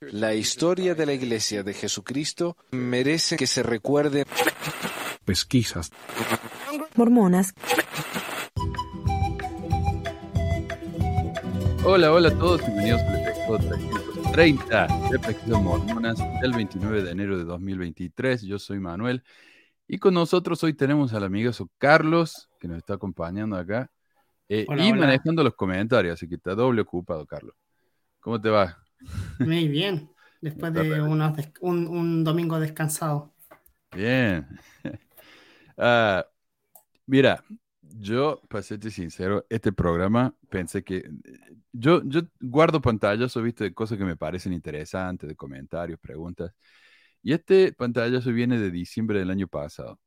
La historia de la Iglesia de Jesucristo merece que se recuerde. Pesquisas. Mormonas. Hola, hola a todos, bienvenidos al episodio 330 de Pesquisas Mormonas del 29 de enero de 2023. Yo soy Manuel y con nosotros hoy tenemos al amigazo Carlos, que nos está acompañando acá, eh, Hola, y hola. manejando los comentarios, así que está doble ocupado, Carlos. ¿Cómo te va? Muy bien. Después de unos des- un, un domingo descansado. Bien. Ah, mira, yo, para serte sincero, este programa pensé que. Yo, yo guardo pantallazos, viste, de cosas que me parecen interesantes, de comentarios, preguntas. Y este pantallazo viene de diciembre del año pasado.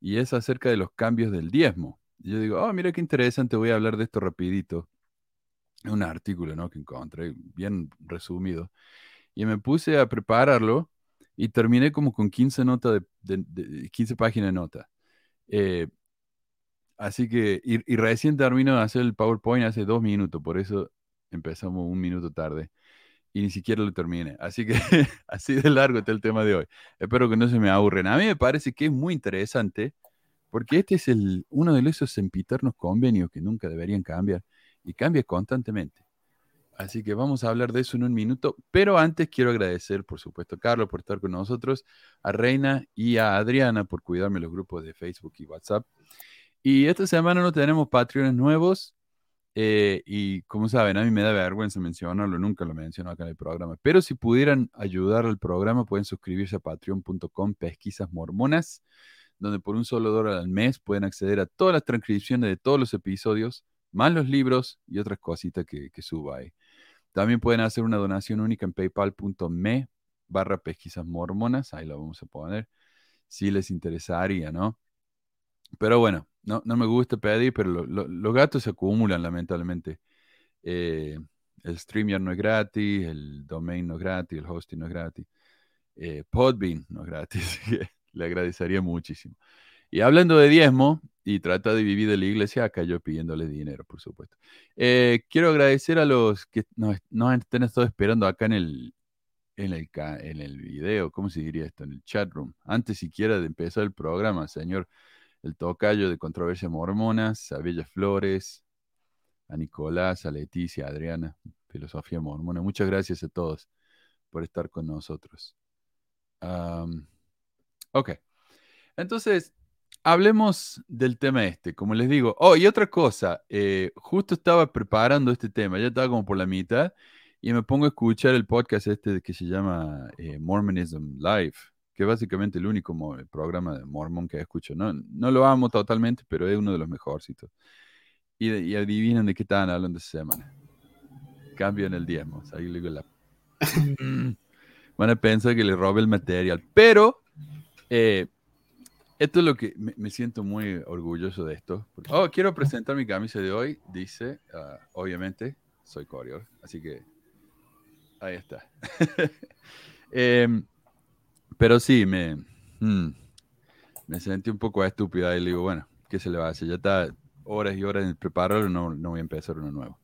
Y es acerca de los cambios del diezmo. Y yo digo, oh, mira qué interesante, voy a hablar de esto rapidito. Un artículo, ¿no? Que encontré, bien resumido. Y me puse a prepararlo y terminé como con 15 notas de, de- de- 15 páginas de nota. Eh, así que, y, y recién termino de hacer el PowerPoint hace dos minutos, por eso empezamos un minuto tarde y ni siquiera lo terminé. Así que así de largo está el tema de hoy. Espero que no se me aburren. A mí me parece que es muy interesante porque este es el, uno de esos sempiternos convenios que nunca deberían cambiar y cambia constantemente. Así que vamos a hablar de eso en un minuto, pero antes quiero agradecer, por supuesto, a Carlos por estar con nosotros, a Reina y a Adriana por cuidarme los grupos de Facebook y WhatsApp. Y esta semana no tenemos Patreons nuevos, eh, y como saben, a mí me da vergüenza mencionarlo, nunca lo menciono acá en el programa, pero si pudieran ayudar al programa, pueden suscribirse a patreon.com pesquisas mormonas, donde por un solo dólar al mes pueden acceder a todas las transcripciones de todos los episodios, más los libros y otras cositas que, que suba ahí. También pueden hacer una donación única en paypal.me barra pesquisas mormonas, ahí lo vamos a poner, si les interesaría, ¿no? Pero bueno, no, no me gusta pedir, pero lo- lo- los gatos se acumulan lamentablemente. Eh, el StreamYard no es gratis, el domain no es gratis, el hosting no es gratis, eh, Podbean no es gratis, le agradecería muchísimo. Y hablando de diezmo, y trata de vivir de la iglesia, acá yo pidiéndole dinero, por supuesto. Eh, quiero agradecer a los que nos, nos han estado esperando acá en el, en el, en el video, ¿cómo se diría esto? En el chat room. Antes siquiera de empezar el programa, señor, el tocayo de Controversia Mormonas, a Bella Flores, a Nicolás, a Leticia, a Adriana, Filosofía Mormona. Muchas gracias a todos por estar con nosotros. Ok, entonces, hablemos del tema este, como les digo. Oh, y otra cosa, eh, justo estaba preparando este tema, ya estaba como por la mitad, y me pongo a escuchar el podcast este que se llama eh, Mormonism Live, que es básicamente el único programa de Mormon que escucho. No, no lo amo totalmente, pero es uno de los mejorcitos. Y, y adivinen de qué estaban hablando esta semana. Cambio en el diezmo. ahí le digo la... Van a pensar que le robe el material, pero... eh, esto es lo que me, me siento muy orgulloso de esto. porque- oh, quiero presentar mi camisa de hoy. Dice, ah, obviamente, soy Coriol, así que ahí está. Em, pero sí, me, mm, me sentí un poco estúpida y le digo, bueno, ¿qué se le va a hacer? Ya está horas y horas en prepararlo, no, no voy a empezar uno nuevo.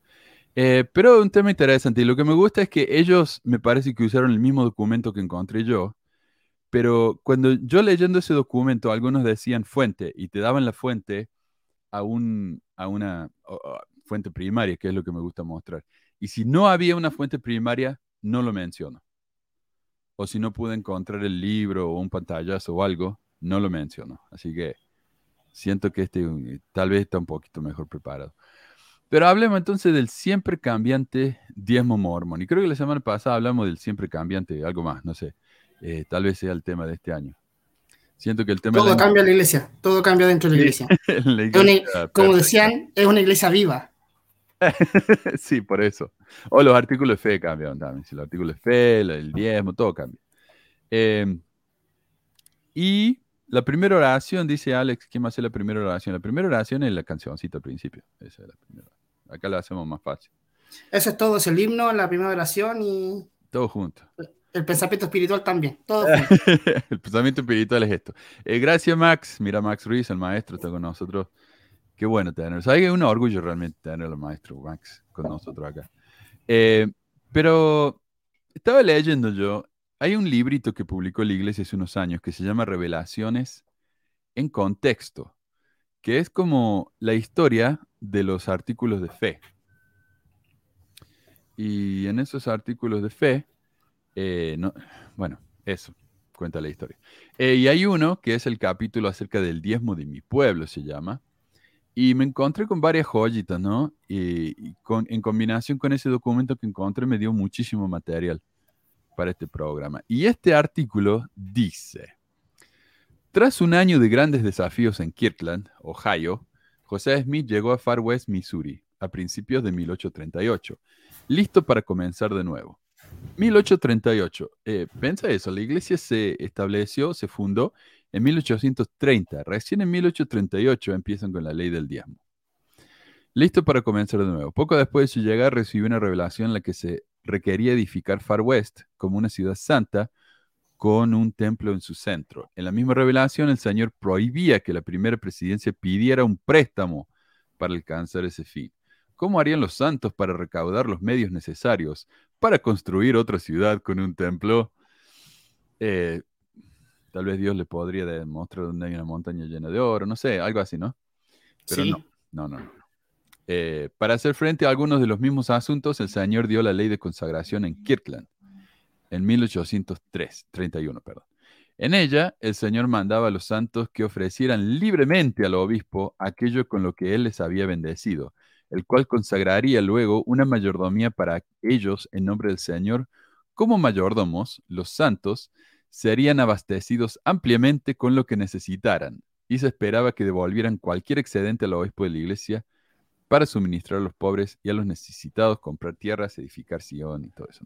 Eh, pero un tema interesante y lo que me gusta es que ellos me parece que usaron el mismo documento que encontré yo, pero cuando yo leyendo ese documento, algunos decían fuente y te daban la fuente a, un, a una fuente primaria, que es lo que me gusta mostrar. Y si no había una fuente primaria, no lo menciono. O si no pude encontrar el libro o un pantallazo o algo, no lo menciono. Así que siento que este eh, tal vez está un poquito mejor preparado. Pero hablemos entonces del siempre cambiante diezmo mormón. Y creo que la semana pasada hablamos del siempre cambiante, algo más, no sé. Eh, tal vez sea el tema de este año. Siento que el tema Todo año- cambia en la iglesia. Todo cambia dentro de la iglesia. la una- iglesia como decían, es una iglesia viva. sí, por eso. O los artículos de fe cambian también. Si los artículos de fe, la- el diezmo, todo cambia. Eh, y la primera oración, dice Alex, ¿quién hacer la primera oración? La primera oración es la cancioncita al principio. Esa es la primera. Acá la hacemos más fácil. Eso es todo, es el himno, la primera oración y Todo junto. El pensamiento espiritual también. Todo el pensamiento espiritual es esto. Eh, gracias, Max. Mira, Max Ruiz, el maestro, está con nosotros. Qué bueno tenerlo. ¿Sabes que es un orgullo realmente tener al maestro Max con nosotros acá? Eh, pero estaba leyendo yo, hay un librito que publicó la iglesia hace unos años que se llama Revelaciones en Contexto, que es como la historia de los artículos de fe. Y en esos artículos de fe, eh, no, bueno, eso, cuenta la historia. Eh, y hay uno que es el capítulo acerca del diezmo de mi pueblo, se llama. Y me encontré con varias joyitas, ¿no? Y, con, en combinación con ese documento que encontré me dio muchísimo material para este programa. Y este artículo dice, tras un año de grandes desafíos en Kirkland, Ohio, José Smith llegó a Far West, Missouri, a principios de 1838, listo para comenzar de nuevo. 1838. Eh, pensa eso, la iglesia se estableció, se fundó en 1830. Recién en 1838 empiezan con la ley del diezmo. Listo para comenzar de nuevo. Poco después de su llegada recibió una revelación en la que se requería edificar Far West como una ciudad santa con un templo en su centro. En la misma revelación, el Señor prohibía que la primera presidencia pidiera un préstamo para alcanzar ese fin. ¿Cómo harían los santos para recaudar los medios necesarios para construir otra ciudad con un templo? Eh, tal vez Dios le podría demostrar dónde hay una montaña llena de oro, no sé, algo así, ¿no? Pero Sí. no, no, no. no. Eh, para hacer frente a algunos de los mismos asuntos, el Señor dio la ley de consagración en Kirkland en 1803, 31, perdón. En ella, el Señor mandaba a los santos que ofrecieran libremente al obispo aquello con lo que él les había bendecido, el cual consagraría luego una mayordomía para ellos en nombre del Señor. Como mayordomos, los santos serían abastecidos ampliamente con lo que necesitaran, y se esperaba que devolvieran cualquier excedente al obispo de la iglesia para suministrar a los pobres y a los necesitados, comprar tierras, edificar Sion y todo eso.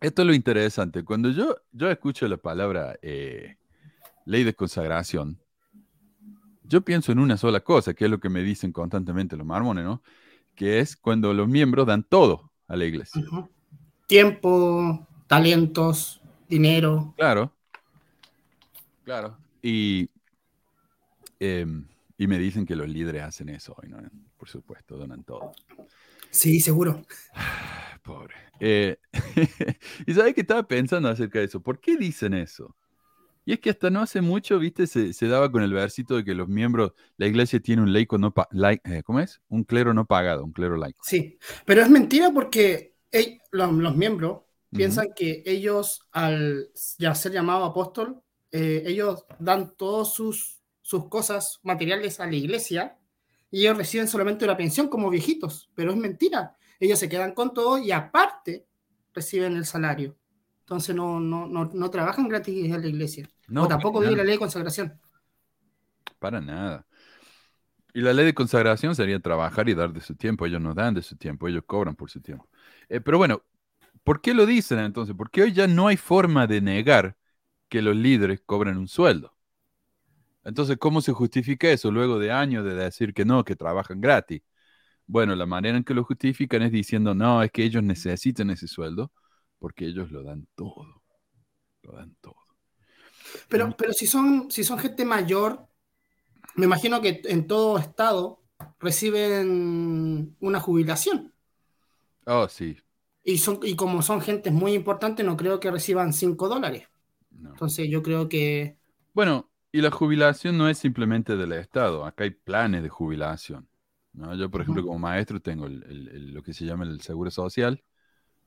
esto es lo interesante. Cuando yo, yo escucho la palabra eh, ley de consagración, yo pienso en una sola cosa, que es lo que me dicen constantemente los mormones, ¿no? Que es cuando los miembros dan todo a la iglesia. Tiempo, talentos, dinero. Claro. Claro. Y, em, y me dicen que los líderes hacen eso hoy, ¿no? Por supuesto, donan todo. Sí, seguro. Pobre. Eh, y sabes que estaba pensando acerca de eso. ¿Por qué dicen eso? Y es que hasta no hace mucho, viste, se, se daba con el versito de que los miembros, la iglesia tiene un laico no pa- lai- eh, ¿cómo es? Un clero no pagado, un clero laico. Sí, pero es mentira porque los, los miembros piensan que ellos, al ya ser llamado apóstol, eh, ellos dan todas sus, sus cosas materiales a la iglesia y ellos reciben solamente una pensión como viejitos, pero es mentira. Ellos se quedan con todo y aparte reciben el salario. Entonces no, no, no, no trabajan gratis en la iglesia. No, o tampoco vive la ley de consagración. Para nada. Y la ley de consagración sería trabajar y dar de su tiempo. Ellos no dan de su tiempo, ellos cobran por su tiempo. Eh, pero bueno, ¿por qué lo dicen entonces? Porque hoy ya no hay forma de negar que los líderes cobran un sueldo. Entonces, ¿cómo se justifica eso luego de años de decir que no, que trabajan gratis? Bueno, la manera en que lo justifican es diciendo, no, es que ellos necesitan ese sueldo porque ellos lo dan todo. Lo dan todo. Pero, pero si son, si son gente mayor, me imagino que en todo estado reciben una jubilación. Oh, sí. Y, son, y como son gente muy importante, no creo que reciban 5 dólares. No. Entonces yo creo que... Bueno, y la jubilación no es simplemente del Estado, acá hay planes de jubilación. ¿no? Yo, por ejemplo, como maestro tengo el- el- el- lo que se llama el seguro social,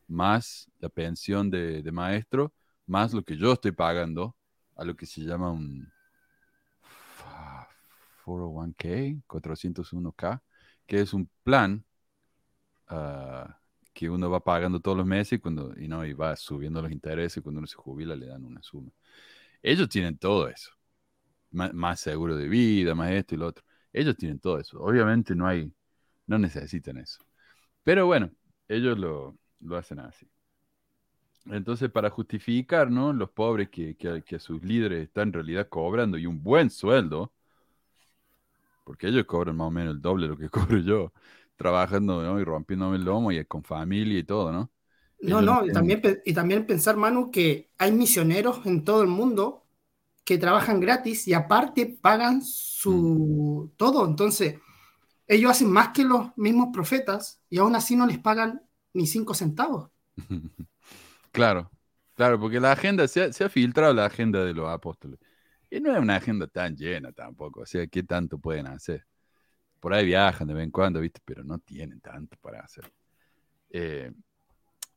más la pensión de, de maestro, más lo que yo estoy pagando a lo que se llama un fa- 401k, 401k, que es un plan ah, que uno va pagando todos los meses y, cuando, y, no, y va subiendo los intereses y cuando uno se jubila le dan una suma. Ellos tienen todo eso. Má- Más, seguro de vida, más esto y lo otro. Ellos tienen todo eso. Obviamente no hay, no necesitan eso. Pero bueno, ellos lo, lo hacen así. Entonces, para justificar, ¿no? Los pobres que, que, sus líderes están en realidad cobrando y un buen sueldo, porque ellos cobran más o menos el doble de lo que cobro yo, trabajando, ¿no? Y rompiéndome el lomo y con familia y todo, ¿no? No, Ellos no, y también, y también pensar, Manu, que hay misioneros en todo el mundo que trabajan gratis y aparte pagan su todo. Entonces, ellos hacen más que los mismos profetas y aún así no les pagan ni cinco centavos. Claro, claro, porque la agenda, se ha, se ha filtrado la agenda de los apóstoles. Y no es una agenda tan llena tampoco, o sea, ¿qué tanto pueden hacer? Por ahí viajan de vez en cuando, ¿viste? Pero no tienen tanto para hacer. Eh,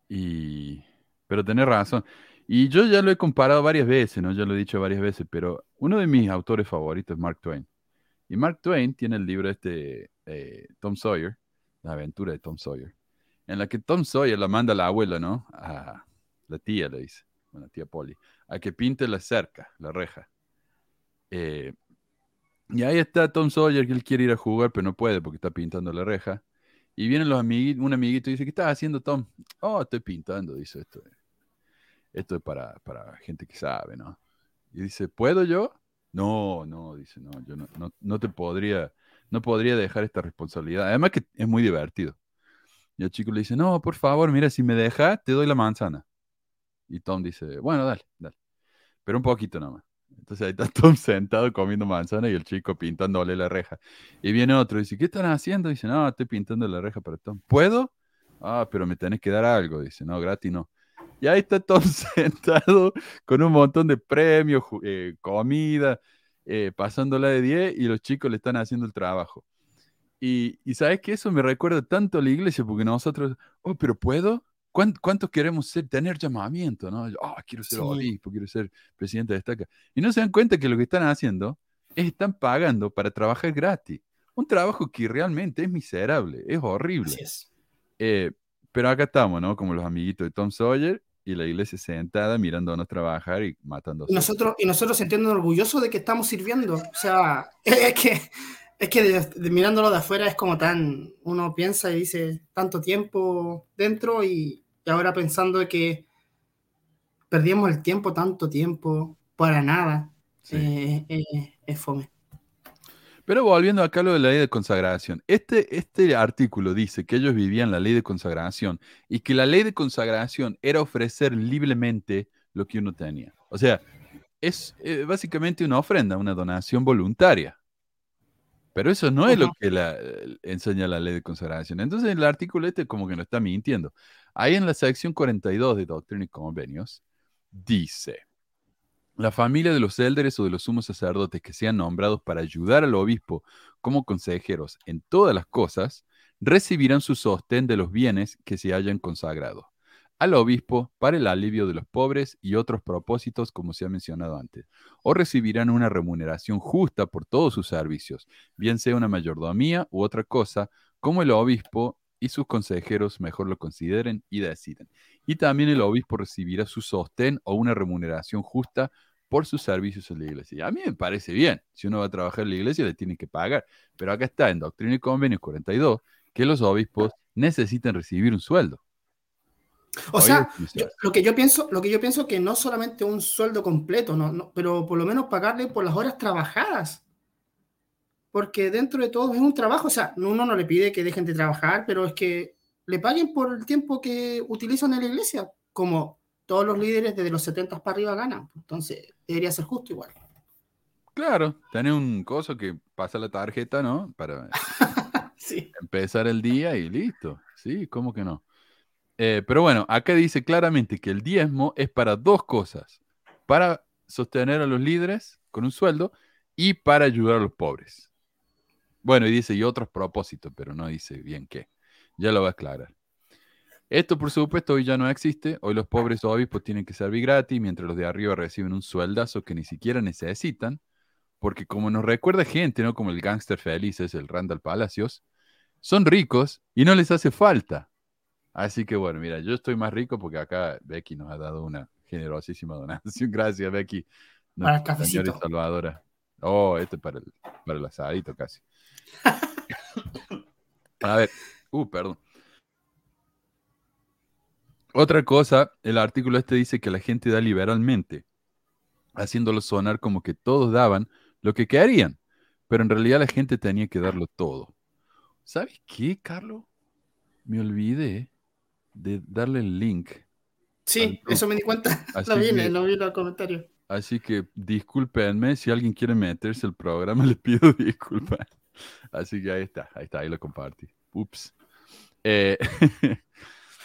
y, pero tenés razón. Y yo ya lo he comparado varias veces, ¿no? Ya lo he dicho varias veces, pero uno de mis autores favoritos es Mark Twain. Y Mark Twain tiene el libro este, eh, Tom Sawyer, la aventura de Tom Sawyer, en la que Tom Sawyer la manda a la abuela, ¿no? La tía, le dice, bueno, tía Polly, a que pinte la cerca, la reja. Eh, y ahí está Tom Sawyer, que él quiere ir a jugar, pero no puede porque está pintando la reja. Y vienen los amiguitos, un amiguito dice, ¿qué estás haciendo, Tom? Oh, estoy pintando, dice esto. Esto es para, para gente que sabe, ¿no? Y dice, ¿puedo yo? No, no, dice, no, yo no, no, no te podría, no podría dejar esta responsabilidad. Además que es muy divertido. Y el chico le dice, no, por favor, mira, si me dejas, te doy la manzana. Y Tom dice, bueno, dale, dale. Pero un poquito nomás. Entonces ahí está Tom sentado comiendo manzana y el chico pintándole la reja. Y viene otro y dice, ¿qué están haciendo? Dice, no, estoy pintando la reja para Tom. ¿Puedo? Ah, pero me tenés que dar algo. Dice, no, gratis no. Y ahí está Tom sentado con un montón de premios, eh, comida, eh, pasándola de 10 y los chicos le están haciendo el trabajo. Y, y sabes que eso me recuerda tanto a la iglesia porque nosotros, oh, pero ¿puedo? ¿Cuán- ¿Cuántos queremos ser, tener llamamiento? ¿no? Yo, "Ah, quiero ser Sí. obispo, quiero ser presidente de estaca. Y no se dan cuenta que lo que están haciendo es están pagando para trabajar gratis. Un trabajo que realmente es miserable, es horrible. Así es. Eh, pero acá estamos, ¿no? Como los amiguitos de Tom Sawyer y la iglesia sentada mirándonos trabajar y matando Y nosotros, y nosotros sintiendo orgullosos de que estamos sirviendo. O sea, es que, es que de- de- mirándolo de afuera es como tan, uno piensa y dice tanto tiempo dentro y, y ahora pensando que perdimos el tiempo, tanto tiempo, para nada. Sí. Eh, eh, es fome. Pero volviendo acá a lo de la ley de consagración, este, este artículo dice que ellos vivían la ley de consagración y que la ley de consagración era ofrecer libremente lo que uno tenía. O sea, es eh, básicamente una ofrenda, una donación voluntaria. Pero eso no es lo que la, eh, enseña la ley de consagración. Entonces el artículo este como que no está mintiendo. Ahí en la sección 42 de Doctrina y Convenios dice, la familia de los élderes o de los sumos sacerdotes que sean nombrados para ayudar al obispo como consejeros en todas las cosas, recibirán su sostén de los bienes que se hayan consagrado. Al obispo para el alivio de los pobres y otros propósitos como se ha mencionado antes, o recibirán una remuneración justa por todos sus servicios, bien sea una mayordomía u otra cosa, como el obispo y sus consejeros mejor lo consideren y decidan. Y también el obispo recibirá su sostén o una remuneración justa por sus servicios en la iglesia. Y a mí me parece bien, si uno va a trabajar en la iglesia le tiene que pagar, pero acá está en Doctrina y Convenios 42 que los obispos necesitan recibir un sueldo. O sea, yo- lo que yo pienso, lo que yo pienso que no solamente un sueldo completo, no, no, pero por lo menos pagarle por las horas trabajadas. Porque dentro de todo es un trabajo, o sea, uno no le pide que dejen de trabajar, pero es que le paguen por el tiempo que utilizan en la iglesia, como todos los líderes desde los 70 para arriba ganan. Entonces, debería ser justo igual. Claro, tiene un coso que pasa la tarjeta, ¿no? Para Sí. empezar el día y listo. Sí, ¿cómo que no? Eh, pero bueno, acá dice claramente que el diezmo es para dos cosas. Para sostener a los líderes con un sueldo y para ayudar a los pobres. Bueno, y dice, y otros propósitos, pero no dice bien qué. Ya lo va a aclarar. Esto, por supuesto, hoy ya no existe. Hoy los pobres obispos tienen que servir gratis, mientras los de arriba reciben un sueldazo que ni siquiera necesitan. Porque como nos recuerda gente, ¿no? Como el gángster feliz es el Randall Palacios, son ricos y no les hace falta. Así que bueno, mira, yo estoy más rico porque acá Becky nos ha dado una generosísima donación. Gracias, Becky. Para el cafecito. salvadora. Oh, este para el, para el asadito casi. A ver, uh, perdón. Otra cosa, el artículo este dice que la gente da liberalmente, haciéndolo sonar como que todos daban lo que querían, pero en realidad la gente tenía que darlo todo. ¿Sabes qué, Carlos? Me olvidé de darle el link. Sí, eso me di cuenta. Lo vi, que- lo vi en el comentario. Así que discúlpenme, si alguien quiere meterse al programa, le pido disculpas. Así que ahí está, ahí está, ahí lo compartí. Ups. Eh,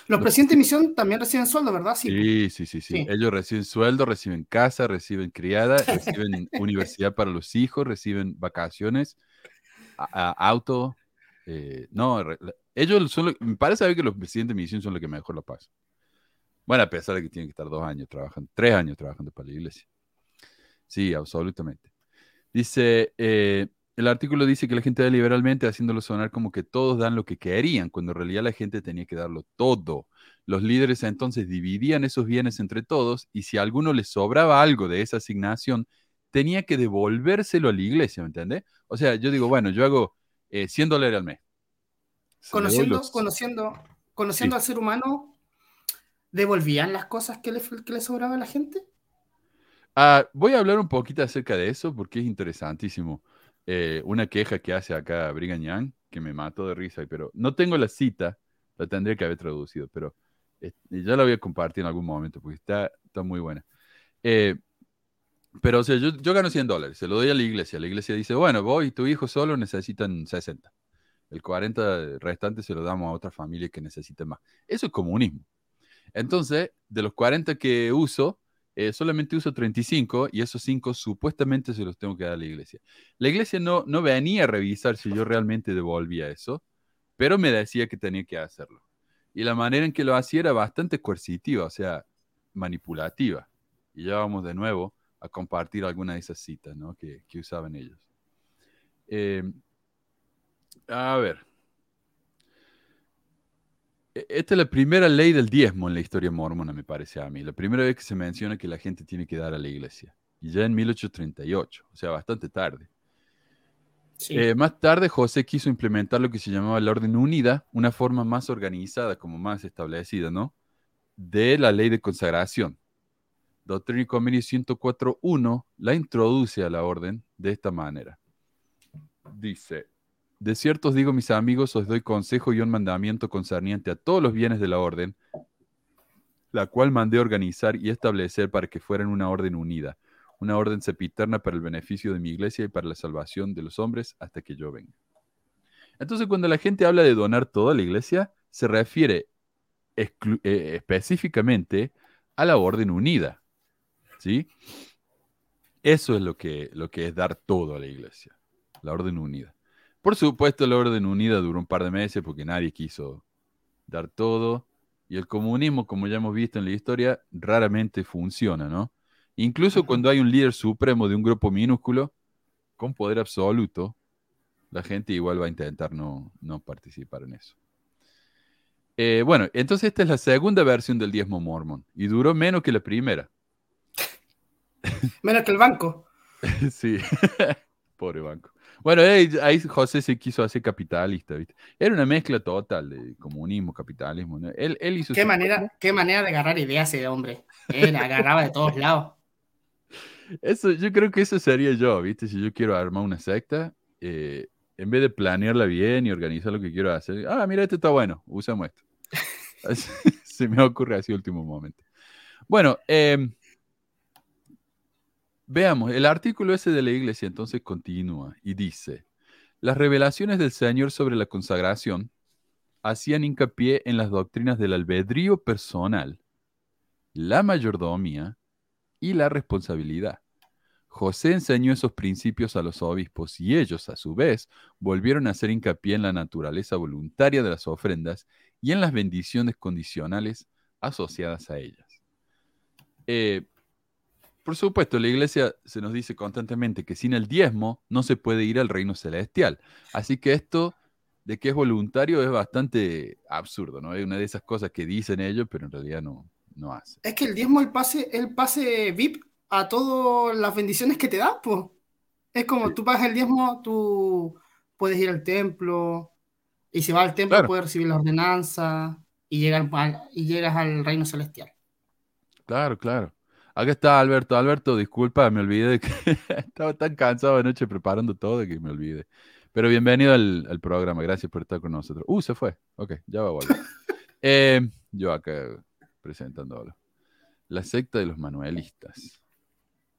Los presidentes de misión también reciben sueldo, ¿verdad? Sí, sí, sí, sí. Sí. Ellos reciben sueldo, reciben casa, reciben criada, reciben universidad para los hijos, reciben vacaciones, a- a- auto. eh, no, re- ellos son, lo- me parece saber que los presidentes de misión son los que mejor lo pasan. Bueno, a pesar de que tienen que estar dos años trabajando, tres años trabajando para la iglesia. Sí, absolutamente. Dice, eh, el artículo dice que la gente da liberalmente haciéndolo sonar como que todos dan lo que querían, cuando en realidad la gente tenía que darlo todo. Los líderes entonces dividían esos bienes entre todos y si a alguno les sobraba algo de esa asignación, tenía que devolvérselo a la iglesia, ¿me entiendes? O sea, yo digo, bueno, yo hago eh, 100 dólares al mes. Conociendo, los- conociendo, conociendo Sí. al ser humano, ¿devolvían las cosas que le, que le sobraba a la gente? Ah, voy a hablar un poquito acerca de eso porque es interesantísimo. Eh, una queja que hace acá Brigham que me mató de risa, pero no tengo la cita, la tendría que haber traducido, pero eh, ya la voy a compartir en algún momento porque está, está muy buena. Eh, pero, o sea, yo, yo gano 100 dólares, se lo doy a la iglesia. La iglesia dice, bueno, vos y tu hijo solo necesitan 60. El 40 restante se lo damos a otra familia que necesite más. Eso es comunismo. Entonces, de los 40 que uso, eh, solamente uso 35 y esos 5 supuestamente se los tengo que dar a la iglesia. La iglesia no, no venía a revisar si yo realmente devolvía eso, pero me decía que tenía que hacerlo. Y la manera en que lo hacía era bastante coercitiva, o sea, manipulativa. Y ya vamos de nuevo a compartir alguna de esas citas ¿no? que, que usaban ellos. Eh, a ver. E- Esta es la primera ley del diezmo en la historia mormona, me parece a mí. La primera vez que se menciona que la gente tiene que dar a la iglesia. Y ya en 1838, o sea, bastante tarde. Sí. Eh, más tarde, José quiso implementar lo que se llamaba la Orden Unida, una forma más organizada, como más establecida, ¿no? De la ley de consagración. Doctrina y Convenio 104.1 la introduce a la orden de esta manera. Dice, de cierto os digo, mis amigos, os doy consejo y un mandamiento concerniente a todos los bienes de la orden, la cual mandé organizar y establecer para que fueran una orden unida, una orden sepiterna para el beneficio de mi iglesia y para la salvación de los hombres hasta que yo venga. Entonces, cuando la gente habla de donar todo a la iglesia, se refiere eh, específicamente a la orden unida. ¿Sí? Eso es lo que, lo que es dar todo a la iglesia, la orden unida. Por supuesto, la orden unida duró un par de meses porque nadie quiso dar todo. Y el comunismo, como ya hemos visto en la historia, raramente funciona, ¿no? Incluso cuando hay un líder supremo de un grupo minúsculo, con poder absoluto, la gente igual va a intentar no, no participar en eso. Eh, bueno, entonces esta es la segunda versión del diezmo mormón y duró menos que la primera. Menos que el banco. sí, pobre banco. Bueno, ahí, José se quiso hacer capitalista, ¿viste? Era una mezcla total de comunismo, capitalismo. ¿no? Él, él hizo Qué manera, qué manera de agarrar ideas ese hombre. Él agarraba de todos lados. Eso, yo creo que eso sería yo, ¿viste? Si yo quiero armar una secta, eh, en vez de planearla bien y organizar lo que quiero hacer, ah, mira, este está bueno, usamos esto. Se me ocurre así último momento. Bueno, em, veamos, el artículo ese de la iglesia entonces continúa y dice, las revelaciones del Señor sobre la consagración hacían hincapié en las doctrinas del albedrío personal, la mayordomía y la responsabilidad. José enseñó esos principios a los obispos y ellos, a su vez, volvieron a hacer hincapié en la naturaleza voluntaria de las ofrendas y en las bendiciones condicionales asociadas a ellas. Eh, por supuesto, la iglesia se nos dice constantemente que sin el diezmo no se puede ir al reino celestial. Así que esto de que es voluntario es bastante absurdo, ¿no? Es una de esas cosas que dicen ellos, pero en realidad no, no hacen. Es que el diezmo, el pase, el pase VIP a todas las bendiciones que te da, pues. Es como Sí. tú pagas el diezmo, tú puedes ir al templo, y si vas al templo Claro. puedes recibir la ordenanza y, llegar y llegas al reino celestial. Claro, claro. Acá está Alberto. Alberto, disculpa, me olvidé de que estaba tan cansado anoche preparando todo que me olvidé. Pero bienvenido al, al programa, gracias por estar con nosotros. Uh, se fue. Ok, ya va a volver. Eh, yo acá presentándolo. La secta de los manuelistas.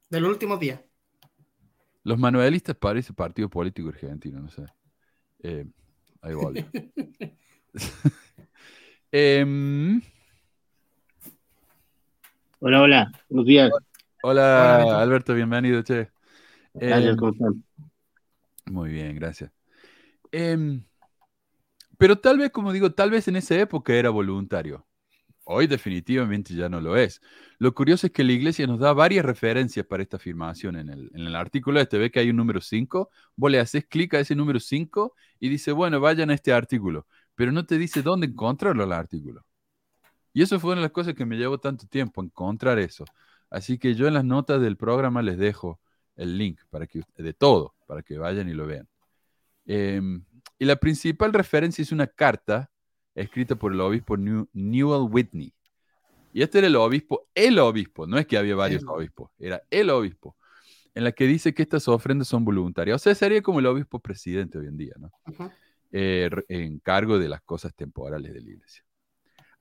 De los últimos días. Los manuelistas parece partido político argentino, no sé. Eh, ahí volvió. Em, Hola, hola, buenos días. Hola, Alberto. Alberto. bienvenido, che. Gracias, Em, ¿cómo están? Muy bien, gracias. Em, pero tal vez, como digo, tal vez en esa época era voluntario. Hoy definitivamente ya no lo es. Lo curioso es que la iglesia nos da varias referencias para esta afirmación. En el, en el artículo este ve que hay un número 5, vos le haces clic a ese número 5 y dice, bueno, vayan a este artículo, pero no te dice dónde encontrarlo el artículo. Y eso fue una de las cosas que me llevó tanto tiempo, encontrar eso. Así que yo en las notas del programa les dejo el link para que, de todo, para que vayan y lo vean. Em, y la principal referencia es una carta escrita por el obispo New- Newell Whitney. Y este era el obispo, el obispo, no es que había varios obispos, era el obispo, en la que dice que estas ofrendas son voluntarias. O sea, sería como el obispo presidente hoy en día, ¿no? Eh, en cargo de las cosas temporales de la iglesia.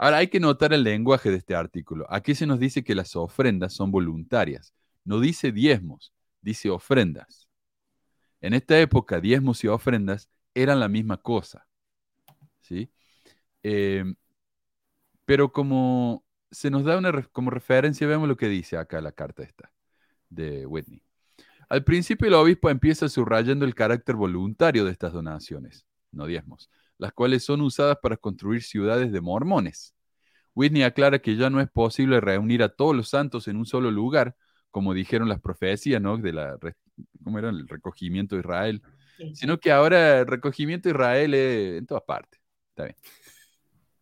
Ahora hay que notar el lenguaje de este artículo. Aquí se nos dice que las ofrendas son voluntarias. No dice diezmos, dice ofrendas. En esta época, diezmos y ofrendas eran la misma cosa. ¿sí? Eh, pero como se nos da una como referencia, vemos lo que dice acá la carta esta de Whitney. Al principio el obispo empieza subrayando el carácter voluntario de estas donaciones, no diezmos, las cuales son usadas para construir ciudades de mormones. Whitney aclara que ya no es posible reunir a todos los santos en un solo lugar, como dijeron las profecías, ¿no? De la, re- ¿cómo era? El recogimiento de Israel, Sí. sino que ahora el recogimiento de Israel es en todas partes. Está bien.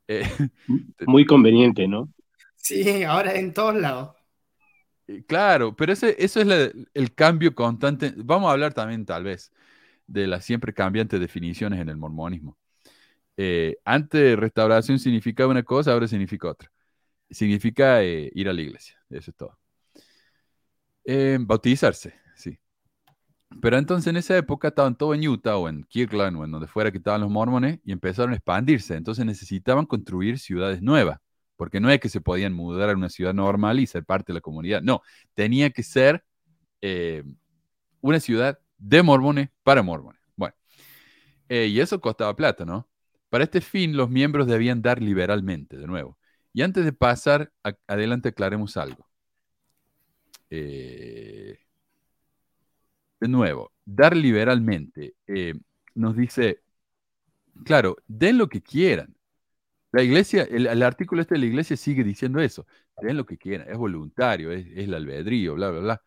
Eh, Muy conveniente, ¿no? Sí, ahora en todos lados. Eh, Claro, pero ese, eso es la- el cambio constante. Vamos a hablar también, tal vez, de las siempre cambiantes definiciones en el mormonismo. Eh, antes restauración significaba una cosa, ahora significa otra. Significa eh, ir a la iglesia, eso es todo. Eh, bautizarse, sí. Pero entonces en esa época estaban todos en Utah o en Kirkland o en donde fuera que estaban los mormones y empezaron a expandirse. Entonces necesitaban construir ciudades nuevas, porque no es que se podían mudar a una ciudad normal y ser parte de la comunidad. No, tenía que ser eh, una ciudad de mormones para mormones. Bueno, eh, y eso costaba plata, ¿no? Para este fin, los miembros debían dar liberalmente, de nuevo. Y antes de pasar adelante, aclaremos algo. Eh, de nuevo, dar liberalmente eh, nos dice, claro, den lo que quieran. La iglesia, el, el artículo este de la iglesia sigue diciendo eso, den lo que quieran, es voluntario, es, es el albedrío, bla, bla, bla.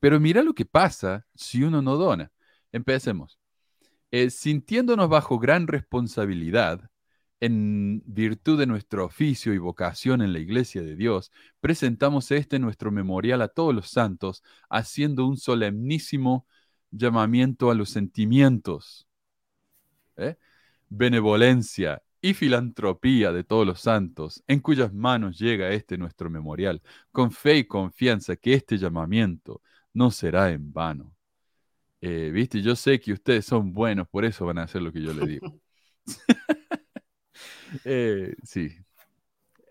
Pero mira lo que pasa si uno no dona. Empecemos. Eh, sintiéndonos bajo gran responsabilidad, en virtud de nuestro oficio y vocación en la iglesia de Dios, presentamos este nuestro memorial a todos los santos, haciendo un solemnísimo llamamiento a los sentimientos, ¿eh? benevolencia y filantropía de todos los santos, en cuyas manos llega este nuestro memorial, con fe y confianza que este llamamiento no será en vano. Eh, Viste, yo sé que ustedes son buenos, por eso van a hacer lo que yo les digo. Eh, sí.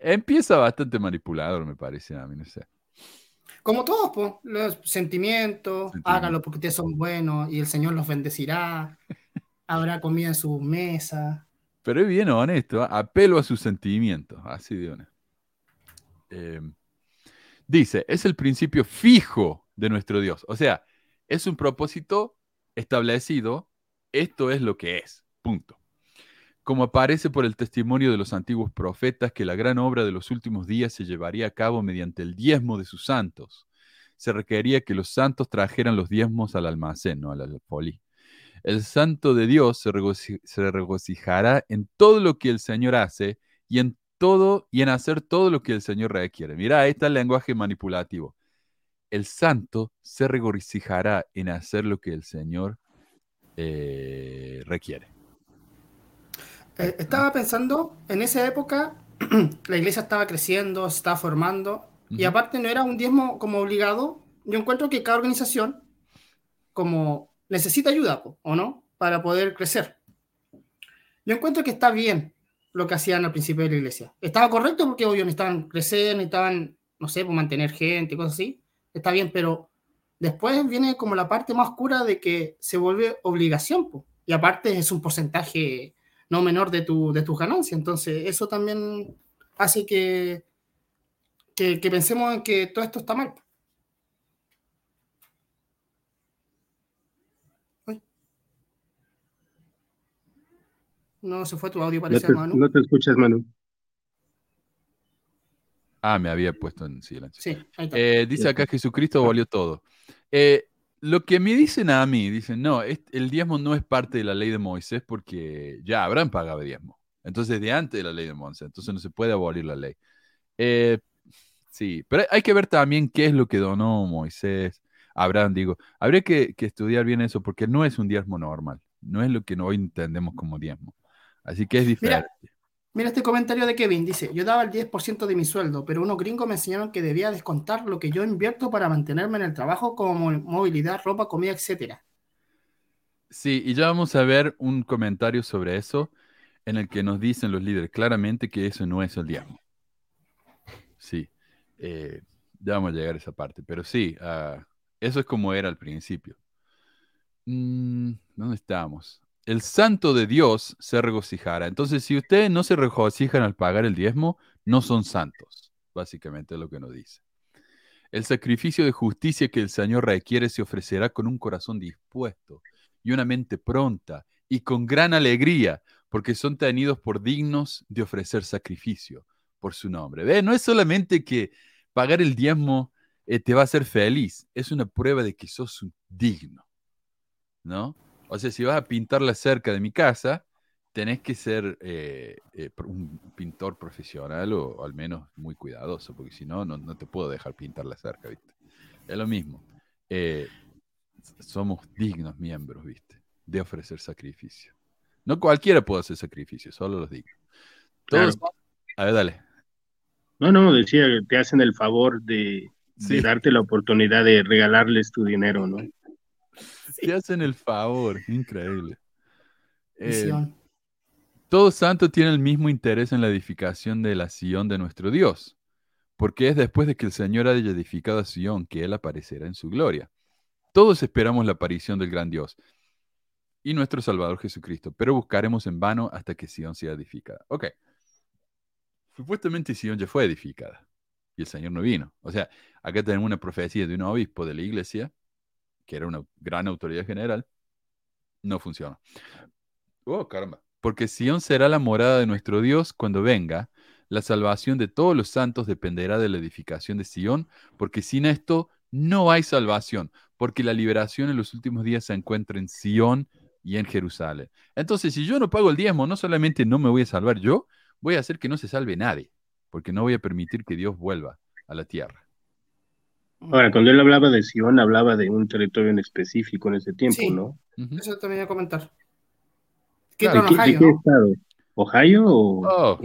Empieza bastante manipulador, me parece a mí, no sé. Como todos, pues, los sentimientos, Sentimientos. háganlo porque ustedes son buenos y el Señor los bendecirá. Habrá comida en su mesa. Pero es bien honesto, ¿ah? apelo a sus sentimientos, así de honesto. Eh, dice, es el principio fijo de nuestro Dios. O sea, es un propósito establecido, esto es lo que es, punto. Como aparece por el testimonio de los antiguos profetas que la gran obra de los últimos días se llevaría a cabo mediante el diezmo de sus santos. Se requería que los santos trajeran los diezmos al almacén, no al alfolí. El santo de Dios se regocijará en todo lo que el Señor hace y en todo y en hacer todo lo que el Señor requiere. Mira, ahí está el lenguaje manipulativo. El santo se regocijará en hacer lo que el Señor eh, requiere. Eh, estaba pensando, en esa época la iglesia estaba creciendo, se estaba formando, y Ujú. aparte no era un diezmo como obligado. Yo encuentro que cada organización como necesita ayuda, ¿o no? Para poder crecer. Yo encuentro que está bien lo que hacían al principio de la iglesia. Estaba correcto porque obvio necesitaban crecer, necesitaban, no sé, pues mantener gente, cosas así. Está bien, pero después viene como la parte más oscura de que se vuelve obligación, po. y aparte es un porcentaje no menor de, tu, de tus ganancias. Entonces, eso también hace que, que, que pensemos en que todo esto está mal. Uy. No, se fue tu audio, No parece, te, Manu. no te escuchas, Manu. Ah, me había puesto en silencio. Sí, ahí está. Eh, dice acá Jesucristo valió todo. Eh, lo que me dicen a mí, dicen, no, es- el diezmo no es parte de la ley de Moisés porque ya Abraham pagaba diezmo. Entonces, de antes de la ley de Moisés, entonces no se puede abolir la ley. Eh, sí, pero hay que ver también qué es lo que donó Moisés, Abraham, digo. Habría que, que estudiar bien eso porque no es un diezmo normal, no es lo que hoy entendemos como diezmo. Así que es diferente. Mira este comentario de Kevin, dice, yo daba el 10% de mi sueldo, pero unos gringos me enseñaron que debía descontar lo que yo invierto para mantenerme en el trabajo como mo- movilidad, ropa, comida, etcétera. Sí, y ya vamos a ver un comentario sobre eso en el que nos dicen los líderes claramente que eso no es el diezmo. Sí, eh, ya vamos a llegar a esa parte, pero sí, ah, eso es como era al principio. Mm, ¿dónde estamos? El santo de Dios se regocijará. Entonces, si ustedes no se regocijan al pagar el diezmo, no son santos, básicamente es lo que nos dice. El sacrificio de justicia que el Señor requiere se ofrecerá con un corazón dispuesto y una mente pronta y con gran alegría, porque son tenidos por dignos de ofrecer sacrificio por su nombre. ¿Ve? No es solamente que pagar el diezmo eh, te va a hacer feliz, es una prueba de que sos digno, ¿no? O sea, si vas a pintar la cerca de mi casa, tenés que ser eh, eh, un pintor profesional o, o al menos muy cuidadoso, porque si no, no, te puedo dejar pintar la cerca, ¿viste? Es lo mismo. Eh, somos dignos miembros, ¿viste? De ofrecer sacrificio. No cualquiera puede hacer sacrificio, solo los dignos. Todos, Claro. A ver, dale. No, no, decía que te hacen el favor de, darte la oportunidad de regalarles tu dinero, ¿no? Te hacen el favor, increíble. Eh, todo santo tiene el mismo interés en la edificación de la Sion de nuestro Dios, porque es después de que el Señor haya edificado a Sion que Él aparecerá en su gloria. Todos esperamos la aparición del gran Dios y nuestro Salvador Jesucristo, pero buscaremos en vano hasta que Sion sea edificada. Ok. Supuestamente Sion ya fue edificada y el Señor no vino. O sea, acá tenemos una profecía de un obispo de la iglesia, que era una gran autoridad general, no funciona. Oh, caramba. Porque Sion será la morada de nuestro Dios cuando venga. La salvación de todos los santos dependerá de la edificación de Sion, porque sin esto no hay salvación, porque la liberación en los últimos días se encuentra en Sion y en Jerusalén. Entonces, si yo no pago el diezmo, no solamente no me voy a salvar yo, voy a hacer que no se salve nadie, porque no voy a permitir que Dios vuelva a la tierra. Ahora, cuando él hablaba de Sion, hablaba de un territorio en específico en ese tiempo, Sí. ¿no? Eso también iba a comentar. Claro, Keaton, ¿De qué, de Ohio, qué ¿no? estado? ¿Ohio o...? Oh,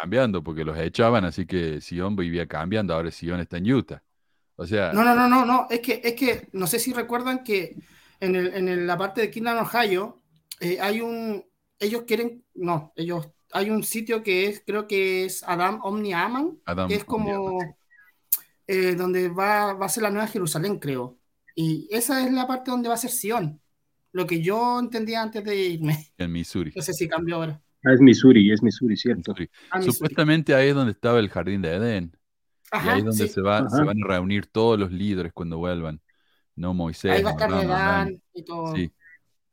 cambiando, porque los echaban, así que Sion vivía cambiando, ahora Sion está en Utah. O sea, No, no, no, no, no. Es que, es que no sé si recuerdan que en, el- en el- la parte de Kingdom, Ohio, eh, hay un. Ellos quieren. No, ellos. Hay un sitio que es, creo que es Adam Omni Aman, Adam, que es como. Eh, donde va, va a ser la nueva Jerusalén, creo. Y esa es la parte donde va a ser Sion. Lo que yo entendía antes de irme. en Missouri. No sé si cambió ahora. Ah, es Missouri, es Missouri, cierto. Missouri. Ah, Missouri. Supuestamente ahí es donde estaba el jardín de Edén. y Ajá, ahí es donde sí. se, va, se van a reunir todos los líderes cuando vuelvan. No Moisés. Ahí va a estar Abraham, Redán y todo. Sí.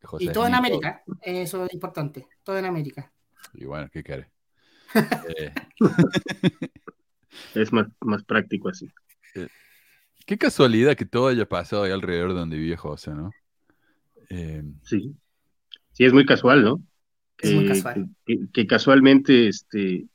José y todo en América. Eso es importante. Todo en América. Y bueno, ¿qué querés? Eh, Es más, más práctico así. Qué casualidad que todo haya pasado ahí alrededor de donde vive José, ¿no? Eh, Sí. Sí, es muy casual, ¿no? Es muy Que- casual. Que, que casualmente, este,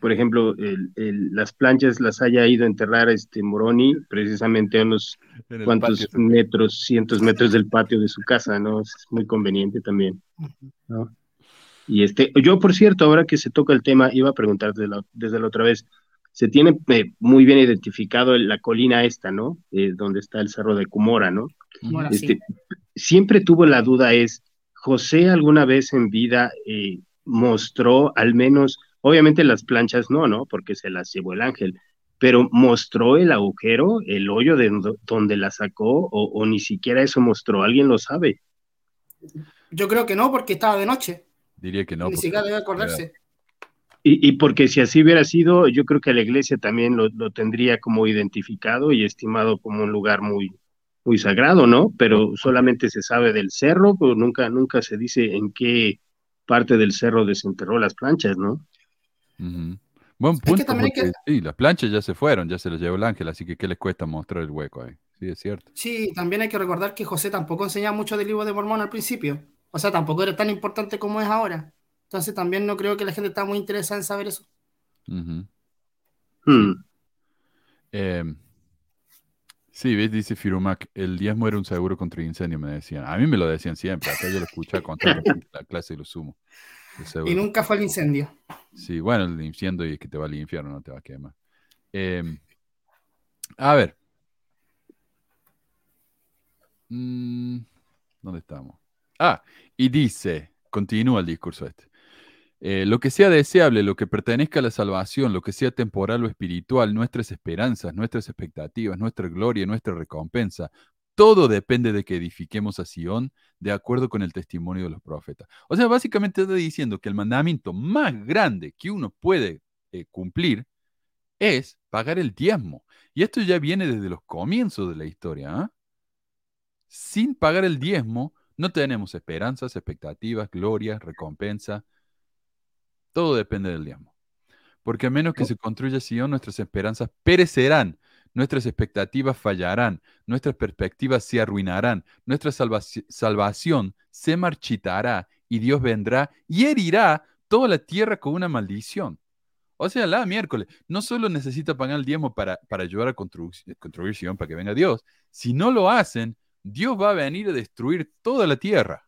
por ejemplo, el- el- las planchas las haya ido a enterrar este Moroni precisamente a unos cuantos patio. metros, cientos metros del patio de su casa, ¿no? Es muy conveniente también, ¿no? Y este, yo, por cierto, ahora que se toca el tema, iba a preguntar desde la, desde la otra vez, se tiene eh, muy bien identificado la colina esta, ¿no? Eh, donde está el cerro de Cumora, ¿no? Este, sí. siempre tuvo la duda es, José alguna vez en vida eh, mostró al menos, obviamente las planchas no, ¿no? Porque se las llevó el ángel, pero mostró el agujero, el hoyo de do- donde la sacó, o, o ni siquiera eso mostró, alguien lo sabe. Yo creo que no, porque estaba de noche. Diría que no. Ni siquiera debe acordarse. Y, y porque si así hubiera sido, yo creo que la iglesia también lo, lo tendría como identificado y estimado como un lugar muy, muy sagrado, ¿no? Pero solamente se sabe del cerro, pero nunca, nunca se dice en qué parte del cerro desenterró las planchas, ¿no? Ujú. Buen que punto. también hay porque, sí, las planchas ya se fueron, ya se las llevó el ángel, así que ¿qué les cuesta mostrar el hueco ahí? Sí, es cierto. Sí, también hay que recordar que José tampoco enseñaba mucho del libro de Mormón al principio. O sea, tampoco era tan importante como es ahora. Entonces también no creo que la gente está muy interesada en saber eso. Hmm. Eh, sí, ¿ves? Dice Firumac, el diezmo era un seguro contra incendio, me decían. A mí me lo decían siempre, acá yo lo escuchaba contar la clase y lo sumo. Y nunca fue el incendio. Sí, bueno, el incendio y que te va al infierno, no te va a quemar. Eh, a ver. Mm, ¿Dónde estamos? Ah, y dice, continúa el discurso este. Eh, lo que sea deseable, lo que pertenezca a la salvación, lo que sea temporal o espiritual, nuestras esperanzas, nuestras expectativas, nuestra gloria, nuestra recompensa, todo depende de que edifiquemos a Sion de acuerdo con el testimonio de los profetas. O sea, básicamente está diciendo que el mandamiento más grande que uno puede eh, cumplir es pagar el diezmo. Y esto ya viene desde los comienzos de la historia. ¿ah? Sin pagar el diezmo, no tenemos esperanzas, expectativas, gloria, recompensa. Todo depende del diezmo. Porque a menos que se construya Sion, nuestras esperanzas perecerán, nuestras expectativas fallarán, nuestras perspectivas se arruinarán, nuestra salvaci- salvación se marchitará y Dios vendrá y herirá toda la tierra con una maldición. O sea, la miércoles, no solo necesita pagar el diezmo para, para ayudar a construir, construir Sion, para que venga Dios, si no lo hacen, Dios va a venir a destruir toda la tierra.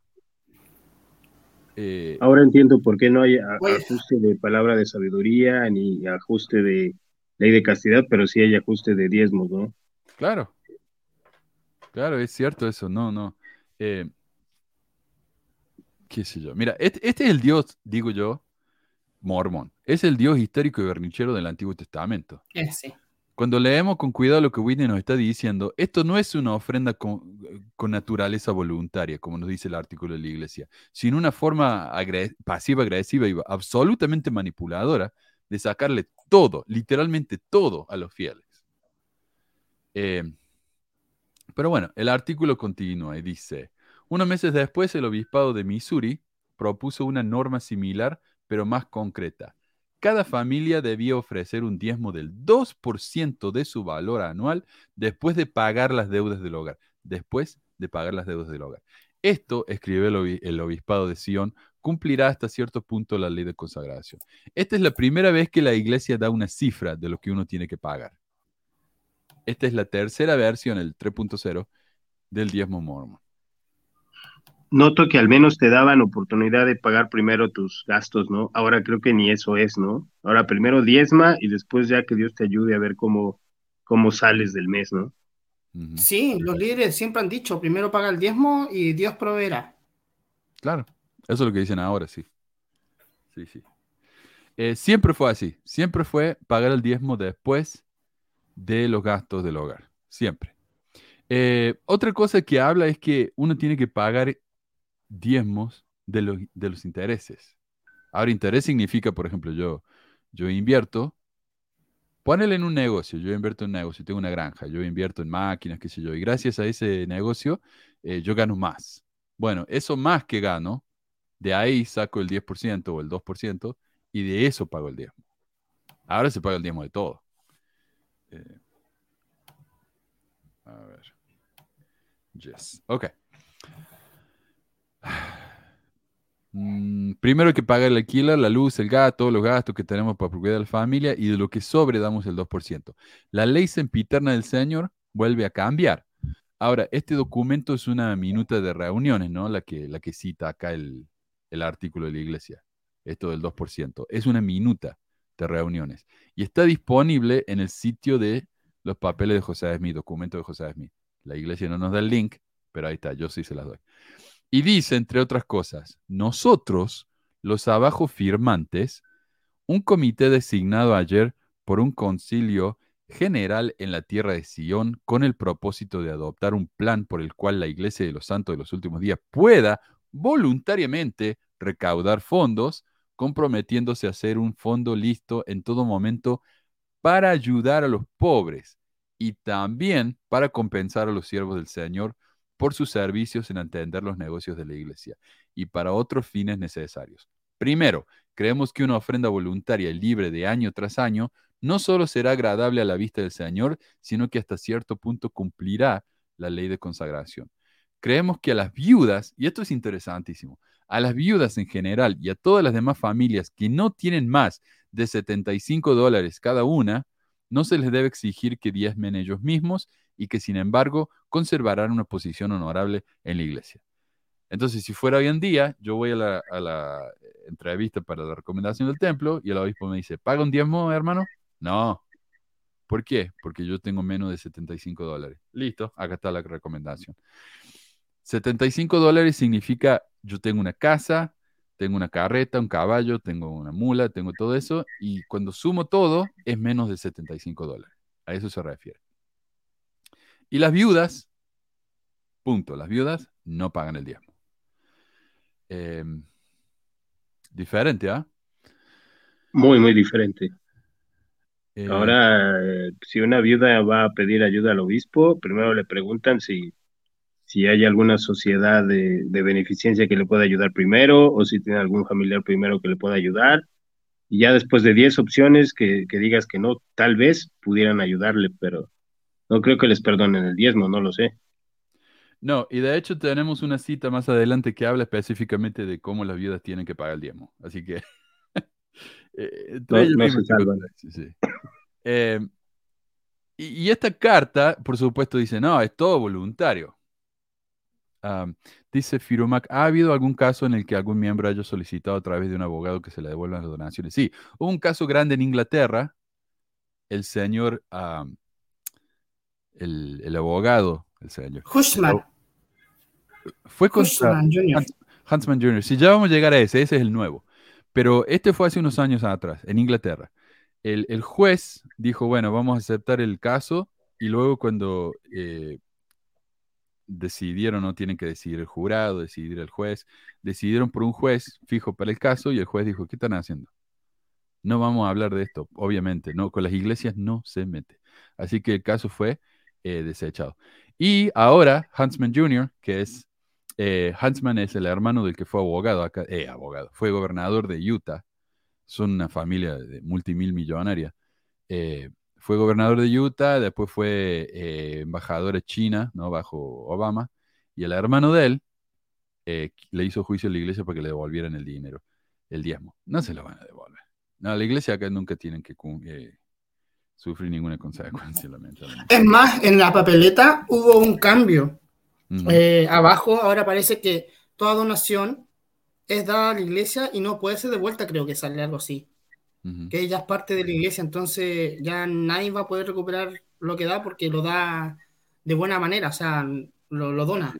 Eh, Ahora entiendo por qué no hay Oye. ajuste de palabra de sabiduría ni ajuste de ley de castidad, pero sí hay ajuste de diezmos, ¿no? Claro, claro, es cierto eso, no, no. Eh, qué sé yo. Mira, este, este es el Dios, digo yo, mormón. Es el Dios histórico y bernichero del Antiguo Testamento. Sí. Cuando leemos con cuidado lo que Whitney nos está diciendo, esto no es una ofrenda con, naturaleza voluntaria, como nos dice el artículo de la iglesia, sino una forma agre- pasiva-agresiva y absolutamente manipuladora de sacarle todo, literalmente todo a los fieles. Eh, pero bueno, el artículo continúa y dice, unos meses después el obispado de Missouri propuso una norma similar, pero más concreta. Cada familia debía ofrecer un diezmo del 2% de su valor anual después de pagar las deudas del hogar. Después de pagar las deudas del hogar. Esto, escribe el, obi- el obispado de Sion, cumplirá hasta cierto punto la ley de consagración. Esta es la primera vez que la iglesia da una cifra de lo que uno tiene que pagar. Esta es la tercera versión, el 3.0, del diezmo mormón. Noto que al menos te daban oportunidad de pagar primero tus gastos, ¿no? Ahora creo que ni eso es, ¿no? Ahora primero diezma y después ya que Dios te ayude a ver cómo, cómo sales del mes, ¿no? Sí, los líderes siempre han dicho, primero paga el diezmo y Dios proveerá. Claro, eso es lo que dicen ahora, sí. Sí, sí. Eh, siempre fue así, siempre fue pagar el diezmo después de los gastos del hogar, siempre. Eh, otra cosa que habla es que uno tiene que pagar diezmos de los, intereses. Ahora, interés significa, por ejemplo, yo, yo invierto, ponele en un negocio, yo invierto en un negocio, tengo una granja, yo invierto en máquinas, qué sé yo, y gracias a ese negocio eh, yo gano más. Bueno, eso más que gano, de ahí saco el 10% o el 2% y de eso pago el diezmo. Ahora se paga el diezmo de todo. Eh, a ver. Yes. Ok. Mm, primero que pagar el alquiler, la luz, el gas, todos los gastos que tenemos para cuidar a la familia y de lo que sobre damos el 2%. La ley sempiterna del Señor vuelve a cambiar. Ahora, este documento es una minuta de reuniones, ¿no? La que, la que cita acá el, el artículo de la iglesia, esto del 2%. Es una minuta de reuniones y está disponible en el sitio de los papeles de José Smith, documento de José Smith. La iglesia no nos da el link, pero ahí está, yo sí se las doy. Y dice, entre otras cosas, nosotros, los abajo firmantes, un comité designado ayer por un concilio general en la tierra de Sion con el propósito de adoptar un plan por el cual la iglesia de los santos de los últimos días pueda voluntariamente recaudar fondos comprometiéndose a hacer un fondo listo en todo momento para ayudar a los pobres y también para compensar a los siervos del Señor por sus servicios en atender los negocios de la iglesia y para otros fines necesarios. Primero, creemos que una ofrenda voluntaria y libre de año tras año no solo será agradable a la vista del Señor, sino que hasta cierto punto cumplirá la ley de consagración. Creemos que a las viudas, y esto es interesantísimo, a las viudas en general y a todas las demás familias que no tienen más de 75 dólares cada una, no se les debe exigir que diezmen ellos mismos y que sin embargo conservarán una posición honorable en la iglesia. Entonces, si fuera hoy en día, yo voy a la, entrevista para la recomendación del templo y el obispo me dice, ¿paga un diezmo, hermano? No. ¿Por qué? Porque yo tengo menos de 75 dólares. Listo, acá está la recomendación. 75 dólares significa yo tengo una casa, tengo una carreta, un caballo, tengo una mula, tengo todo eso, y cuando sumo todo es menos de 75 dólares. A eso se refiere. Y las viudas, punto, las viudas no pagan el diezmo. Em, diferente, ¿ah? Muy, muy diferente. Eh, Ahora, eh, si una viuda va a pedir ayuda al obispo, primero le preguntan si si hay alguna sociedad de, de, beneficencia que le pueda ayudar primero o si tiene algún familiar primero que le pueda ayudar. Y ya después de 10 opciones que, que, digas que no, tal vez pudieran ayudarle, pero no creo que les perdonen el diezmo, no lo sé. No, y de hecho tenemos una cita más adelante que habla específicamente de cómo las viudas tienen que pagar el diezmo. Así que... eh, no, no se salvan. Sí, sí. Eh, y, y esta carta, por supuesto, dice, no, es todo voluntario. Um, dice Firumac, ¿ha habido algún caso en el que algún miembro haya solicitado a través de un abogado que se le devuelvan las donaciones? Sí, hubo un caso grande en Inglaterra. El señor, um, el, el, abogado, el señor. Hushman. Fue contra Hushman Jr. Hans, Huntsman Jr. Si ya vamos a llegar a ese, ese es el nuevo. Pero este fue hace unos años atrás, en Inglaterra. El, el juez dijo, bueno, vamos a aceptar el caso y luego cuando eh, decidieron, no tienen que decidir el jurado, decidir el juez, decidieron por un juez fijo para el caso y el juez dijo, ¿qué están haciendo? No vamos a hablar de esto, obviamente, no, con las iglesias no se mete. Así que el caso fue eh, desechado. Y ahora Huntsman Jr., que es, eh, Huntsman es el hermano del que fue abogado acá, eh, abogado, fue gobernador de Utah, son una familia de multimil millonaria. Eh, fue gobernador de Utah, después fue embajador en China, ¿no? Bajo Obama, y el hermano de él le hizo juicio a la iglesia para que le devolvieran el dinero, el diezmo. No se lo van a devolver. No, la iglesia acá nunca tienen que sufrir ninguna consecuencia, lamentablemente. Es más, en la papeleta hubo un cambio. Uh -huh. abajo ahora parece que toda donación es dada a la iglesia y no puede ser devuelta, creo que sale algo así. Uh -huh. Que ella es parte de la iglesia, entonces ya nadie va a poder recuperar lo que da porque lo da de buena manera, o sea, lo, lo dona.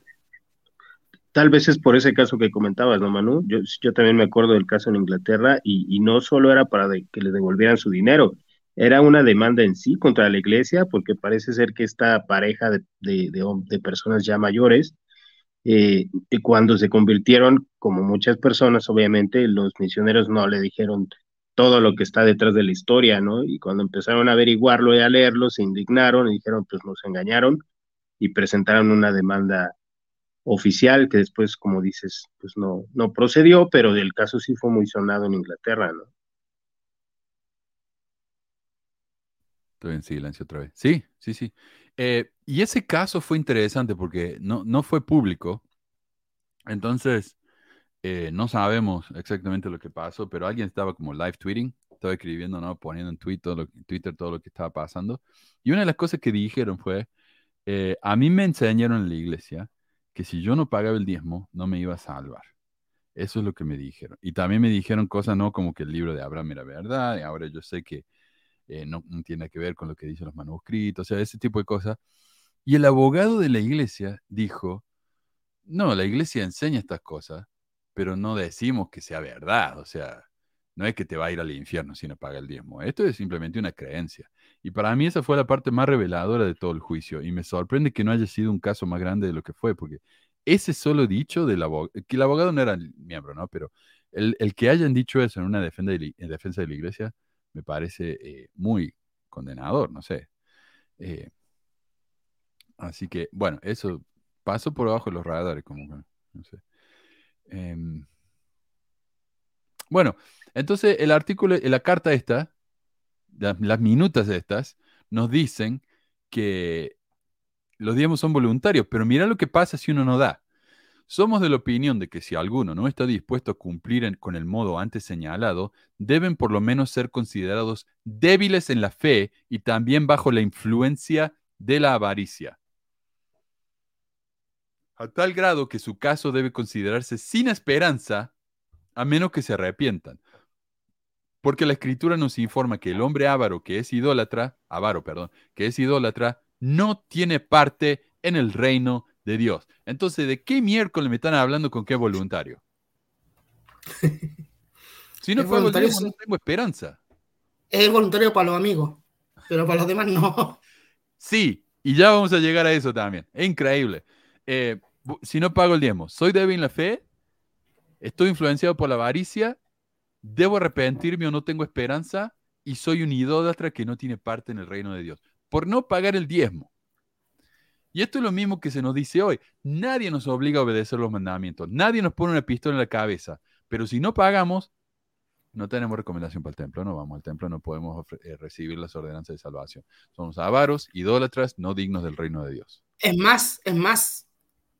Tal vez es por ese caso que comentabas, ¿no, Manu? Yo, yo también me acuerdo del caso en Inglaterra y, y no solo era para de, que le devolvieran su dinero, era una demanda en sí contra la iglesia, porque parece ser que esta pareja de, de, personas ya mayores, eh, cuando se convirtieron, como muchas personas, obviamente, los misioneros no le dijeron todo lo que está detrás de la historia, ¿no? Y cuando empezaron a averiguarlo y a leerlo, se indignaron y dijeron, pues nos engañaron y presentaron una demanda oficial que después, como dices, pues no, no procedió, pero el caso sí fue muy sonado en Inglaterra, ¿no? Estoy en silencio otra vez. Sí, sí, sí. Eh, y ese caso fue interesante porque no, no fue público. Entonces, eh, no sabemos exactamente lo que pasó, pero alguien estaba como live tweeting, estaba escribiendo, ¿no? Poniendo en Twitter todo, lo, que estaba pasando. Y una de las cosas que dijeron fue, eh, a mí me enseñaron en la iglesia que si yo no pagaba el diezmo, no me iba a salvar. Eso es lo que me dijeron. Y también me dijeron cosas, ¿no? Como que el libro de Abraham era verdad, y ahora yo sé que eh, no, tiene que ver con lo que dicen los manuscritos, o sea, ese tipo de cosas. Y el abogado de la iglesia dijo, no, la iglesia enseña estas cosas, pero no decimos que sea verdad, o sea, no es que te va a ir al infierno si no paga el diezmo, esto es simplemente una creencia. Y para mí esa fue la parte más reveladora de todo el juicio, y me sorprende que no haya sido un caso más grande de lo que fue, porque ese solo dicho del abogado, que el abogado no era miembro, ¿no? Pero el, que hayan dicho eso en una defensa en defensa de la iglesia me parece eh, muy condenador, no sé. Eh, así que, bueno, eso pasó por abajo de los radares, como que, no sé. Em, bueno, entonces el artículo, la carta esta, la- las minutas estas, nos dicen que los diezmos son voluntarios, pero mira lo que pasa si uno no da. Somos de la opinión de que si alguno no está dispuesto a cumplir en- con el modo antes señalado, deben por lo menos ser considerados débiles en la fe y también bajo la influencia de la avaricia. A tal grado que su caso debe considerarse sin esperanza a menos que se arrepientan. Porque la escritura nos informa que el hombre avaro que es idólatra, avaro, perdón, que es idólatra, no tiene parte en el reino de Dios. Entonces, ¿de qué miércoles me están hablando con qué voluntario? Si no el voluntario, diezmo, no tengo esperanza. Es voluntario para los amigos, pero para los demás no. Sí, y ya vamos a llegar a eso también. Es increíble. Eh, si no pago el diezmo, ¿soy débil en la fe? ¿Estoy influenciado por la avaricia? ¿Debo arrepentirme o no tengo esperanza? Y soy un idólatra que no tiene parte en el reino de Dios. Por no pagar el diezmo. Y esto es lo mismo que se nos dice hoy. Nadie nos obliga a obedecer los mandamientos. Nadie nos pone una pistola en la cabeza. Pero si no pagamos, no tenemos recomendación para el templo. No vamos al templo, no podemos eh, recibir las ordenanzas de salvación. Somos avaros, idólatras, no dignos del reino de Dios. Es más, es más,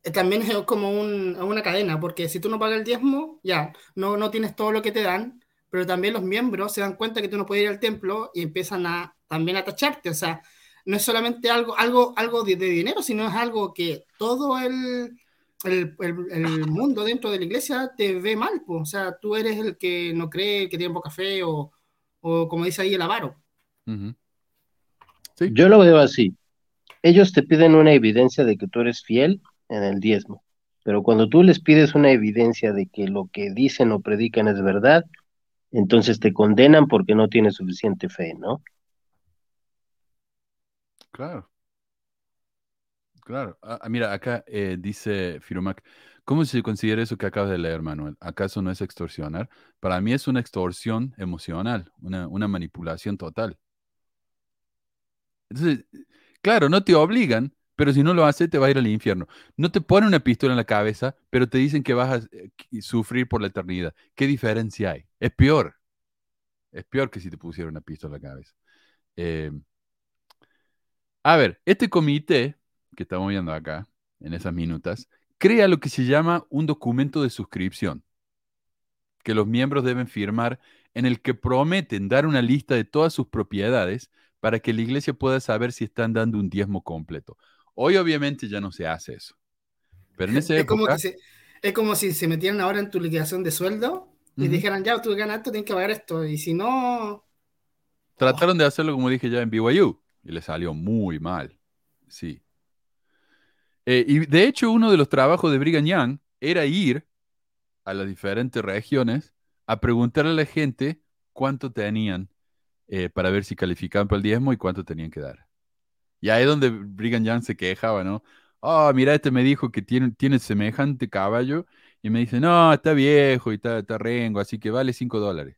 eh, también es como un- una cadena, porque si tú no pagas el diezmo, ya, no, no tienes todo lo que te dan, pero también los miembros se dan cuenta que tú no puedes ir al templo y empiezan a también a tacharte, o sea, no es solamente algo, algo, algo de, de dinero, sino es algo que todo el, el, el- el mundo dentro de la iglesia te ve mal, po. o sea, tú eres el que no cree, el que tiene poca fe, o, o como dice ahí, el avaro. Sí. Yo lo veo así. Ellos te piden una evidencia de que tú eres fiel en el diezmo, pero cuando tú les pides una evidencia de que lo que dicen o predican es verdad, entonces te condenan porque no tienes suficiente fe, ¿no? Claro. Claro. Ah, ah, mira, acá eh, dice Firumac, ¿cómo se considera eso que acabas de leer, Manuel? ¿Acaso no es extorsionar? Para mí es una extorsión emocional, una, una manipulación total. Entonces, claro, no te obligan, pero si no lo haces, te va a ir al infierno. No te ponen una pistola en la cabeza, pero te dicen que vas a eh, sufrir por la eternidad. ¿Qué diferencia hay? Es peor. Es peor que si te pusieran una pistola en la cabeza. Eh, a ver, este comité que estamos viendo acá, en esas minutas, crea lo que se llama un documento de suscripción, que los miembros deben firmar, en el que prometen dar una lista de todas sus propiedades para que la iglesia pueda saber si están dando un diezmo completo. Hoy obviamente ya no se hace eso. Pero en esa Es como, época, que se- es como si se metieran ahora en tu liquidación de sueldo y dijeran, ya, tú ganas esto, tienes que pagar esto. Y si no, trataron de hacerlo, como dije ya, en BYU, y le salió muy mal. Sí. Eh, y de hecho, uno de los trabajos de Brigham Young era ir a las diferentes regiones a preguntarle a la gente cuánto tenían eh, para ver si calificaban para el diezmo y cuánto tenían que dar. Y ahí es donde Brigham Young se quejaba, ¿no? Oh, mira, este me dijo que tiene, tiene semejante caballo y me dice, no, está viejo y está, está rengo, así que vale 5 dólares.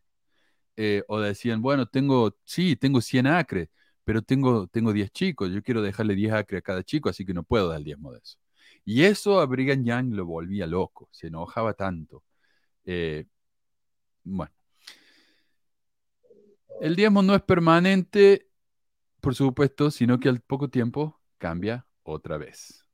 Eh, o decían, bueno, tengo, sí, tengo 100 acres, pero tengo, tengo 10 chicos, yo quiero dejarle 10 acres a cada chico, así que no puedo dar el diezmo de eso. Y eso a Brigham Young lo volvía loco, se enojaba tanto. Eh, bueno, el diezmo no es permanente, por supuesto, sino que al poco tiempo cambia otra vez.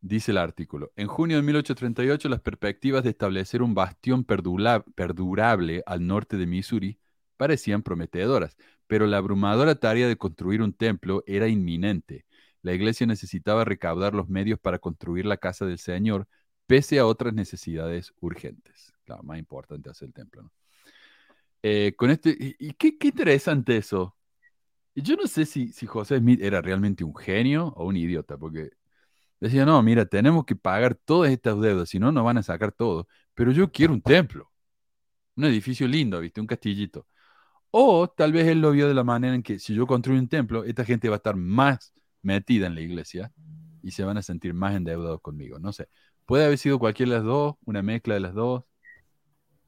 Dice el artículo, en junio de 1838 las perspectivas de establecer un bastión perdurable al norte de Missouri parecían prometedoras, pero la abrumadora tarea de construir un templo era inminente. La iglesia necesitaba recaudar los medios para construir la casa del Señor, pese a otras necesidades urgentes. Claro, más importante hacer el templo. Eh, con este, y, qué, interesante eso. Yo no sé si, si José Smith era realmente un genio o un idiota, porque decía, no, mira, tenemos que pagar todas estas deudas, si no, nos van a sacar todo, pero yo quiero un templo, un edificio lindo, ¿viste? Un castillito. O tal vez él lo vio de la manera en que si yo construyo un templo, esta gente va a estar más metida en la iglesia y se van a sentir más endeudados conmigo. No sé. Puede haber sido cualquiera de las dos, una mezcla de las dos.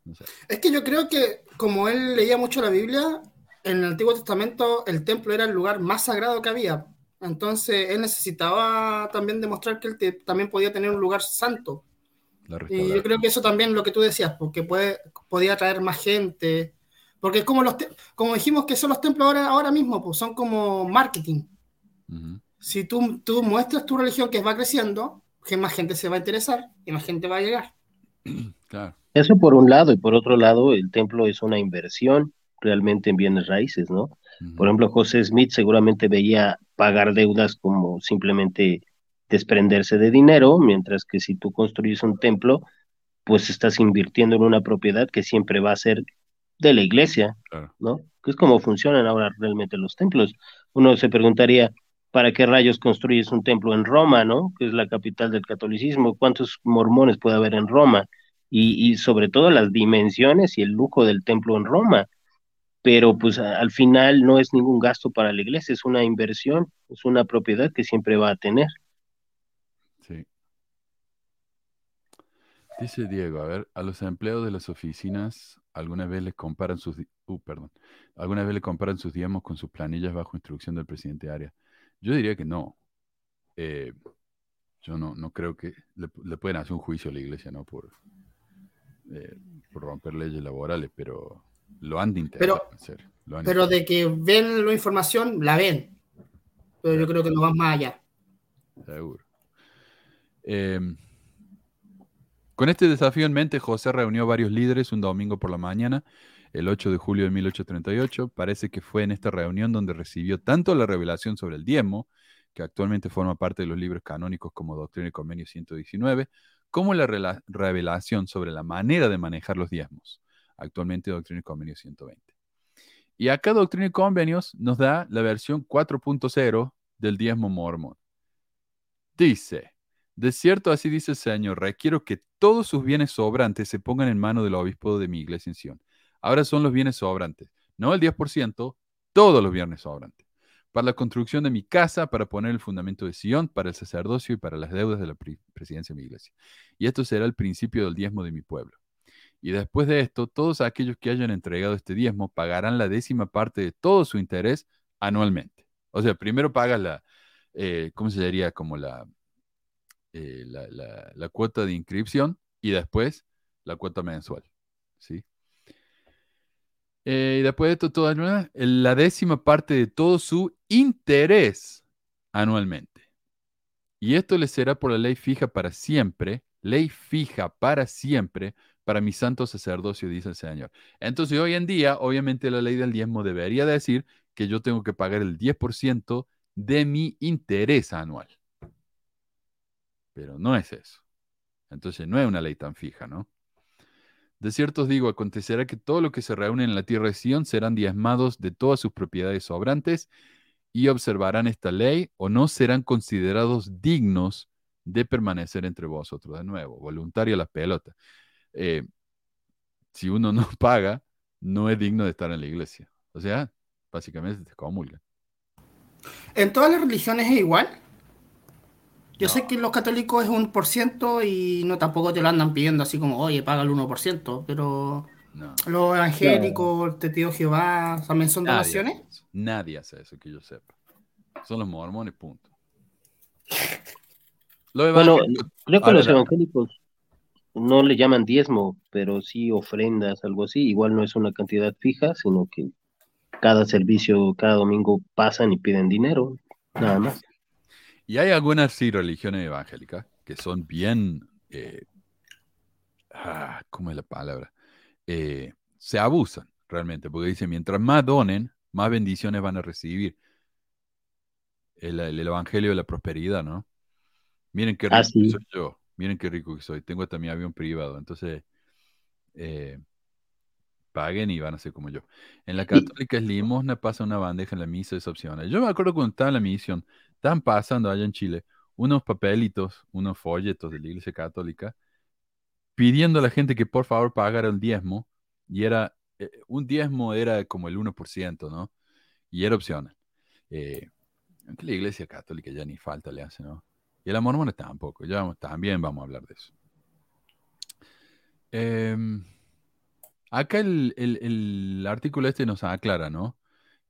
No sé. Es que yo creo que como él leía mucho la Biblia, en el Antiguo Testamento el templo era el lugar más sagrado que había. Entonces él necesitaba también demostrar que él te- también podía tener un lugar santo. Y yo creo que eso también lo que tú decías, porque puede, podía atraer más gente. Porque como los como dijimos que son los templos ahora, ahora mismo, pues son como marketing. Si tú, tú muestras tu religión que va creciendo, que más gente se va a interesar y más gente va a llegar. Claro. Eso por un lado, y por otro lado, el templo es una inversión realmente en bienes raíces, ¿no? Por ejemplo, José Smith seguramente veía pagar deudas como simplemente desprenderse de dinero, mientras que si tú construyes un templo, pues estás invirtiendo en una propiedad que siempre va a ser de la iglesia, Claro. ¿no? Que es como funcionan ahora realmente los templos. Uno se preguntaría, ¿para qué rayos construyes un templo en Roma, ¿no? Que es la capital del catolicismo. ¿Cuántos mormones puede haber en Roma? Y, y sobre todo las dimensiones y el lujo del templo en Roma. Pero pues a- al final no es ningún gasto para la iglesia, es una inversión, es una propiedad que siempre va a tener. Sí. Dice Diego, a ver, a los empleados de las oficinas alguna vez les comparan sus, uh, perdón, alguna vez le comparan sus diezmos con sus planillas bajo instrucción del presidente de área. Yo diría que no. Eh, yo no, no creo que le, le pueden hacer un juicio a la iglesia, ¿no? Por, eh, por romper leyes laborales, pero lo han de intentar Pero- hacer. lo han Pero de que ven la información, la ven. Pero yo creo que no van más allá. seguro. Eh, con este desafío en mente, José reunió varios líderes un domingo por la mañana, el 8 de julio de 1838. Parece que fue en esta reunión donde recibió tanto la revelación sobre el diezmo, que actualmente forma parte de los libros canónicos como Doctrina y Convenio 119, como la revelación sobre la manera de manejar los diezmos, actualmente Doctrina y Convenio 120. Y acá Doctrina y Convenios nos da la versión 4.0 del diezmo mormón. Dice, de cierto así dice el Señor, requiero que todos sus bienes sobrantes se pongan en mano del obispo de mi iglesia en Sion. Ahora son los bienes sobrantes, no el 10%, todos los bienes sobrantes. Para la construcción de mi casa, para poner el fundamento de Sion, para el sacerdocio y para las deudas de la presidencia de mi iglesia. Y esto será el principio del diezmo de mi pueblo. Y después de esto, todos aquellos que hayan entregado este diezmo pagarán la décima parte de todo su interés anualmente. O sea, primero pagas la, eh, ¿cómo se diría? Como la, eh, la, cuota de inscripción y después la cuota mensual. ¿sí? Eh, y después de esto, toda la décima parte de todo su interés anualmente. Y esto le será por la ley fija para siempre, ley fija para siempre para mi santo sacerdocio, dice el Señor. Entonces, hoy en día, obviamente la ley del diezmo debería decir que yo tengo que pagar el 10% de mi interés anual. Pero no es eso. Entonces, no es una ley tan fija, ¿no? De cierto os digo, acontecerá que todo lo que se reúne en la tierra de Sión serán diezmados de todas sus propiedades sobrantes y observarán esta ley o no serán considerados dignos de permanecer entre vosotros. De nuevo, voluntaria la pelota. Eh, si uno no paga, no es digno de estar en la iglesia. O sea, básicamente te comulgan. ¿En todas las religiones es igual? Yo No. sé que los católicos es un por ciento y no tampoco te lo andan pidiendo así como, oye, paga el 1%, pero No. los evangélicos, el testigo de Jehová, también son Nadie donaciones. hace. Nadie hace eso que yo sepa. Son los mormones, punto. Los Bueno, creo que los evangélicos no le llaman diezmo, pero sí ofrendas, algo así. Igual no es una cantidad fija, sino que cada servicio, cada domingo pasan y piden dinero, nada más. Y hay algunas sí religiones evangélicas que son bien, eh, ah, ¿cómo es la palabra? Eh, se abusan realmente, porque dicen, mientras más donen, más bendiciones van a recibir. El, el evangelio de la prosperidad, ¿no? Miren qué rico Ah, que sí. soy yo, miren qué rico que soy, tengo hasta mi avión privado, entonces eh, paguen y van a ser como yo. En la católica es limosna, pasa una bandeja en la misa, es opcional. Yo me acuerdo cuando estaba en la misión, estaban pasando allá en Chile unos papelitos, unos folletos de la iglesia católica, pidiendo a la gente que por favor pagara el diezmo, y era, eh, un diezmo era como el 1%, ¿no? Y era opcional. Eh, aunque la iglesia católica ya ni falta le hace, ¿no? Y la mormona tampoco, ya vamos- también vamos a hablar de eso. Em, Acá el, el- el artículo este nos aclara, ¿no?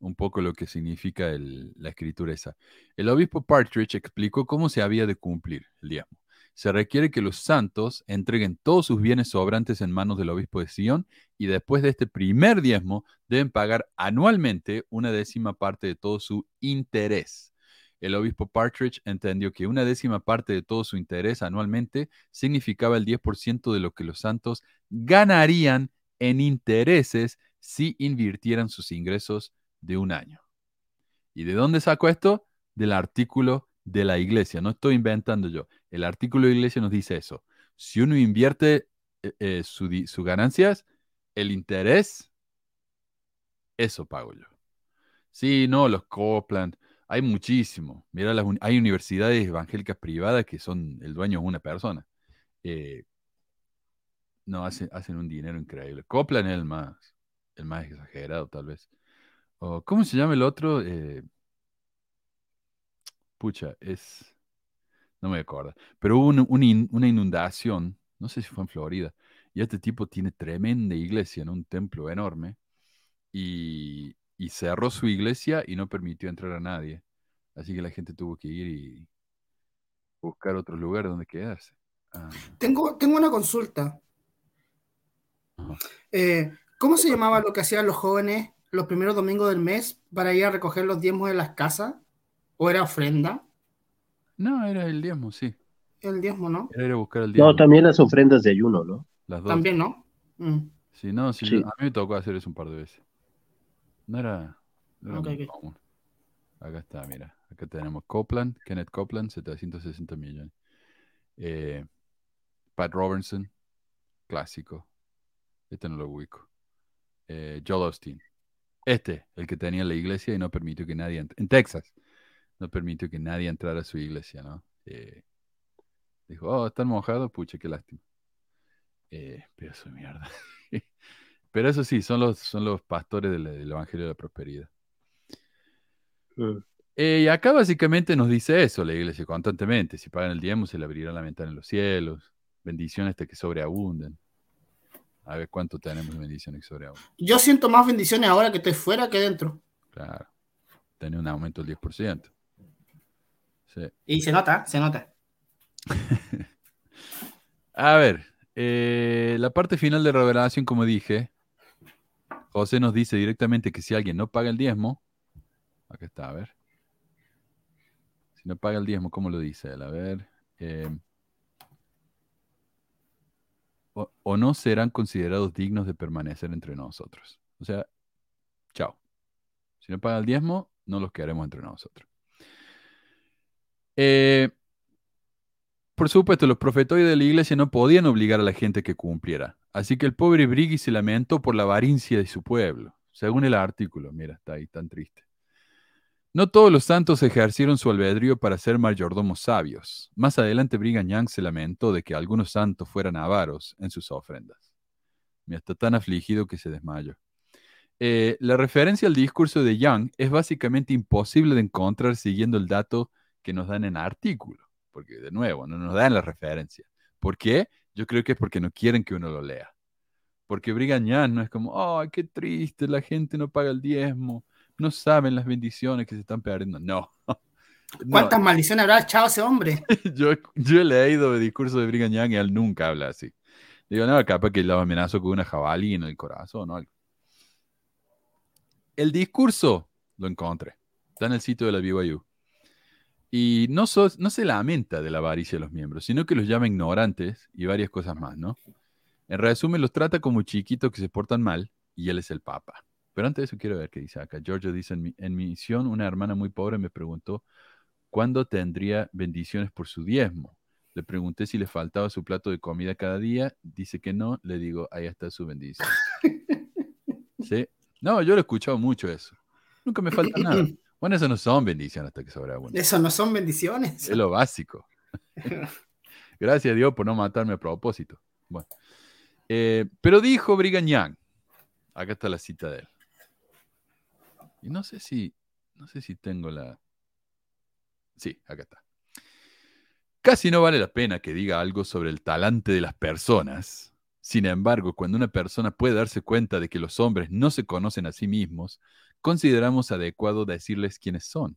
Un poco lo que significa la escritura esa. El obispo Partridge explicó cómo se había de cumplir el diezmo. Se requiere que los santos entreguen todos sus bienes sobrantes en manos del obispo de Sion y después de este primer diezmo deben pagar anualmente una décima parte de todo su interés. El obispo Partridge entendió que una décima parte de todo su interés anualmente significaba el 10% de lo que los santos ganarían en intereses si invirtieran sus ingresos de un año. ¿Y de dónde saco esto? Del artículo de la iglesia. No estoy inventando yo. El artículo de la iglesia nos dice eso. Si uno invierte eh, eh, su, sus ganancias, el interés, eso pago yo. Sí, no, los Copland, hay muchísimo. Mira, las hay universidades evangélicas privadas que son, el dueño es una persona. Eh, no, hacen, hacen un dinero increíble. Copland es el más, el más exagerado, tal vez. ¿cómo se llama el otro? Eh, pucha, es... No me acuerdo. Pero hubo una inundación, no sé si fue en Florida, y este tipo tiene tremenda iglesia en un templo enorme, y, y cerró su iglesia y no permitió entrar a nadie. Así que la gente tuvo que ir y buscar otro lugar donde quedarse. Ah, Tengo, tengo una consulta. Eh, ¿cómo se llamaba lo que hacían los jóvenes los primeros domingos del mes para ir a recoger los diezmos de las casas? ¿O era ofrenda? no, era el diezmo, sí. El diezmo, ¿no? Era ir a buscar el diezmo. No, también las ofrendas de ayuno, ¿no? Las dos. También, ¿no? Mm. Sí, no, sí, a mí me tocó hacer eso un par de veces. No era, no era muy común. Acá está, mira. Acá tenemos Copeland, Kenneth Copeland, 760 millones. Eh, Pat Robertson, clásico. Este no lo ubico. Eh, Joel Osteen. Este, el que tenía la iglesia y no permitió que nadie, en Texas, no permitió que nadie entrara a su iglesia, ¿no? Eh, dijo, oh, están mojados, pucha, qué lástima. Eh, pedazo de mierda. Pero eso sí, son los, son los pastores del, del Evangelio de la Prosperidad. Mm. Eh, y acá básicamente nos dice eso la iglesia constantemente. Si pagan el diezmo, se le abrirá la ventana en los cielos. Bendiciones hasta que sobreabunden. A ver cuánto tenemos de bendiciones que sobreabunden. Yo siento más bendiciones ahora que estoy fuera que dentro. Claro. Tener un aumento del 10%. Sí. Y se nota, se nota. A ver, eh, la parte final de revelación, como dije, José nos dice directamente que si alguien no paga el diezmo, acá está, a ver. Si no paga el diezmo, ¿cómo lo dice él? A ver. eh, o, no serán considerados dignos de permanecer entre nosotros. O sea, chao. Si no paga el diezmo, no los quedaremos entre nosotros. Eh, por supuesto, los profetoides de la iglesia no podían obligar a la gente que cumpliera. Así que el pobre Brigi se lamentó por la avaricia de su pueblo. Según el artículo, mira, está ahí tan triste. No todos los santos ejercieron su albedrío para ser mayordomos sabios. Más adelante Brigham Young se lamentó de que algunos santos fueran avaros en sus ofrendas. Mira, está tan afligido que se desmayó. Eh, la referencia al discurso de Young es básicamente imposible de encontrar siguiendo el dato que nos dan en el artículo porque de nuevo, no nos dan la referencia. ¿Por qué? Yo creo que es porque no quieren que uno lo lea. Porque Brigham no es como, ¡ay, qué triste! La gente no paga el diezmo, no saben las bendiciones que se están perdiendo. No. No, ¿Cuántas maldiciones habrá echado ese hombre? yo, yo he leído el discurso de Brigham Young y él nunca habla así. Digo, no, capaz que lo amenazo con una jabalí en el corazón o algo. El discurso lo encontré. Está en el sitio de la BYU. Y no, so- no se lamenta de la avaricia de los miembros, sino que los llama ignorantes y varias cosas más, ¿no? En resumen, los trata como chiquitos que se portan mal y él es el papa. Pero antes de eso quiero ver qué dice acá. Giorgio dice, en mi, en mi misión una hermana muy pobre me preguntó cuándo tendría bendiciones por su diezmo. Le pregunté si le faltaba su plato de comida cada día. Dice que no. Le digo, ahí está su bendición. ¿Sí? No, yo lo he escuchado mucho eso. Nunca me falta nada. Bueno, eso no son bendiciones hasta que sobreabundan. Eso no son bendiciones. Es lo básico. Gracias a Dios por no matarme a propósito. Bueno. Eh, pero dijo Brigham Young, acá está la cita de él. Y no sé si, no sé si tengo la... Sí, acá está. Casi no vale la pena que diga algo sobre el talante de las personas Sin embargo, cuando una persona puede darse cuenta de que los hombres no se conocen a sí mismos, consideramos adecuado decirles quiénes son.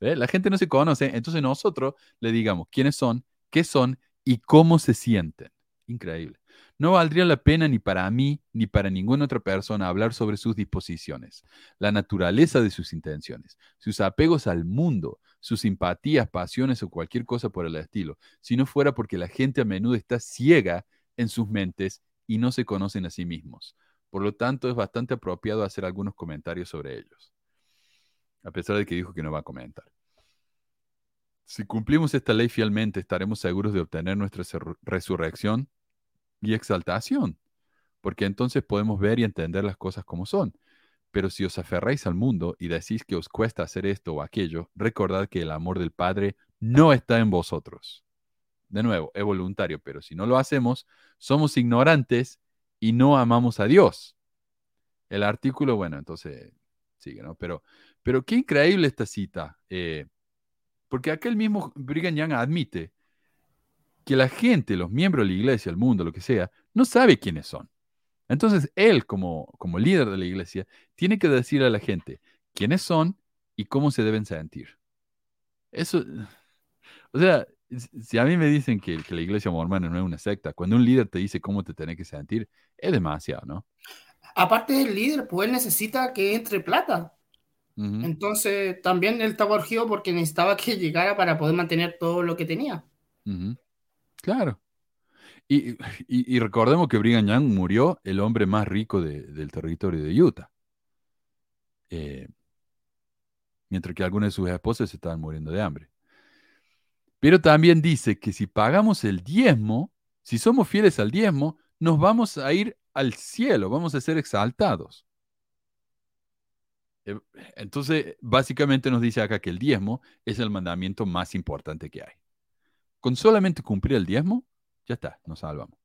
¿Ve? La gente no se conoce, entonces nosotros le digamos quiénes son, qué son y cómo se sienten. Increíble. No valdría la pena ni para mí ni para ninguna otra persona hablar sobre sus disposiciones, la naturaleza de sus intenciones, sus apegos al mundo, sus simpatías, pasiones o cualquier cosa por el estilo, si no fuera porque la gente a menudo está ciega en sus mentes y no se conocen a sí mismos. Por lo tanto, es bastante apropiado hacer algunos comentarios sobre ellos, a pesar de que dijo que no va a comentar. Si cumplimos esta ley fielmente, estaremos seguros de obtener nuestra resurrección y exaltación, porque entonces podemos ver y entender las cosas como son. Pero si os aferráis al mundo y decís que os cuesta hacer esto o aquello, recordad que el amor del Padre no está en vosotros. De nuevo, es voluntario, pero si no lo hacemos, somos ignorantes y no amamos a Dios. El artículo, bueno, entonces sigue, ¿no? Pero, pero qué increíble esta cita, eh, porque aquel mismo Brigham Young admite que la gente, los miembros de la iglesia, el mundo, lo que sea, no sabe quiénes son. Entonces, él como, como líder de la iglesia tiene que decirle a la gente quiénes son y cómo se deben sentir. Eso, o sea, si a mí me dicen que, que, la iglesia mormona no es una secta, cuando un líder te dice cómo te tenés que sentir, es demasiado, ¿no? Aparte del líder, pues él necesita que entre plata. Entonces, también él estaba urgido porque necesitaba que llegara para poder mantener todo lo que tenía. Claro. Y, recordemos que Brigham Young murió el hombre más rico del territorio de Utah. Eh, mientras que algunas de sus esposas estaban muriendo de hambre. Pero también dice que si pagamos el diezmo, si somos fieles al diezmo, nos vamos a ir al cielo, vamos a ser exaltados. Eh, entonces, básicamente nos dice acá que el diezmo es el mandamiento más importante que hay. Con solamente cumplir el diezmo, ya está, nos salvamos.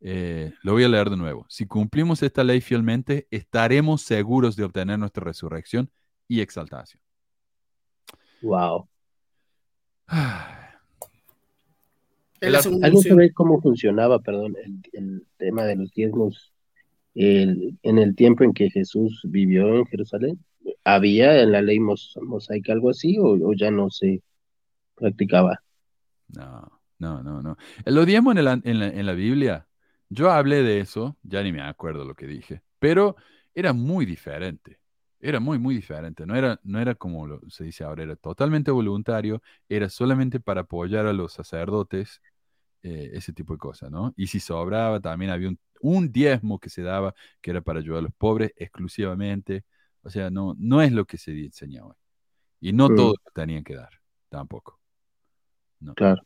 Eh, lo voy a leer de nuevo. Si cumplimos esta ley fielmente, estaremos seguros de obtener nuestra resurrección y exaltación. Wow. El ¿Algo cómo funcionaba, perdón, el, tema de los diezmos en el tiempo en que Jesús vivió en Jerusalén? ¿Había en la ley mosaica algo así o ya no se practicaba? No, no, no, no. El diezmo en, en, la, Biblia, yo hablé de eso, ya ni me acuerdo lo que dije, pero era muy diferente. Era muy, muy diferente. No era, no era como lo, se dice ahora, era totalmente voluntario, era solamente para apoyar a los sacerdotes, eh, ese tipo de cosas, ¿no? Y si sobraba, también había un, un, diezmo que se daba, que era para ayudar a los pobres exclusivamente. O sea, no, no es lo que se enseñaba. Y no todo todos tenían que dar, tampoco. No. Claro.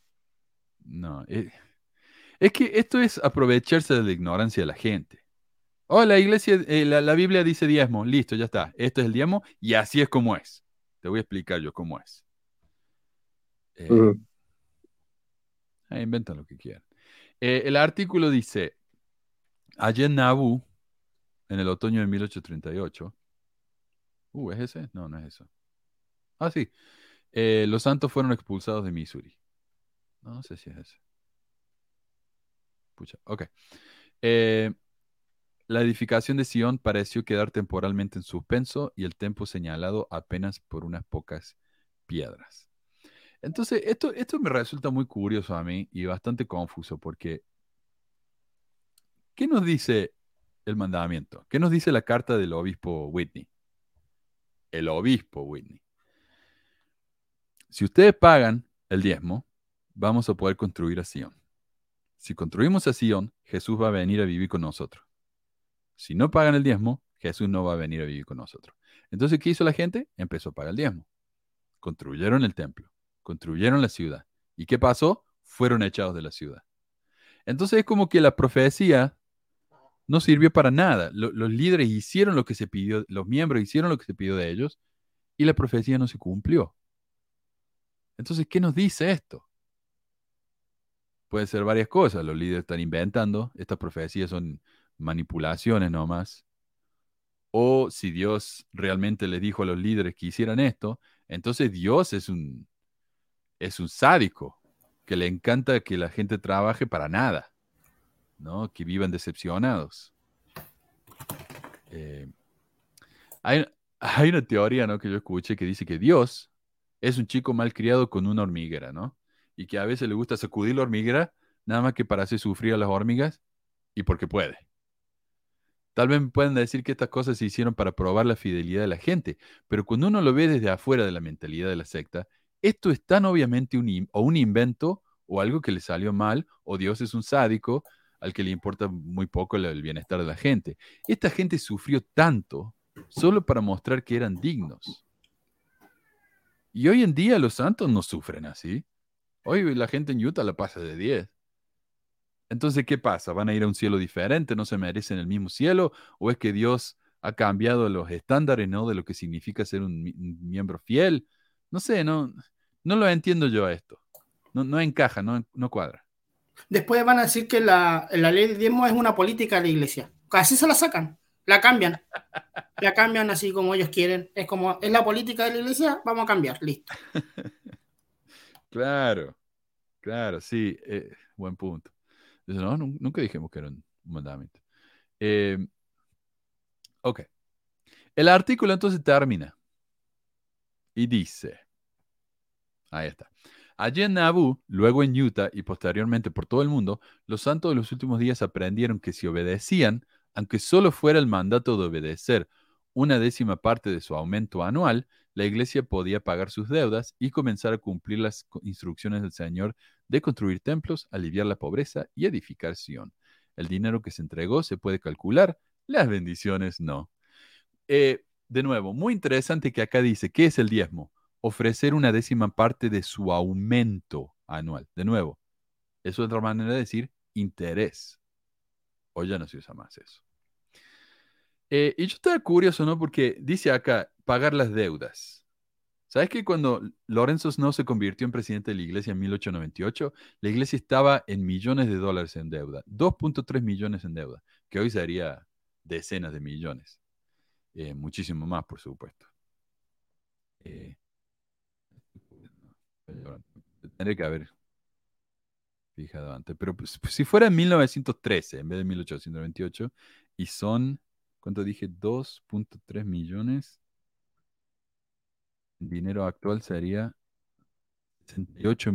No. Eh, es, que esto es aprovecharse de la ignorancia de la gente. Oh, la iglesia, eh, la, Biblia dice diezmo, listo, ya está. Esto es el diezmo y así es como es. Te voy a explicar yo cómo es. Eh, inventan lo que quieran. el artículo dice, allí en Nabu, en el otoño de 1838, uh, ¿es ese? No, no es eso. Ah, sí. los santos fueron expulsados de Missouri. No, sé si es ese. Pucha, ok. Eh, la edificación de Sion pareció quedar temporalmente en suspenso y el templo señalado apenas por unas pocas piedras. Entonces, esto, esto me resulta muy curioso a mí y bastante confuso porque ¿qué nos dice el mandamiento? ¿Qué nos dice la carta del obispo Whitney? El obispo Whitney. Si ustedes pagan el diezmo, vamos a poder construir a Sion. Si construimos a Sion, Jesús va a venir a vivir con nosotros. Si no pagan el diezmo, Jesús no va a venir a vivir con nosotros. Entonces, ¿qué hizo la gente? Empezó a pagar el diezmo. Construyeron el templo, construyeron la ciudad. ¿Y qué pasó? Fueron echados de la ciudad. Entonces es como que la profecía no sirvió para nada. los líderes hicieron lo que se pidió, los miembros hicieron lo que se pidió de ellos y la profecía no se cumplió. Entonces, ¿qué nos dice esto? Puede ser varias cosas. Los líderes están inventando, estas profecías son manipulaciones nomás. O si Dios realmente les dijo a los líderes que hicieran esto, entonces Dios es un, es un sádico que le encanta que la gente trabaje para nada. ¿no? Que vivan decepcionados. Eh, hay, hay, una teoría, ¿no? Que yo escuché que dice que Dios es un chico mal criado con una hormiguera, ¿no? Y que a veces le gusta sacudir la hormiguera nada más que para hacer sufrir a las hormigas y porque puede. Tal vez me pueden decir que estas cosas se hicieron para probar la fidelidad de la gente, pero cuando uno lo ve desde afuera de la mentalidad de la secta, esto es tan obviamente un, un invento o algo que le salió mal, o Dios es un sádico al que le importa muy poco el, bienestar de la gente. Esta gente sufrió tanto solo para mostrar que eran dignos. Y hoy en día los santos no sufren así. Hoy la gente en Utah la pasa de 10. Entonces, ¿qué pasa? ¿Van a ir a un cielo diferente? ¿No se merecen el mismo cielo? ¿O es que Dios ha cambiado los estándares, ¿no? De lo que significa ser un, miembro fiel. No sé, no, no lo entiendo yo a esto. No, no encaja, no, no cuadra. Después van a decir que la, ley de diezmo es una política de la iglesia. Así se la sacan, la cambian. La cambian así como ellos quieren. Es como, es la política de la iglesia, vamos a cambiar, listo. claro, claro, sí, eh, buen punto. no, nunca dijimos que era un mandamiento. Eh, ok. El artículo entonces termina y dice, ahí está. Allí en Nauvoo, luego en Utah y posteriormente por todo el mundo, los santos de los últimos días aprendieron que si obedecían, aunque solo fuera el mandato de obedecer una décima parte de su aumento anual, la iglesia podía pagar sus deudas y comenzar a cumplir las instrucciones del Señor de construir templos, aliviar la pobreza y edificar Sion. El dinero que se entregó se puede calcular, las bendiciones no. Eh, de nuevo, muy interesante que acá dice, ¿qué es el diezmo? ofrecer una décima parte de su aumento anual. De nuevo, eso es otra manera de decir interés. Hoy ya no se usa más eso. Eh, y yo estaba curioso, ¿no? Porque dice acá, pagar las deudas. ¿Sabes que cuando Lorenzo Snow se convirtió en presidente de la iglesia en 1898, la iglesia estaba en millones de dólares en deuda, 2.3 millones en deuda, que hoy sería decenas de millones, eh, muchísimo más, por supuesto. Eh, Tendría que haber fijado antes. Pero pues, pues, si fuera en 1913 en vez de 1828 y son, ¿cuánto dije? 2.3 millones. Dinero actual sería 68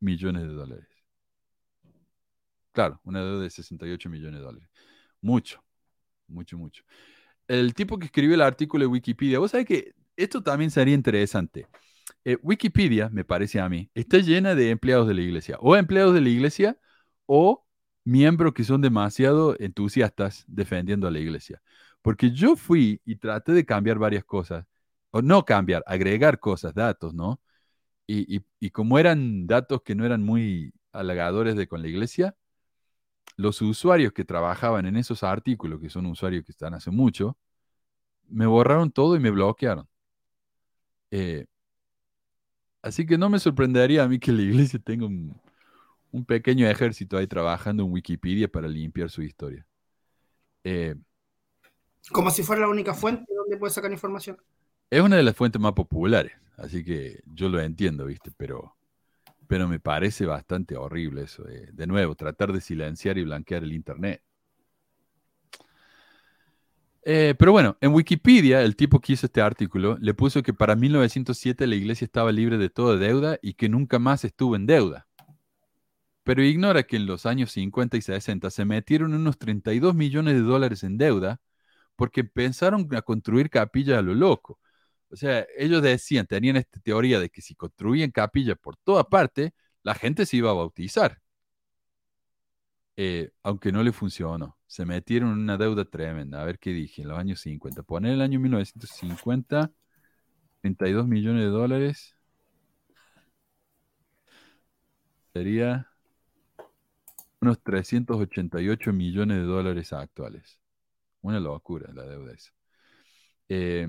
millones de dólares. Claro, una deuda de 68 millones de dólares. Mucho, mucho, mucho. El tipo que escribió el artículo de Wikipedia, vos sabés que esto también sería interesante. Eh, Wikipedia, me parece a mí, está llena de empleados de la iglesia, o empleados de la iglesia, o miembros que son demasiado entusiastas defendiendo a la iglesia. Porque yo fui y traté de cambiar varias cosas, o no cambiar, agregar cosas, datos, ¿no? Y, y como eran datos que no eran muy halagadores de con la iglesia, los usuarios que trabajaban en esos artículos, que son usuarios que están hace mucho, me borraron todo y me bloquearon. Eh, Así que no me sorprendería a mí que la iglesia tenga un, pequeño ejército ahí trabajando en Wikipedia para limpiar su historia. Eh, Como si fuera la única fuente donde puede sacar información. Es una de las fuentes más populares, así que yo lo entiendo, ¿viste? Pero, pero me parece bastante horrible eso. de nuevo, tratar de silenciar y blanquear el Internet. Eh, pero bueno, en Wikipedia, el tipo que hizo este artículo le puso que para 1907 la iglesia estaba libre de toda deuda y que nunca más estuvo en deuda. Pero ignora que en los años 50 y 60 se metieron unos 32 millones de dólares en deuda porque pensaron a construir capillas a lo loco. O sea, ellos decían, tenían esta teoría de que si construían capillas por toda parte, la gente se iba a bautizar. Eh, aunque no le funcionó. Se metieron en una deuda tremenda. A ver qué dije, en los años 50. Poner el año 1950, 32 millones de dólares. Sería unos 388 millones de dólares actuales. Una locura la deuda esa. Eh,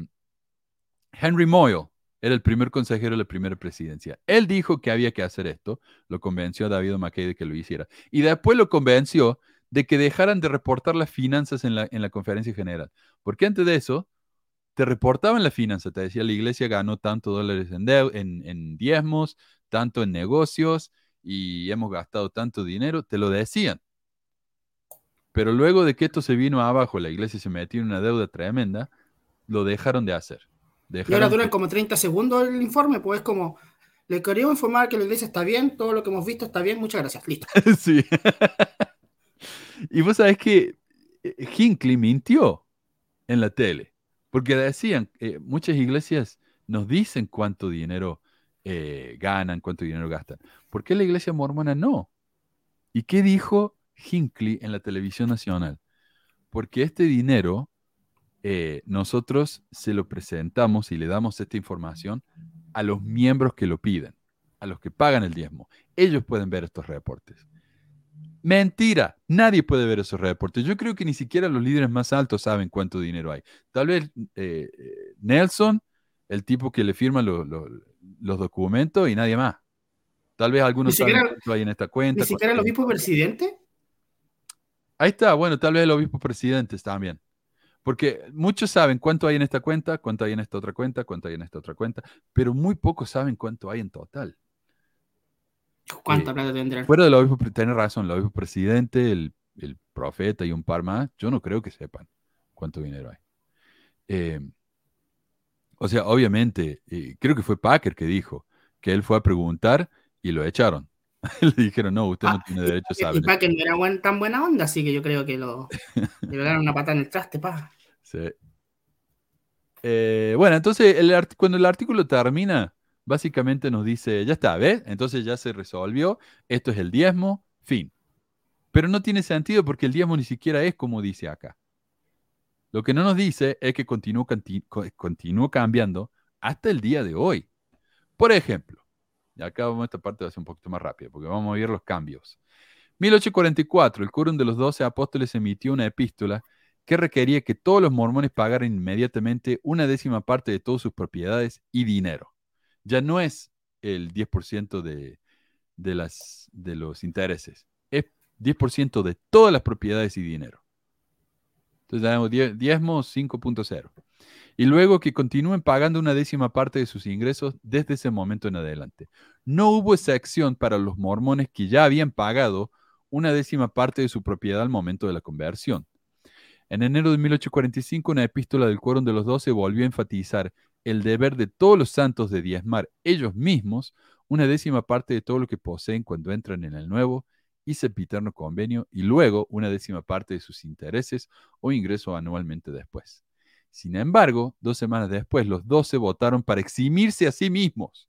Henry Moyle era el primer consejero de la primera presidencia. Él dijo que había que hacer esto, lo convenció a David McKay de que lo hiciera. Y después lo convenció de que dejaran de reportar las finanzas en la, en la conferencia general. Porque antes de eso, te reportaban la finanza, te decía la iglesia ganó tanto dólares en, en, en diezmos, tanto en negocios y hemos gastado tanto dinero, te lo decían. Pero luego de que esto se vino abajo, la iglesia se metió en una deuda tremenda, lo dejaron de hacer. Y ahora duran como 30 segundos el informe, pues como, le queríamos informar que la iglesia está bien, todo lo que hemos visto está bien, muchas gracias, listo. sí. y vos sabés que eh, Hinckley mintió en la tele, porque decían, eh, muchas iglesias nos dicen cuánto dinero eh, ganan, cuánto dinero gastan. ¿Por qué la iglesia mormona no? ¿Y qué dijo Hinckley en la televisión nacional? Porque este dinero eh, nosotros se lo presentamos y le damos esta información a los miembros que lo piden, a los que pagan el diezmo. Ellos pueden ver estos reportes. Mentira, nadie puede ver esos reportes. Yo creo que ni siquiera los líderes más altos saben cuánto dinero hay. Tal vez eh, Nelson, el tipo que le firma lo- lo- los documentos y nadie más. Tal vez algunos saben siquiera- cuánto hay en esta cuenta. Ni siquiera el obispo presidente. Ahí está, bueno, tal vez el obispo presidente también. Porque muchos saben cuánto hay en esta cuenta, cuánto hay en esta otra cuenta, cuánto hay en esta otra cuenta, pero muy pocos saben cuánto hay en total. ¿Cuánta Eh, plata tendrán? Fuera del obispo, tenés razón, el obispo presidente, el, el profeta y un par más, yo no creo que sepan cuánto dinero hay. Eh, o sea, obviamente, eh, creo que fue Packer que dijo que él fue a preguntar y lo echaron. Le dijeron, no, usted no Ah, tiene derecho a Y saber. para que no era buen- tan buena onda, así que yo creo que lo, le pegaron una patada en el traste, pa. Sí. Eh, bueno, entonces el cuando el artículo termina, básicamente nos dice, ya está, ¿ves? Entonces ya se resolvió, esto es el diezmo, fin. Pero no tiene sentido porque el diezmo ni siquiera es como dice acá. Lo que no nos dice es que continuó, canti- co- continuó cambiando hasta el día de hoy. Por ejemplo, y acá vamos esta parte va a ser un poquito más rápida porque vamos a ver los cambios. 1844, el quórum de los doce apóstoles emitió una epístola que requería que todos los mormones pagaran inmediatamente una décima parte de todas sus propiedades y dinero. Ya no es el 10% de, de, las, de los intereses, es 10% de todas las propiedades y dinero. Entonces tenemos die- diezmo 5.0. Y luego que continúen pagando una décima parte de sus ingresos desde ese momento en adelante. No hubo excepción para los mormones que ya habían pagado una décima parte de su propiedad al momento de la conversión. En enero de 1845, una epístola del Quórum de los Doce volvió a enfatizar el deber de todos los santos de diezmar ellos mismos una décima parte de todo lo que poseen cuando entran en el nuevo y sempiterno convenio y luego una décima parte de sus intereses o ingreso anualmente después. Sin embargo, dos semanas después, los doce votaron para eximirse a sí mismos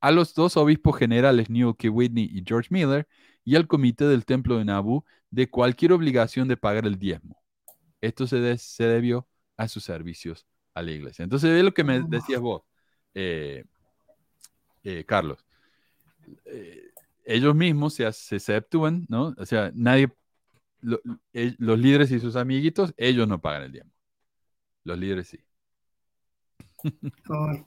a los dos obispos generales Newell K. Whitney y George Miller y al comité del templo de Nauvoo de cualquier obligación de pagar el diezmo. Esto se, de- se debió a sus servicios a la iglesia. Entonces, es lo que me decías vos, eh, eh, Carlos. Eh, ellos mismos se, se exceptúan, ¿no? O sea, nadie, lo- los líderes y sus amiguitos, ellos no pagan el diezmo. Los líderes sí. Ay,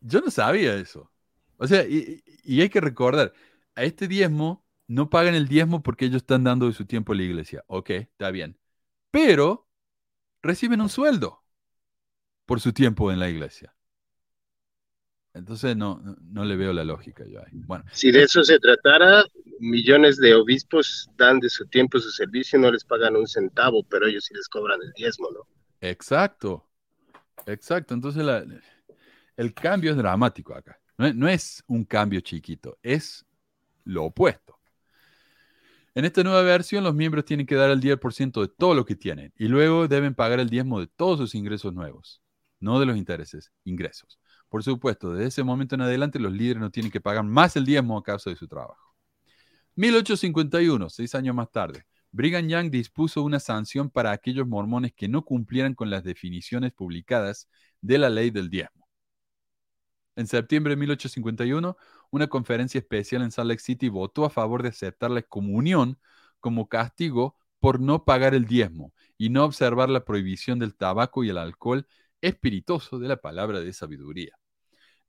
Yo no sabía eso. O sea, y, y hay que recordar, a este diezmo no pagan el diezmo porque ellos están dando de su tiempo a la iglesia. Ok, está bien. Pero reciben un sueldo por su tiempo en la iglesia. Entonces no, no, le veo la lógica yo ahí. Bueno, Si de eso se tratara, millones de obispos dan de su tiempo su servicio y no les pagan un centavo, pero ellos sí les cobran el diezmo, ¿no? exacto. Exacto. Entonces la- el cambio es dramático acá. No es, no es un cambio chiquito, es lo opuesto. En esta nueva versión, los miembros tienen que dar el 10% de todo lo que tienen y luego deben pagar el diezmo de todos sus ingresos nuevos, no de los intereses, ingresos. Por supuesto, desde ese momento en adelante, los líderes no tienen que pagar más el diezmo a causa de su trabajo. 1851, seis años más tarde, Brigham Young dispuso una sanción para aquellos mormones que no cumplieran con las definiciones publicadas de la ley del diezmo. En septiembre de 1851, una conferencia especial en Salt Lake City votó a favor de aceptar la excomunión como castigo por no pagar el diezmo y no observar la prohibición del tabaco y el alcohol espirituoso de la palabra de sabiduría.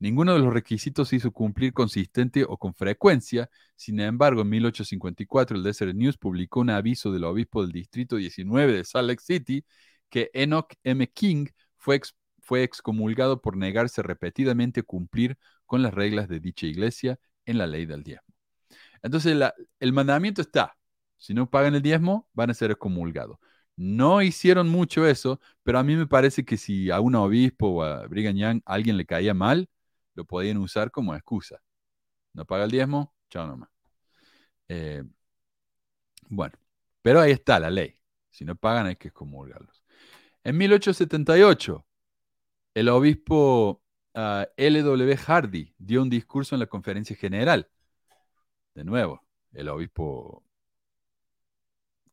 Ninguno de los requisitos hizo cumplir consistente o con frecuencia. Sin embargo, en 1854 el Desert News publicó un aviso del obispo del distrito 19 de Salt Lake City que Enoch M. King fue, fue excomulgado por negarse repetidamente a cumplir con las reglas de dicha iglesia en la ley del diezmo. Entonces, el mandamiento está. Si no pagan el diezmo, van a ser excomulgados. No hicieron mucho eso, pero a mí me parece que si a un obispo o a Brigham Young alguien le caía mal, lo podían usar como excusa. No paga el diezmo, chao nomás. Eh, bueno, pero ahí está la ley. Si no pagan hay que excomulgarlos. En 1878, el obispo ah, L.W. Hardy dio un discurso en la conferencia general. De nuevo, el obispo,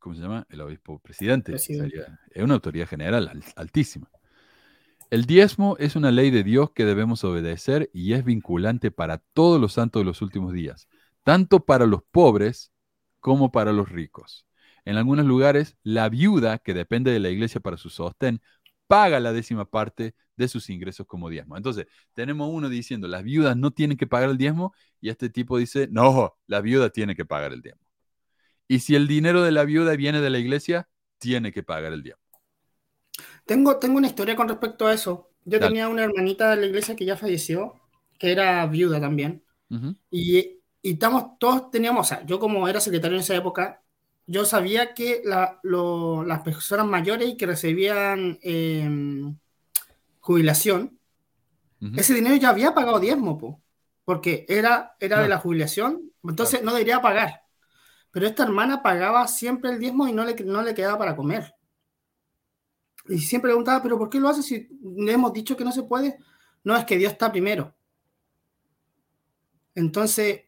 ¿cómo se llama? El obispo presidente. Presidente. sería- es una autoridad general al- altísima. El diezmo es una ley de Dios que debemos obedecer y es vinculante para todos los santos de los últimos días, tanto para los pobres como para los ricos. En algunos lugares, la viuda, que depende de la iglesia para su sostén, paga la décima parte de sus ingresos como diezmo. Entonces, tenemos uno diciendo, las viudas no tienen que pagar el diezmo, y este tipo dice, no, la viuda tiene que pagar el diezmo. Y si el dinero de la viuda viene de la iglesia, tiene que pagar el diezmo. Tengo, tengo una historia con respecto a eso. Yo Dale. tenía una hermanita de la iglesia que ya falleció, que era viuda también. Y, y estamos, todos teníamos, o sea, yo como era secretario en esa época, yo sabía que la- lo- las personas mayores y que recibían eh, jubilación, ese dinero ya había pagado diezmo, po, porque era, era de la jubilación, entonces no debería pagar. Pero esta hermana pagaba siempre el diezmo y no le, no le quedaba para comer. Y siempre preguntaba, ¿pero por qué lo hace si le hemos dicho que no se puede? No, es que Dios está primero. Entonces,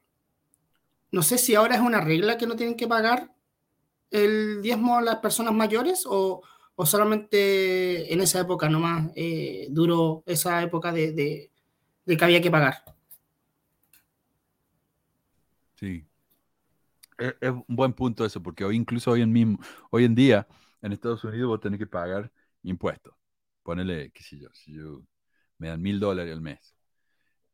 no sé si ahora es una regla que no tienen que pagar el diezmo a las personas mayores o, o solamente en esa época nomás eh, duró esa época de, de- de que había que pagar. Sí. Es, es un buen punto eso, porque hoy, incluso hoy en, mismo, hoy en día, en Estados Unidos, vos tenés que pagar impuestos. Ponele, qué yo, si yo me dan mil dólares al mes.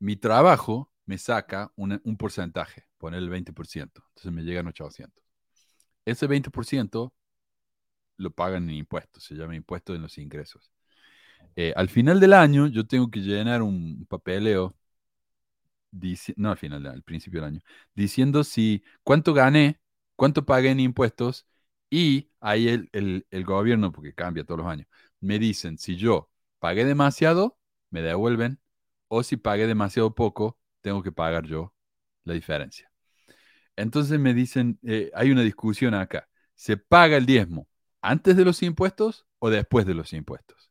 Mi trabajo me saca una- un porcentaje, poner el 20%, entonces me llegan 800. Ese 20% lo pagan en impuestos, se llama impuesto en los ingresos. Eh, al final del año, yo tengo que llenar un papeleo, dici- no al final, al principio del año, diciendo si cuánto gané, cuánto pagué en impuestos y ahí el, el- el gobierno, porque cambia todos los años, me dicen si yo pagué demasiado, me devuelven, o si pagué demasiado poco, tengo que pagar yo la diferencia. Entonces me dicen, eh, hay una discusión acá, ¿se paga el diezmo antes de los impuestos o después de los impuestos?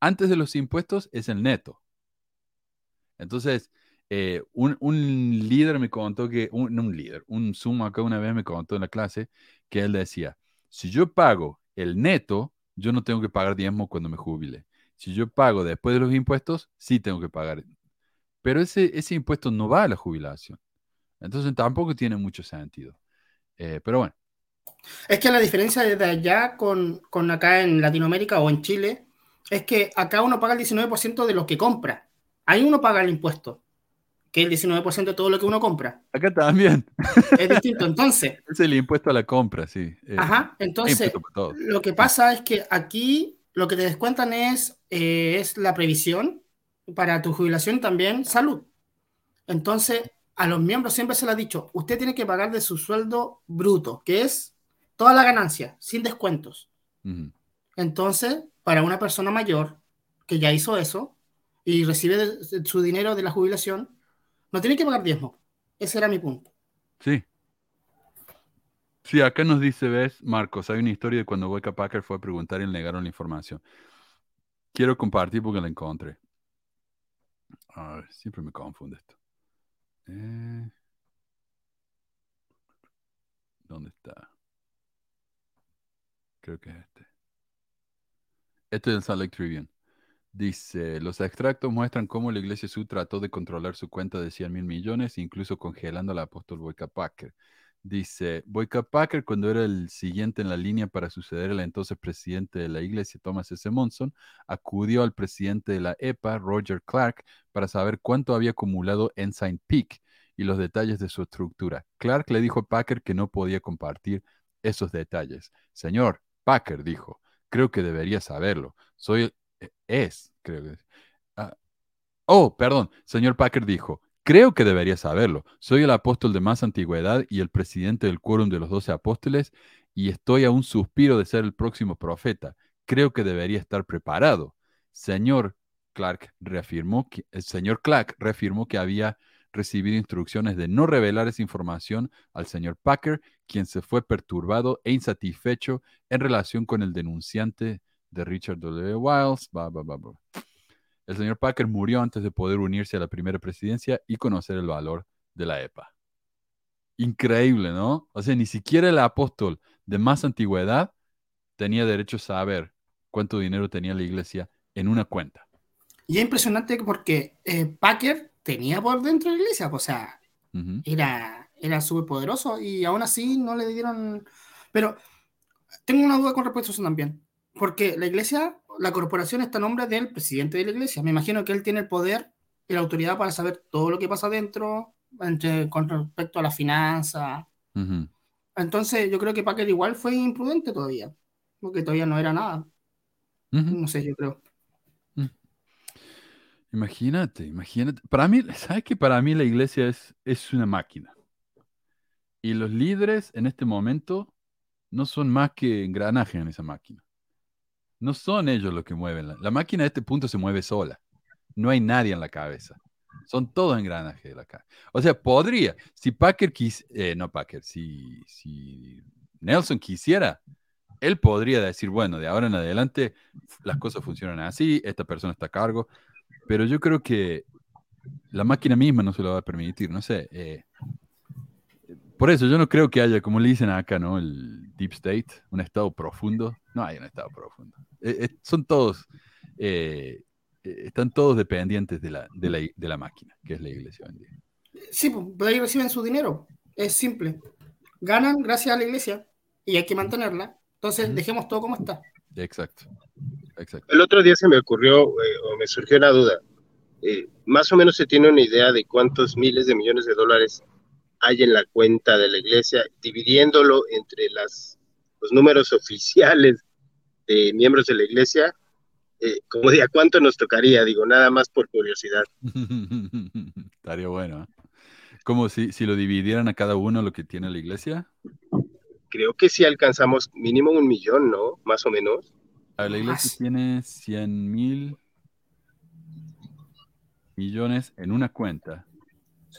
Antes de los impuestos es el neto. Entonces, eh, un, un líder me contó que, un, un líder, un sumo acá una vez me contó en la clase que él decía, si yo pago el neto, yo no tengo que pagar diezmo cuando me jubile. Si yo pago después de los impuestos, sí tengo que pagar. Pero ese, ese impuesto no va a la jubilación. Entonces tampoco tiene mucho sentido. Eh, pero bueno, Es que la diferencia de allá con, con acá en Latinoamérica o en Chile es que acá uno paga el 19% de lo que compra. Ahí uno paga el impuesto, que es el 19% de todo lo que uno compra. acá también Es distinto. Entonces, es el impuesto a la compra, sí. Eh, ajá, entonces lo que pasa es que aquí lo que te descuentan es, eh, es la previsión para tu jubilación también salud. Entonces, a los miembros siempre se les ha dicho, usted tiene que pagar de su sueldo bruto, que es toda la ganancia, sin descuentos. Ujú. Entonces, para una persona mayor que ya hizo eso y recibe de- de su dinero de la jubilación, no tiene que pagar diezmo. Ese era mi punto. Sí. Sí, acá nos dice, ves, Marcos, hay una historia de cuando Weka Packer fue a preguntar y le negaron la información. Quiero compartir porque la encontré. A ver, siempre me confunde esto. Eh, ¿Dónde está? Creo que es este. Este es el Lake Tribune. Dice, los extractos muestran cómo la Iglesia Sud trató de controlar su cuenta de 100 mil millones, incluso congelando al apóstol Boyka Packer. Dice, Boyka Packer, cuando era el siguiente en la línea para suceder al entonces presidente de la Iglesia, Thomas S. Monson, acudió al presidente de la EPA, Roger Clark, para saber cuánto había acumulado Ensign Peak y los detalles de su estructura. Clark le dijo a Packer que no podía compartir esos detalles. Señor, Packer dijo, creo que debería saberlo. Soy, es, creo que es. Ah, oh, perdón, señor Packer dijo, Creo que debería saberlo. Soy el apóstol de más antigüedad y el presidente del quórum de los doce apóstoles y estoy a un suspiro de ser el próximo profeta. Creo que debería estar preparado. Señor Clark reafirmó que, el señor Clark reafirmó que había recibido instrucciones de no revelar esa información al señor Packer, quien se fue perturbado e insatisfecho en relación con el denunciante de Richard W. Wiles. Blah, blah, blah, blah. El señor Packer murió antes de poder unirse a la primera presidencia y conocer el valor de la EPA. Increíble, ¿no? O sea, ni siquiera el apóstol de más antigüedad tenía derecho a saber cuánto dinero tenía la iglesia en una cuenta. Y es impresionante porque eh, Packer tenía por dentro de la iglesia, o sea, era, era súper poderoso y aún así no le dieron... Pero tengo una duda con respecto a eso también, porque la iglesia, la corporación está a nombre del presidente de la iglesia. Me imagino que él tiene el poder y la autoridad para saber todo lo que pasa dentro entre, con respecto a la finanza. Entonces yo creo que Packer igual fue imprudente todavía, porque todavía no era nada. No sé, yo creo. Imagínate, imagínate. Para mí, ¿sabes que Para mí la iglesia es, es una máquina. Y los líderes en este momento no son más que engranajes en esa máquina. No son ellos los que mueven. La, máquina a este punto se mueve sola. No hay nadie en la cabeza. Son todos engranajes de la cabeza. O sea, podría, si Packer quis, eh, no Packer, si, si Nelson quisiera, él podría decir, bueno, de ahora en adelante las cosas funcionan así, esta persona está a cargo, pero yo creo que la máquina misma no se lo va a permitir, no sé. eh, por eso yo no creo que haya, como le dicen acá, ¿no? El deep state, un estado profundo. No hay un estado profundo. Eh, eh, son todos, eh, están todos dependientes de la, de, la, de la máquina, que es la iglesia hoy en día. Sí, pues ahí reciben su dinero. Es simple. Ganan gracias a la iglesia y hay que mantenerla. Entonces, dejemos todo como está. Exacto. Exacto. El otro día se me ocurrió eh, o me surgió una duda. Eh, más o menos se tiene una idea de cuántos miles de millones de dólares hay en la cuenta de la iglesia, dividiéndolo entre las, los números oficiales de miembros de la iglesia, eh, como de a cuánto nos tocaría, digo, nada más por curiosidad. Estaría bueno. ¿eh? Como si, si lo dividieran a cada uno lo que tiene la iglesia. Creo que sí alcanzamos mínimo un millón, ¿no? Más o menos. A la iglesia Más. tiene 100 mil millones en una cuenta.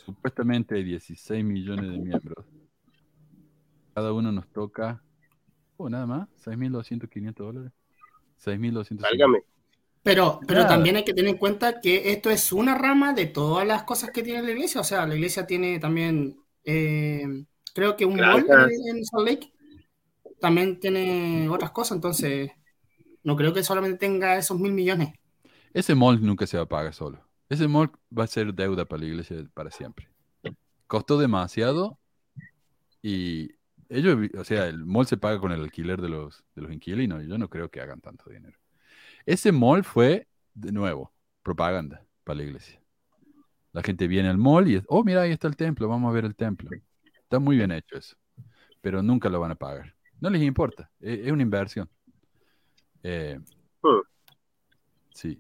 Supuestamente hay 16 millones de miembros. Cada uno nos toca, oh, nada más, 6.200, 500 dólares. 6.200. Válgame. Pero, pero Nada. también hay que tener en cuenta que esto es una rama de todas las cosas que tiene la iglesia. O sea, la iglesia tiene también, eh, creo que un mall en Salt Lake. También tiene otras cosas. Entonces, no creo que solamente tenga esos mil millones. Ese mall nunca se va a pagar solo. Ese mall va a ser deuda para la iglesia para siempre. Costó demasiado y ellos, o sea, el mall se paga con el alquiler de los, de los inquilinos y yo no creo que hagan tanto dinero. Ese mall fue, de nuevo, propaganda para la iglesia. La gente viene al mall y es, oh, mira, ahí está el templo, vamos a ver el templo. Está muy bien hecho eso, pero nunca lo van a pagar. No les importa, e- es, una inversión. Eh, Hmm. sí.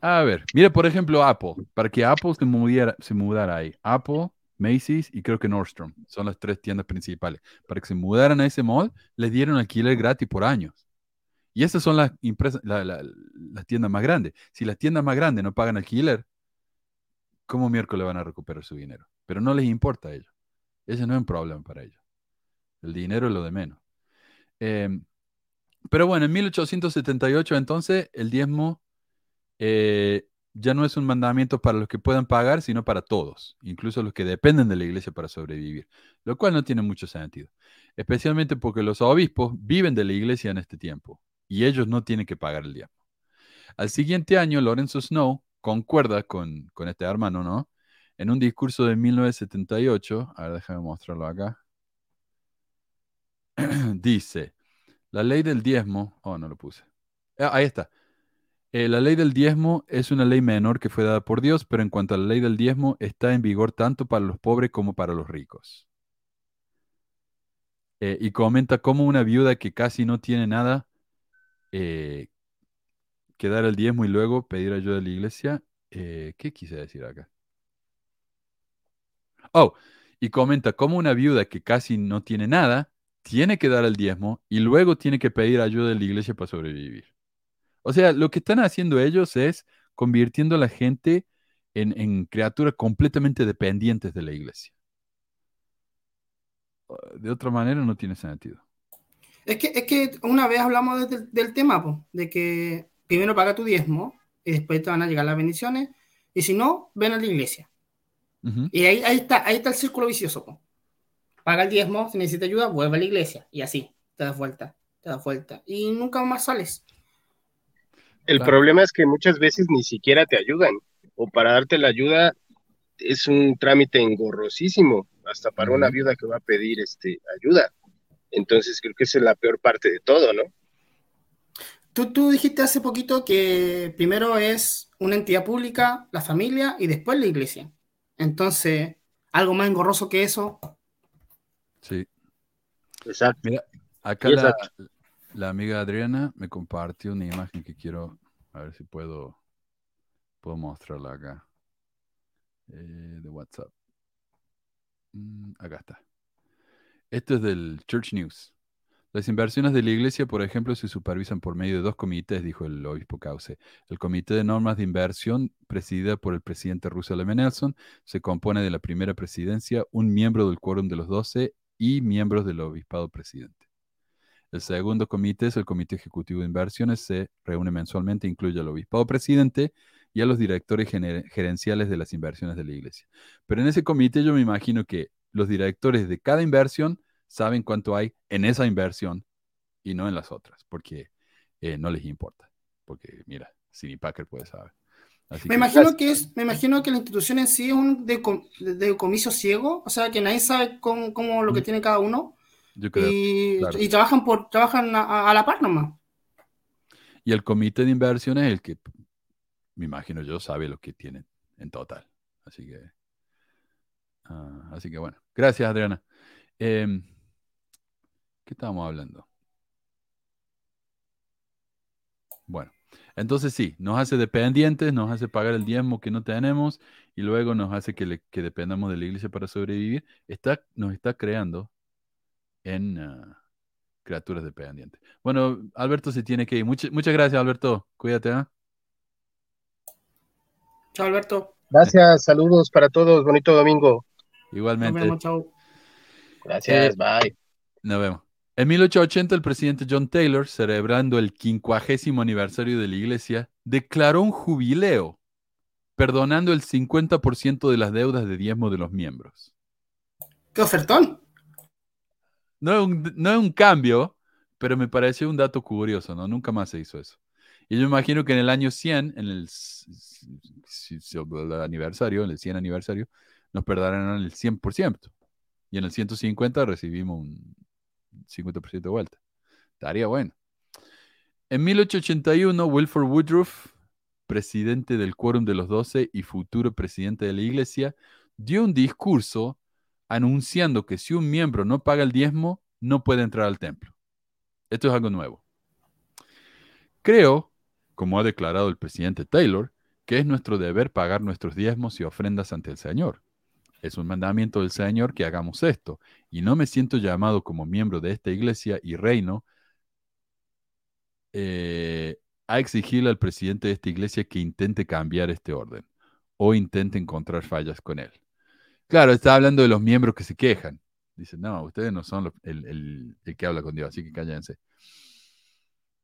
A ver, mira, por ejemplo, Apple. Para que Apple se mudara, se mudara ahí. Apple, Macy's y creo que Nordstrom son las tres tiendas principales. Para que se mudaran a ese mall, les dieron alquiler gratis por años. Y esas son las, impresas- la- la- las tiendas más grandes. Si las tiendas más grandes no pagan alquiler, ¿cómo miércoles van a recuperar su dinero? Pero no les importa a ellos. Ese no es un problema para ellos. El dinero es lo de menos. Em, pero bueno, en 1878 entonces el diezmo eh, ya no es un mandamiento para los que puedan pagar, sino para todos, incluso los que dependen de la iglesia para sobrevivir, lo cual no tiene mucho sentido, especialmente porque los obispos viven de la iglesia en este tiempo y ellos no tienen que pagar el diezmo. Al siguiente año, Lorenzo Snow concuerda con, con este hermano, ¿no? En un discurso de 1978, a ver, déjame mostrarlo acá, dice, la ley del diezmo, oh, no lo puse, Ah, ahí está. Eh, la ley del diezmo es una ley menor que fue dada por Dios, pero en cuanto a la ley del diezmo, está en vigor tanto para los pobres como para los ricos. Eh, y comenta cómo una viuda que casi no tiene nada eh, que dar el diezmo y luego pedir ayuda a la iglesia. eh, ¿qué quise decir acá? Oh, y comenta cómo una viuda que casi no tiene nada tiene que dar el diezmo y luego tiene que pedir ayuda de la iglesia para sobrevivir. O sea, lo que están haciendo ellos es convirtiendo a la gente en, en criaturas completamente dependientes de la iglesia. De otra manera no tiene sentido. Es que, es que una vez hablamos de- del tema, po, de que primero paga tu diezmo y después te van a llegar las bendiciones, y si no, ven a la iglesia. Ujú. Y ahí, ahí, está, ahí está el círculo vicioso. po. Paga el diezmo, si necesita ayuda, vuelve a la iglesia. Y así, te das vuelta, te das vuelta. Y nunca más sales. El Claro. problema es que muchas veces ni siquiera te ayudan, o para darte la ayuda es un trámite engorrosísimo, hasta para una viuda que va a pedir este, ayuda. Entonces creo que esa es la peor parte de todo, ¿no? Tú, tú dijiste hace poquito que primero es una entidad pública, la familia, y después la iglesia. Entonces, algo más engorroso que eso. Sí. Exacto. Mira, acá Y la, exacto. La amiga Adriana me compartió una imagen que quiero, a ver si puedo, puedo mostrarla acá, eh, de WhatsApp. Mm, acá está. Esto es del Church News. Las inversiones de la iglesia, por ejemplo, se supervisan por medio de dos comités, dijo el obispo Cauce. El Comité de Normas de Inversión, presidida por el presidente Russell M. Nelson, se compone de la primera presidencia, un miembro del quórum de los doce y miembros del obispado presidente. El segundo comité es el Comité Ejecutivo de Inversiones, se reúne mensualmente, incluye al obispado presidente y a los directores gener- gerenciales de las inversiones de la iglesia. Pero en ese comité yo me imagino que los directores de cada inversión saben cuánto hay en esa inversión y no en las otras, porque eh, no les importa. Porque mira, Sidney Packer puede saber. Así Me que- imagino que es, me imagino que la institución en sí es un deco- decomiso ciego, o sea que nadie sabe cómo, cómo lo que Mm. tiene cada uno yo creo. y, claro. y trabajan por trabajan a, a la par nomás. Y el comité de inversiones es el que, me imagino yo, sabe lo que tienen en total. Así que, ah, así que bueno. Gracias, Adriana. Em, ¿Qué estábamos hablando? Bueno, entonces sí, nos hace dependientes, nos hace pagar el diezmo que no tenemos y luego nos hace que, le- que dependamos de la iglesia para sobrevivir. Está, nos está creando en ah, criaturas dependientes. Bueno, Alberto se tiene que ir. Much- muchas gracias, Alberto. Cuídate, ¿ah? Chao Alberto, Gracias, saludos para todos, bonito domingo. nos Igualmente. vemos, chao. Gracias, Eh, bye. Nos vemos. En 1880, el presidente John Taylor, celebrando el quincuagésimo aniversario de la iglesia, declaró un jubileo, perdonando el 50% de las deudas de diezmo de los miembros. ¡Qué ofertón! No es un, no es un cambio, pero me pareció un dato curioso, ¿no? Nunca más se hizo eso. Y yo imagino que en el año 100, en el, el aniversario, en el 100 aniversario, nos perdonarán el 100%. Y en el 150 recibimos un 50% de vuelta. Estaría bueno. En 1881, Wilford Woodruff, presidente del Quórum de los Doce y futuro presidente de la Iglesia, dio un discurso anunciando que si un miembro no paga el diezmo, no puede entrar al templo. Esto es algo nuevo. Creo, como ha declarado el presidente Taylor, que es nuestro deber pagar nuestros diezmos y ofrendas ante el Señor. Es un mandamiento del Señor que hagamos esto, y no me siento llamado como miembro de esta iglesia y reino eh, a exigirle al presidente de esta iglesia que intente cambiar este orden o intente encontrar fallas con él. Claro, está hablando de los miembros que se quejan. Dicen, no, ustedes no son los- el, el- el que habla con Dios, así que cállense.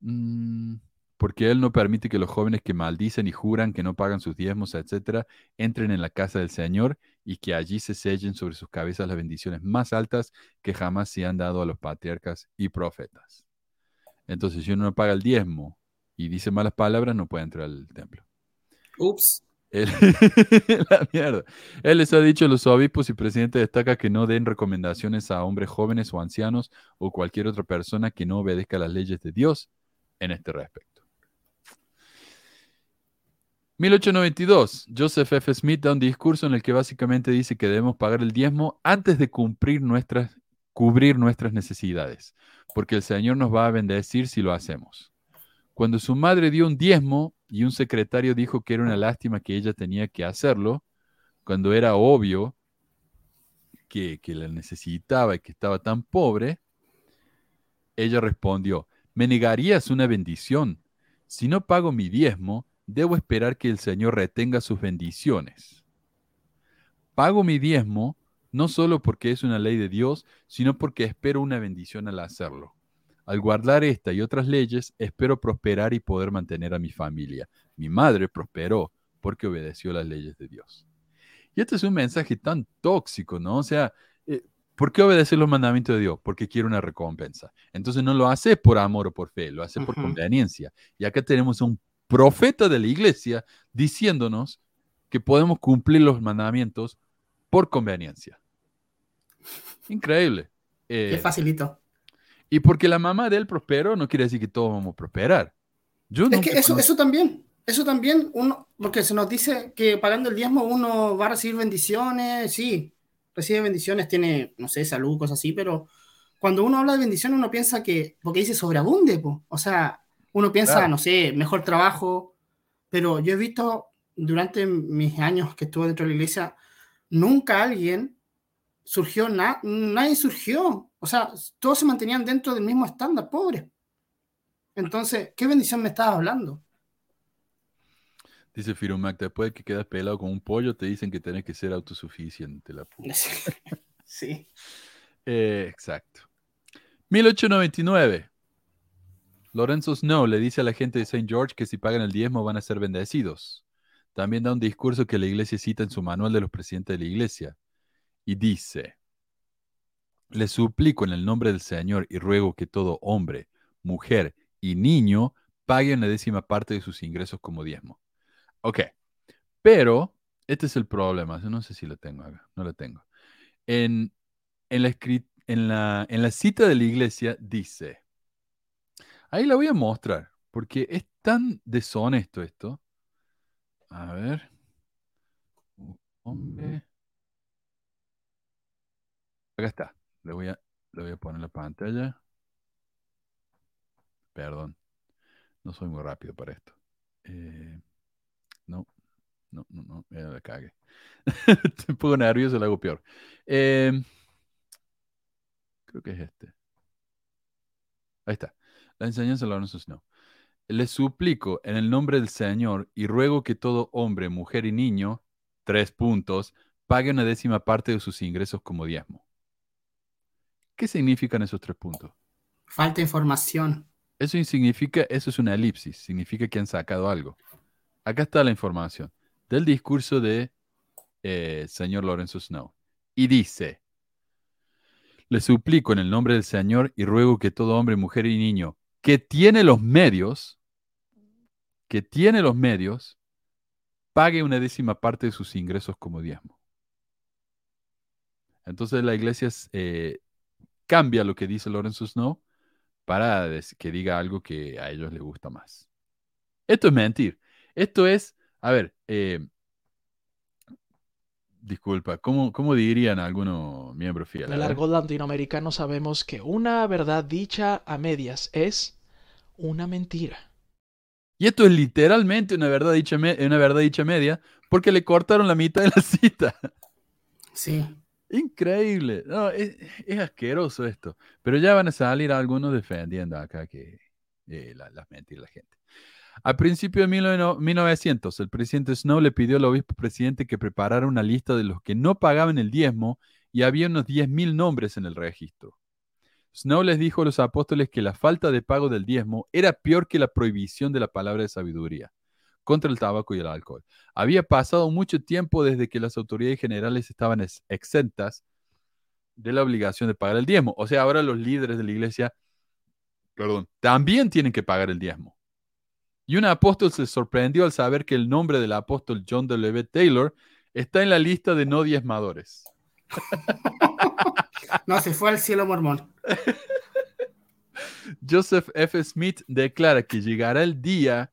Mm, porque Él no permite que los jóvenes que maldicen y juran que no pagan sus diezmos, etcétera, entren en la casa del Señor y que allí se sellen sobre sus cabezas las bendiciones más altas que jamás se han dado a los patriarcas y profetas. Entonces, si uno no paga el diezmo y dice malas palabras, no puede entrar al templo. Ups. Él, les ha dicho a los obispos y presidentes destaca que no den recomendaciones a hombres jóvenes o ancianos o cualquier otra persona que no obedezca las leyes de Dios en este respecto. 1892, Joseph F. Smith da un discurso en el que básicamente dice que debemos pagar el diezmo antes de cumplir nuestras, cubrir nuestras necesidades, porque el Señor nos va a bendecir si lo hacemos. Cuando su madre dio un diezmo y un secretario dijo que era una lástima que ella tenía que hacerlo, cuando era obvio que, que la necesitaba y que estaba tan pobre, ella respondió, me negarías una bendición. Si no pago mi diezmo, debo esperar que el Señor retenga sus bendiciones. Pago mi diezmo no solo porque es una ley de Dios, sino porque espero una bendición al hacerlo. Al guardar esta y otras leyes, espero prosperar y poder mantener a mi familia. Mi madre prosperó porque obedeció las leyes de Dios. Y este es un mensaje tan tóxico, ¿no? O sea, eh, ¿por qué obedecer los mandamientos de Dios? Porque quiere una recompensa. Entonces no lo hace por amor o por fe, lo hace por conveniencia. Y acá tenemos un profeta de la iglesia diciéndonos que podemos cumplir los mandamientos por conveniencia. Increíble. Eh, Qué facilito. Y porque la mamá de él prosperó, no quiere decir que todos vamos a prosperar. Yo Es que eso, eso también, eso también, uno, porque se nos dice que pagando el diezmo uno va a recibir bendiciones, sí, recibe bendiciones, tiene, no sé, salud, cosas así, pero cuando uno habla de bendiciones uno piensa que, porque dice sobreabunde, po. o sea, uno piensa, Claro. no sé, mejor trabajo, pero yo he visto durante mis años que estuve dentro de la iglesia, nunca alguien surgió, na- nadie surgió, o sea, todos se mantenían dentro del mismo estándar, pobres. Entonces, ¿qué bendición me estabas hablando? Dice Firumac, después de que quedas pelado con un pollo, te dicen que tenés que ser autosuficiente. La pu- Sí. Eh, exacto. 1899. Lorenzo Snow le dice a la gente de St. George que si pagan el diezmo van a ser bendecidos. También da un discurso que la iglesia cita en su manual de los presidentes de la iglesia. Y dice, le suplico en el nombre del Señor y ruego que todo hombre, mujer y niño pague una décima parte de sus ingresos como diezmo. Ok, pero este es el problema. Yo no sé si lo tengo acá, no lo tengo. En, en, la, en, la, en la cita de la iglesia dice, ahí la voy a mostrar, porque es tan deshonesto esto. A ver. Hombre. Acá está. Le voy a, le voy a poner la pantalla. Perdón. No soy muy rápido para esto. Eh, no, no, no, no, ya la cagué. Un poco nervioso, lo hago peor. Eh, creo que es este. Ahí está. La enseñanza de Lorenzo Snow. Les suplico en el nombre del Señor y ruego que todo hombre, mujer y niño, tres puntos, pague una décima parte de sus ingresos como diezmo. ¿Qué significan esos tres puntos? Falta información. Eso significa, eso es una elipsis, significa que han sacado algo. Acá está la información del discurso de eh, señor Lorenzo Snow. Y dice, le suplico en el nombre del Señor y ruego que todo hombre, mujer y niño que tiene los medios, que tiene los medios, pague una décima parte de sus ingresos como diezmo. Entonces la iglesia eh, cambia lo que dice Lorenzo Snow para que diga algo que a ellos les gusta más. Esto es mentir. Esto es, a ver, eh, disculpa, ¿cómo, ¿cómo, dirían algunos miembros fieles? En el argot latinoamericano sabemos que una verdad dicha a medias es una mentira. Y esto es literalmente una verdad dicha, una verdad dicha media porque le cortaron la mitad de la cita. Sí. Increíble. No, es, asqueroso esto. Pero ya van a salir algunos defendiendo acá que eh, las la mentiras de la gente. A principios de 1900, el presidente Snow le pidió al obispo presidente que preparara una lista de los que no pagaban el diezmo y había unos 10.000 nombres en el registro. Snow les dijo a los apóstoles que la falta de pago del diezmo era peor que la prohibición de la palabra de sabiduría contra el tabaco y el alcohol. Había pasado mucho tiempo desde que las autoridades generales estaban ex exentas de la obligación de pagar el diezmo. O sea, ahora los líderes de la iglesia, perdón, también tienen que pagar el diezmo. Y un apóstol se sorprendió al saber que el nombre del apóstol John W. Taylor está en la lista de no diezmadores. no, se fue al cielo mormón. Joseph F. Smith declara que llegará el día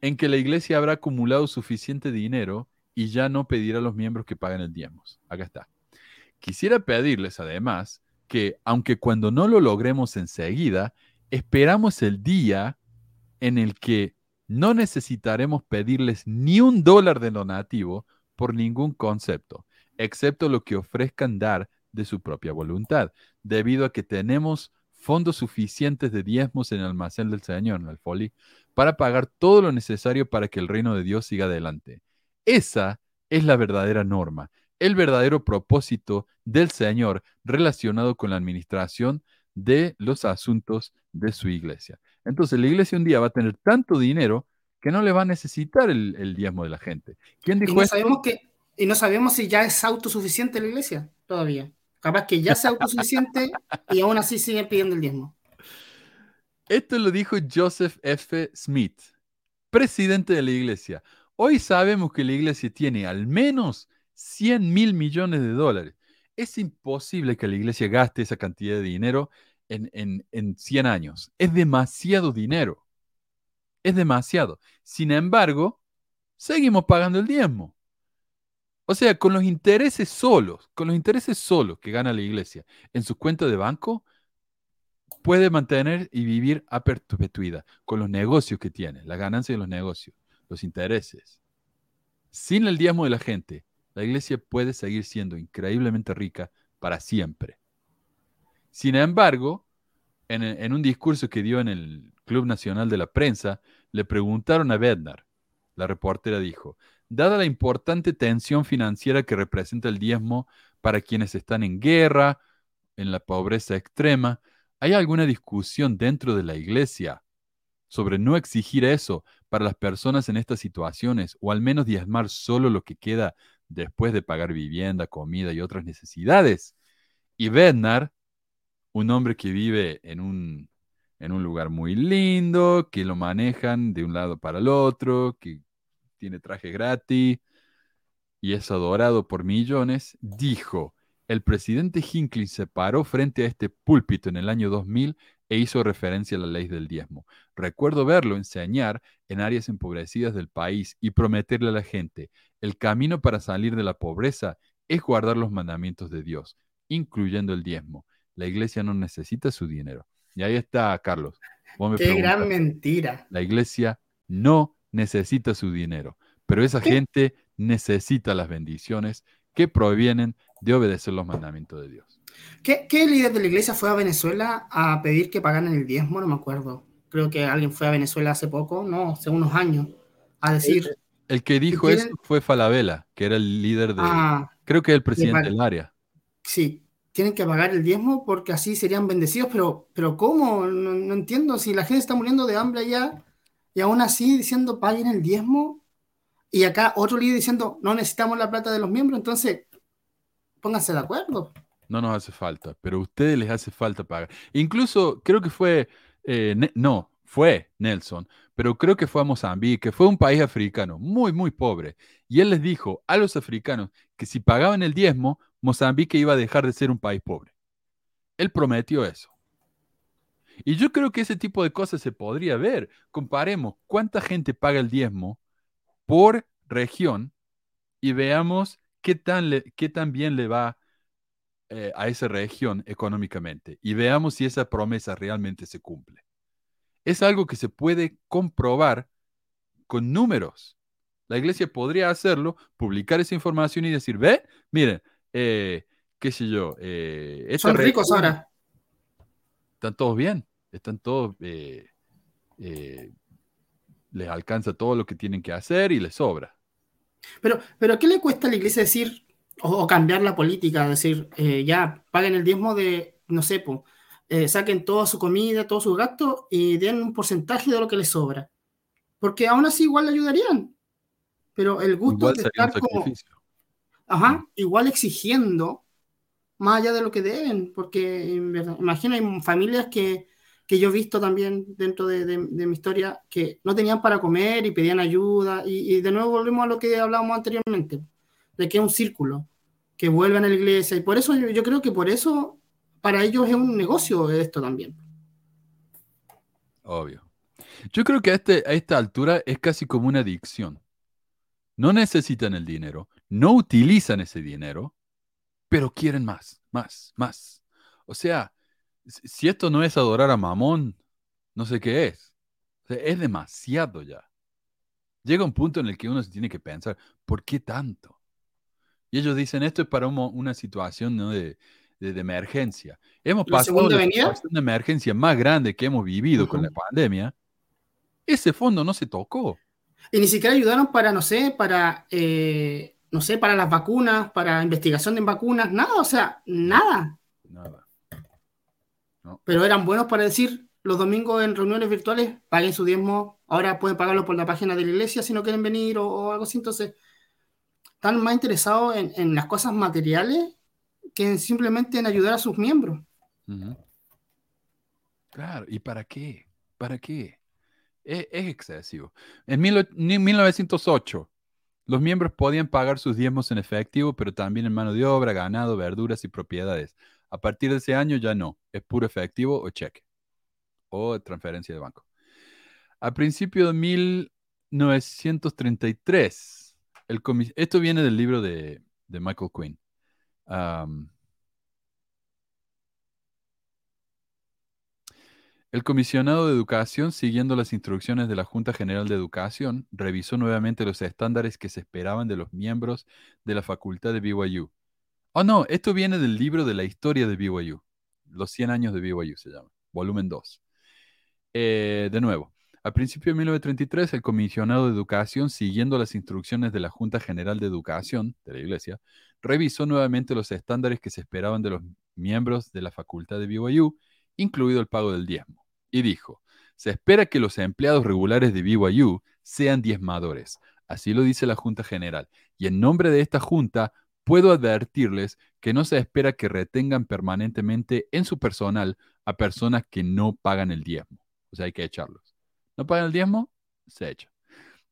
en que la iglesia habrá acumulado suficiente dinero y ya no pedirá a los miembros que paguen el diezmos. Acá está. Quisiera pedirles además que, aunque cuando no lo logremos enseguida, esperamos el día en el que no necesitaremos pedirles ni un dólar de donativo por ningún concepto, excepto lo que ofrezcan dar de su propia voluntad, debido a que tenemos fondos suficientes de diezmos en el almacén del Señor, en el folly, para pagar todo lo necesario para que el reino de Dios siga adelante. Esa es la verdadera norma, el verdadero propósito del Señor relacionado con la administración de los asuntos de su iglesia. Entonces la iglesia un día va a tener tanto dinero que no le va a necesitar el, diezmo de la gente. ¿Quién dijo y no Sabemos que, y no sabemos si ya es autosuficiente la iglesia todavía. Capaz que ya sea autosuficiente y aún así siguen pidiendo el diezmo. Esto lo dijo Joseph F. Smith, presidente de la iglesia. Hoy sabemos que la iglesia tiene al menos 100 mil millones de dólares. Es imposible que la iglesia gaste esa cantidad de dinero en, en, en 100 años. Es demasiado dinero. Es demasiado. Sin embargo, seguimos pagando el diezmo. O sea, con los intereses solos, con los intereses solos que gana la iglesia en su cuenta de banco, puede mantener y vivir a perpetuidad con los negocios que tiene, la ganancia de los negocios, los intereses. Sin el diezmo de la gente, la iglesia puede seguir siendo increíblemente rica para siempre. Sin embargo, en, en un discurso que dio en el Club Nacional de la Prensa, le preguntaron a Bednar, la reportera dijo, Dada la importante tensión financiera que representa el diezmo para quienes están en guerra, en la pobreza extrema, ¿hay alguna discusión dentro de la iglesia sobre no exigir eso para las personas en estas situaciones o al menos diezmar solo lo que queda después de pagar vivienda, comida y otras necesidades? Y Bednar, un hombre que vive en un, en un lugar muy lindo, que lo manejan de un lado para el otro, que tiene traje gratis y es adorado por millones, dijo, el presidente Hinckley se paró frente a este púlpito en el año 2000 e hizo referencia a la ley del diezmo. Recuerdo verlo enseñar en áreas empobrecidas del país y prometerle a la gente, el camino para salir de la pobreza es guardar los mandamientos de Dios, incluyendo el diezmo. La iglesia no necesita su dinero. Y ahí está, Carlos. Qué gran mentira. La iglesia no necesita su dinero, pero esa gente necesita las bendiciones que provienen de obedecer los mandamientos de Dios. ¿Qué, líder de la iglesia fue a Venezuela a pedir que pagaran el diezmo? No me acuerdo. Creo que alguien fue a Venezuela hace poco, no, hace unos años, a decir... El, que dijo eso fue Falabella, que era el líder de... Ah, creo que el presidente del área. Sí, tienen que pagar el diezmo porque así serían bendecidos, pero, pero ¿cómo? No, no entiendo, si la gente está muriendo de hambre allá, y aún así diciendo paguen el diezmo, y acá otro líder diciendo no necesitamos la plata de los miembros, entonces pónganse de acuerdo. No nos hace falta, pero a ustedes les hace falta pagar. Incluso creo que fue, eh, no, fue Nelson, pero creo que fue a Mozambique, que fue un país africano muy, muy pobre. Y él les dijo a los africanos que si pagaban el diezmo, Mozambique iba a dejar de ser un país pobre. Él prometió eso. Y yo creo que ese tipo de cosas se podría ver. Comparemos cuánta gente paga el diezmo por región y veamos qué tan, qué tan bien le va eh, a esa región económicamente y veamos si esa promesa realmente se cumple. Es algo que se puede comprobar con números. La iglesia podría hacerlo, publicar esa información y decir, ve, miren, eh, qué sé yo. Eh, Son ricos ahora. Están todos bien están todos, eh, les alcanza todo lo que tienen que hacer y les sobra. Pero, pero ¿qué le cuesta a la iglesia decir o, cambiar la política? Decir, eh, ya paguen el diezmo de, no sé, saquen toda su comida, todos sus gastos y den un porcentaje de lo que les sobra. Porque aún así igual le ayudarían. Pero el gusto de estar como... Ajá, mm. igual exigiendo más allá de lo que deben, porque imagina, hay familias que que yo he visto también dentro de, mi historia que no tenían para comer y pedían ayuda. Y, de nuevo volvemos a lo que hablábamos anteriormente, de que es un círculo, que vuelven a la iglesia. Y por eso yo, creo que por eso para ellos es un negocio esto también. Obvio. Yo creo que a, este, a esta altura es casi como una adicción. No necesitan el dinero, no utilizan ese dinero, pero quieren más, más, más. O sea, si esto no es adorar a Mamón, no sé qué es. es demasiado ya. Llega un punto en el que uno se tiene que pensar, ¿por qué tanto? Y ellos dicen, esto es para una situación de, de, de emergencia. Hemos ¿La pasado la avenida? situación de emergencia más grande que hemos vivido con la pandemia. Ese fondo no se tocó. Y ni siquiera ayudaron para, no sé, para, eh, no sé, para las vacunas, para investigación de vacunas, nada, o sea, nada. Nada. Pero eran buenos para decir los domingos en reuniones virtuales, paguen su diezmo, ahora pueden pagarlo por la página de la iglesia si no quieren venir o, o algo así. Entonces, están más interesados en, en las cosas materiales que en simplemente en ayudar a sus miembros. Claro, ¿y para qué? ¿Para qué? Es, es excesivo. En mil och- ni- 1908, los miembros podían pagar sus diezmos en efectivo, pero también en mano de obra, ganado, verduras y propiedades. A partir de ese año ya no, es puro efectivo o cheque o transferencia de banco. A principio de 1933, el esto viene del libro de, Michael Quinn. El comisionado de educación, siguiendo las instrucciones de la Junta General de Educación, revisó nuevamente los estándares que se esperaban de los miembros de la facultad de BYU. Oh, no, esto viene del libro de la historia de BYU. Los 100 años de BYU se llama, volumen 2. Eh, de nuevo, a principios de 1933, el comisionado de educación, siguiendo las instrucciones de la Junta General de Educación de la Iglesia, revisó nuevamente los estándares que se esperaban de los miembros de la facultad de BYU, incluido el pago del diezmo, y dijo, se espera que los empleados regulares de BYU sean diezmadores. Así lo dice la Junta General. Y en nombre de esta Junta, puedo advertirles que no se espera que retengan permanentemente en su personal a personas que no pagan el diezmo. O sea, hay que echarlos. ¿No pagan el diezmo? Se echa.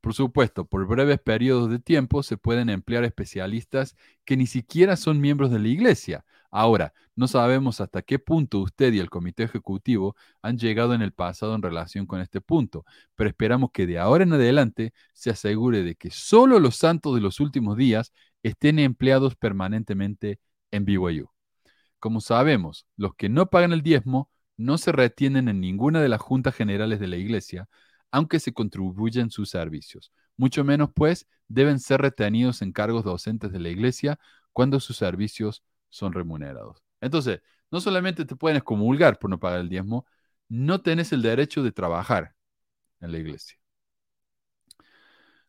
Por supuesto, por breves periodos de tiempo se pueden emplear especialistas que ni siquiera son miembros de la iglesia. Ahora, no sabemos hasta qué punto usted y el comité ejecutivo han llegado en el pasado en relación con este punto, pero esperamos que de ahora en adelante se asegure de que solo los santos de los últimos días estén empleados permanentemente en BYU. Como sabemos, los que no pagan el diezmo no se retienen en ninguna de las juntas generales de la iglesia, aunque se contribuyen sus servicios. Mucho menos, pues, deben ser retenidos en cargos docentes de la iglesia cuando sus servicios son remunerados. Entonces, no solamente te pueden excomulgar por no pagar el diezmo, no tenés el derecho de trabajar en la iglesia.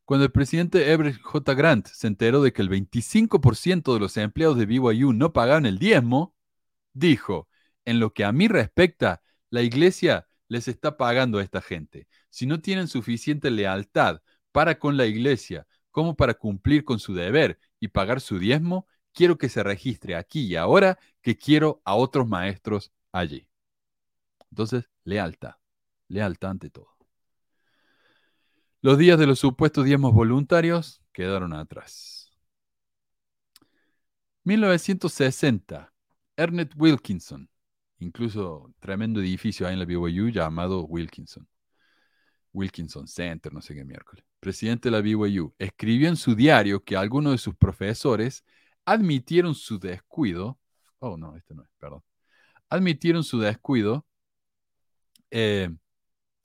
Cuando el presidente Everett J. Grant se enteró de que el 25% de los empleados de BYU no pagaban el diezmo, dijo, en lo que a mí respecta, la iglesia les está pagando a esta gente. Si no tienen suficiente lealtad para con la iglesia como para cumplir con su deber y pagar su diezmo, quiero que se registre aquí y ahora que quiero a otros maestros allí. Entonces, lealtad, lealtad ante todo. Los días de los supuestos diezmos voluntarios quedaron atrás. 1960, Ernest Wilkinson, incluso tremendo edificio ahí en la BYU llamado Wilkinson. Wilkinson Center, no sé qué miércoles. Presidente de la BYU, escribió en su diario que algunos de sus profesores admitieron su descuido. Oh, no, este no es, perdón. Admitieron su descuido eh,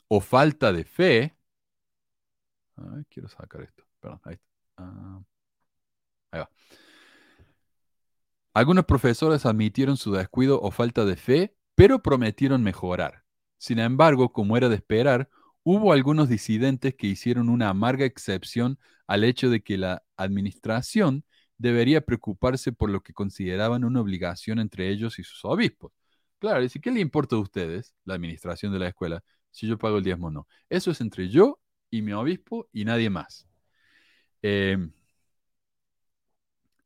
o falta de fe. Quiero sacar esto. Perdón, ahí está. Ah, ahí va. Algunos profesores admitieron su descuido o falta de fe, pero prometieron mejorar. Sin embargo, como era de esperar, hubo algunos disidentes que hicieron una amarga excepción al hecho de que la administración debería preocuparse por lo que consideraban una obligación entre ellos y sus obispos. Claro, ¿y qué le importa a ustedes, la administración de la escuela, si yo pago el diezmo o no? Eso es entre yo y mi obispo y nadie más. Eh,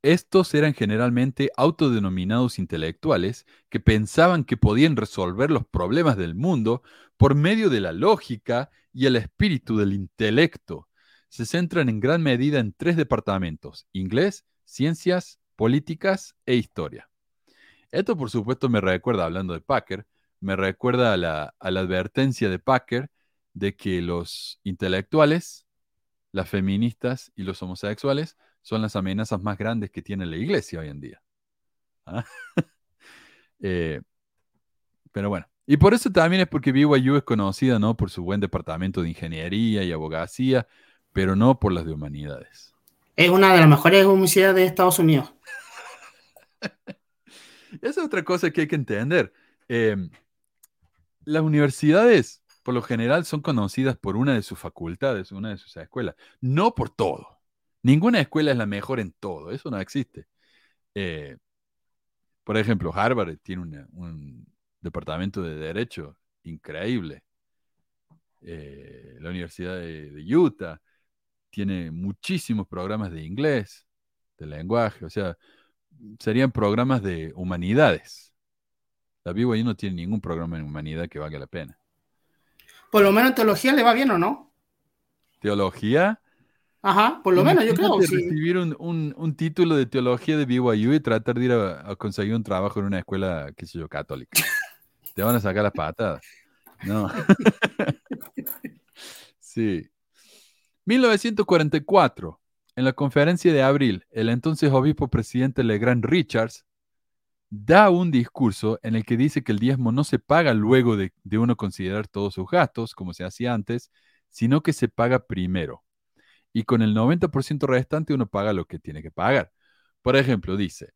estos eran generalmente autodenominados intelectuales que pensaban que podían resolver los problemas del mundo por medio de la lógica y el espíritu del intelecto. Se centran en gran medida en tres departamentos, inglés, ciencias, políticas e historia. Esto por supuesto me recuerda, hablando de Packer, me recuerda a la, a la advertencia de Packer de que los intelectuales, las feministas y los homosexuales son las amenazas más grandes que tiene la iglesia hoy en día. ¿Ah? eh, pero bueno, y por eso también es porque BYU es conocida no por su buen departamento de ingeniería y abogacía, pero no por las de humanidades. Es una de las mejores universidades de Estados Unidos. Esa es otra cosa que hay que entender. Em, las universidades, por lo general, son conocidas por una de sus facultades, una de sus escuelas, no por todo. Ninguna escuela es la mejor en todo, eso no existe. Eh, por ejemplo, Harvard tiene un departamento de derecho increíble. Eh, la Universidad de, de Utah tiene muchísimos programas de inglés, de lenguaje, o sea, serían programas de humanidades. La BYU no tiene ningún programa en humanidad que valga la pena. Por lo menos en teología le va bien, ¿o no? Teología. Ajá, por lo menos yo creo. Imagínate sí. recibir un, un- un título de teología de BYU y tratar de ir a, a conseguir un trabajo en una escuela, qué sé yo, católica. Te van a sacar las patadas. No. sí. 1944. En la conferencia de abril, el entonces obispo presidente Legrand Richards da un discurso en el que dice que el diezmo no se paga luego de, de uno considerar todos sus gastos, como se hacía antes, sino que se paga primero. Y con el 90% restante uno paga lo que tiene que pagar. Por ejemplo, dice,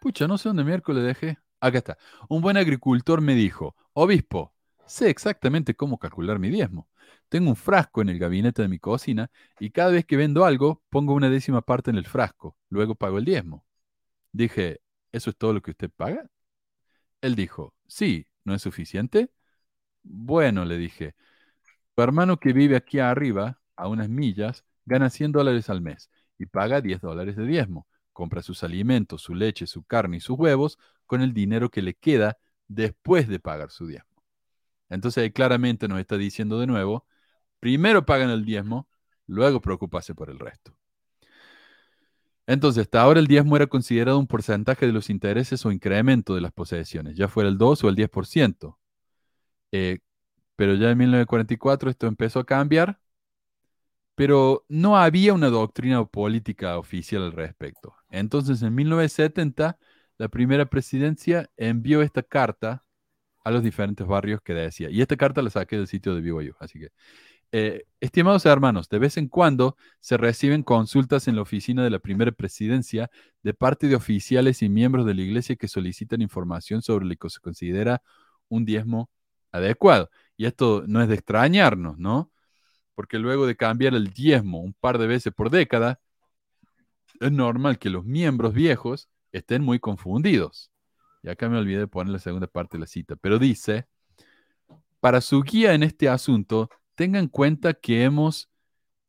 pucha, no sé dónde miércoles dejé. Acá está. Un buen agricultor me dijo, obispo, sé exactamente cómo calcular mi diezmo. Tengo un frasco en el gabinete de mi cocina y cada vez que vendo algo pongo una décima parte en el frasco, luego pago el diezmo. Dije, ¿eso es todo lo que usted paga? Él dijo, sí, ¿no es suficiente? Bueno, le dije, tu hermano que vive aquí arriba, a unas millas, gana 100 dólares al mes y paga 10 dólares de diezmo. Compra sus alimentos, su leche, su carne y sus huevos con el dinero que le queda después de pagar su diezmo. Entonces claramente nos está diciendo de nuevo, primero pagan el diezmo, luego preocuparse por el resto. Entonces, hasta ahora el diezmo era considerado un porcentaje de los intereses o incremento de las posesiones, ya fuera el 2 o el 10%. Eh, pero ya en 1944 esto empezó a cambiar, pero no había una doctrina o política oficial al respecto. Entonces, en 1970, la primera presidencia envió esta carta a los diferentes barrios que decía, y esta carta la saqué del sitio de BYU, así que, eh, estimados hermanos, de vez en cuando se reciben consultas en la oficina de la primera presidencia de parte de oficiales y miembros de la iglesia que solicitan información sobre lo que se considera un diezmo adecuado. Y esto no es de extrañarnos, ¿no? Porque luego de cambiar el diezmo un par de veces por década, es normal que los miembros viejos estén muy confundidos. Y acá me olvidé de poner la segunda parte de la cita, pero dice, para su guía en este asunto, tenga en cuenta que hemos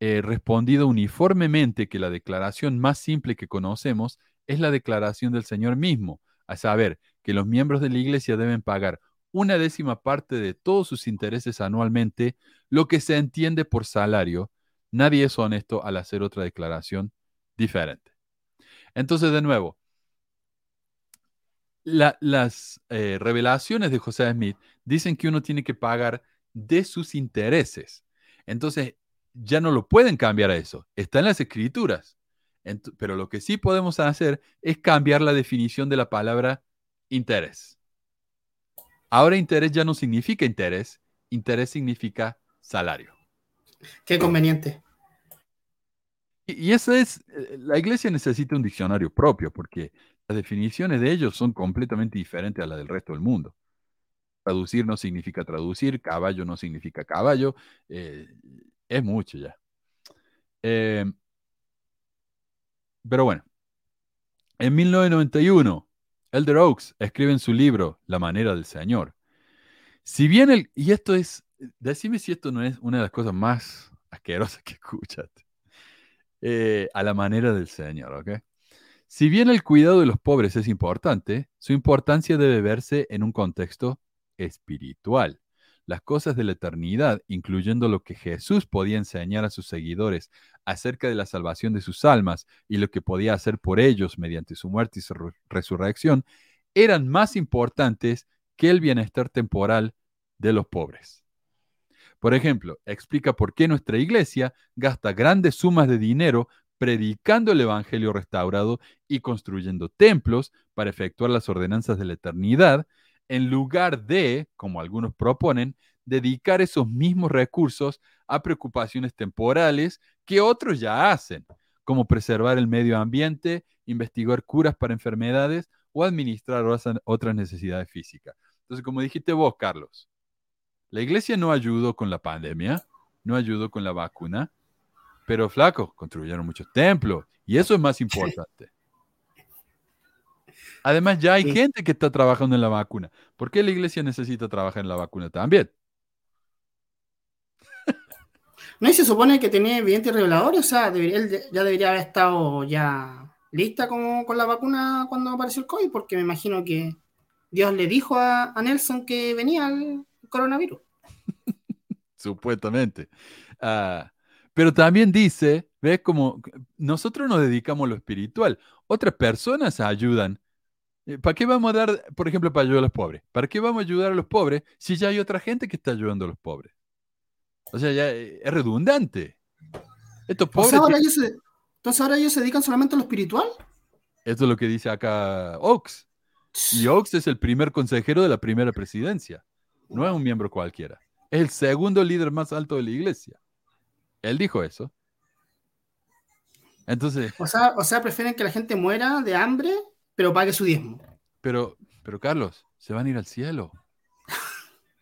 eh, respondido uniformemente que la declaración más simple que conocemos es la declaración del Señor mismo, a saber, que los miembros de la iglesia deben pagar una décima parte de todos sus intereses anualmente, lo que se entiende por salario. Nadie es honesto al hacer otra declaración diferente. Entonces, de nuevo, la- las eh, revelaciones de José Smith dicen que uno tiene que pagar de sus intereses. Entonces, ya no lo pueden cambiar a eso. Está en las escrituras. Ent- pero lo que sí podemos hacer es cambiar la definición de la palabra interés. Ahora interés ya no significa interés, interés significa salario. Qué conveniente. Y, y esa es, eh, la iglesia necesita un diccionario propio porque las definiciones de ellos son completamente diferentes a las del resto del mundo. Traducir no significa traducir, caballo no significa caballo, eh, es mucho ya. Eh, pero bueno, en 1991, Elder Oaks escribe en su libro La manera del Señor. Si bien el, y esto es, decime si esto no es una de las cosas más asquerosas que escuchaste. Eh, a la manera del Señor, ¿ok? Si bien el cuidado de los pobres es importante, su importancia debe verse en un contexto espiritual. Las cosas de la eternidad, incluyendo lo que Jesús podía enseñar a sus seguidores acerca de la salvación de sus almas y lo que podía hacer por ellos mediante su muerte y su re- resurrección, eran más importantes que el bienestar temporal de los pobres. Por ejemplo, explica por qué nuestra iglesia gasta grandes sumas de dinero predicando el Evangelio restaurado y construyendo templos para efectuar las ordenanzas de la eternidad, en lugar de, como algunos proponen, dedicar esos mismos recursos a preocupaciones temporales que otros ya hacen, como preservar el medio ambiente investigar curas para enfermedades o administrar otras- necesidades físicas. Entonces, como dijiste vos, Carlos, la iglesia no ayudó con la pandemia, no ayudó con la vacuna, pero flaco, construyeron muchos templos y eso es más importante. Además, ya hay Sí. gente que está trabajando en la vacuna. ¿Por qué la iglesia necesita trabajar en la vacuna también? No, y se supone que tenía evidente revelador, o sea, debería, él ya debería haber estado ya lista como con la vacuna cuando apareció el COVID, porque me imagino que Dios le dijo a, a Nelson que venía el coronavirus. Supuestamente. Ah, pero también dice, ¿ves? Como nosotros nos dedicamos a lo espiritual, otras personas ayudan. Eh, ¿Para qué vamos a dar, por ejemplo, para ayudar a los pobres? ¿Para qué vamos a ayudar a los pobres si ya hay otra gente que está ayudando a los pobres? O sea, ya eh, es redundante. Estos pobres, sea, ahora ellos se- entonces ahora ellos se dedican solamente a lo espiritual. esto es lo que dice acá Oaks. Y Oaks es el primer consejero de la primera presidencia. No es un miembro cualquiera. Es el segundo líder más alto de la iglesia. Él dijo eso. Entonces, O sea, o sea, prefieren que la gente muera de hambre, pero pague su diezmo. pero, pero Carlos, se van a ir al cielo.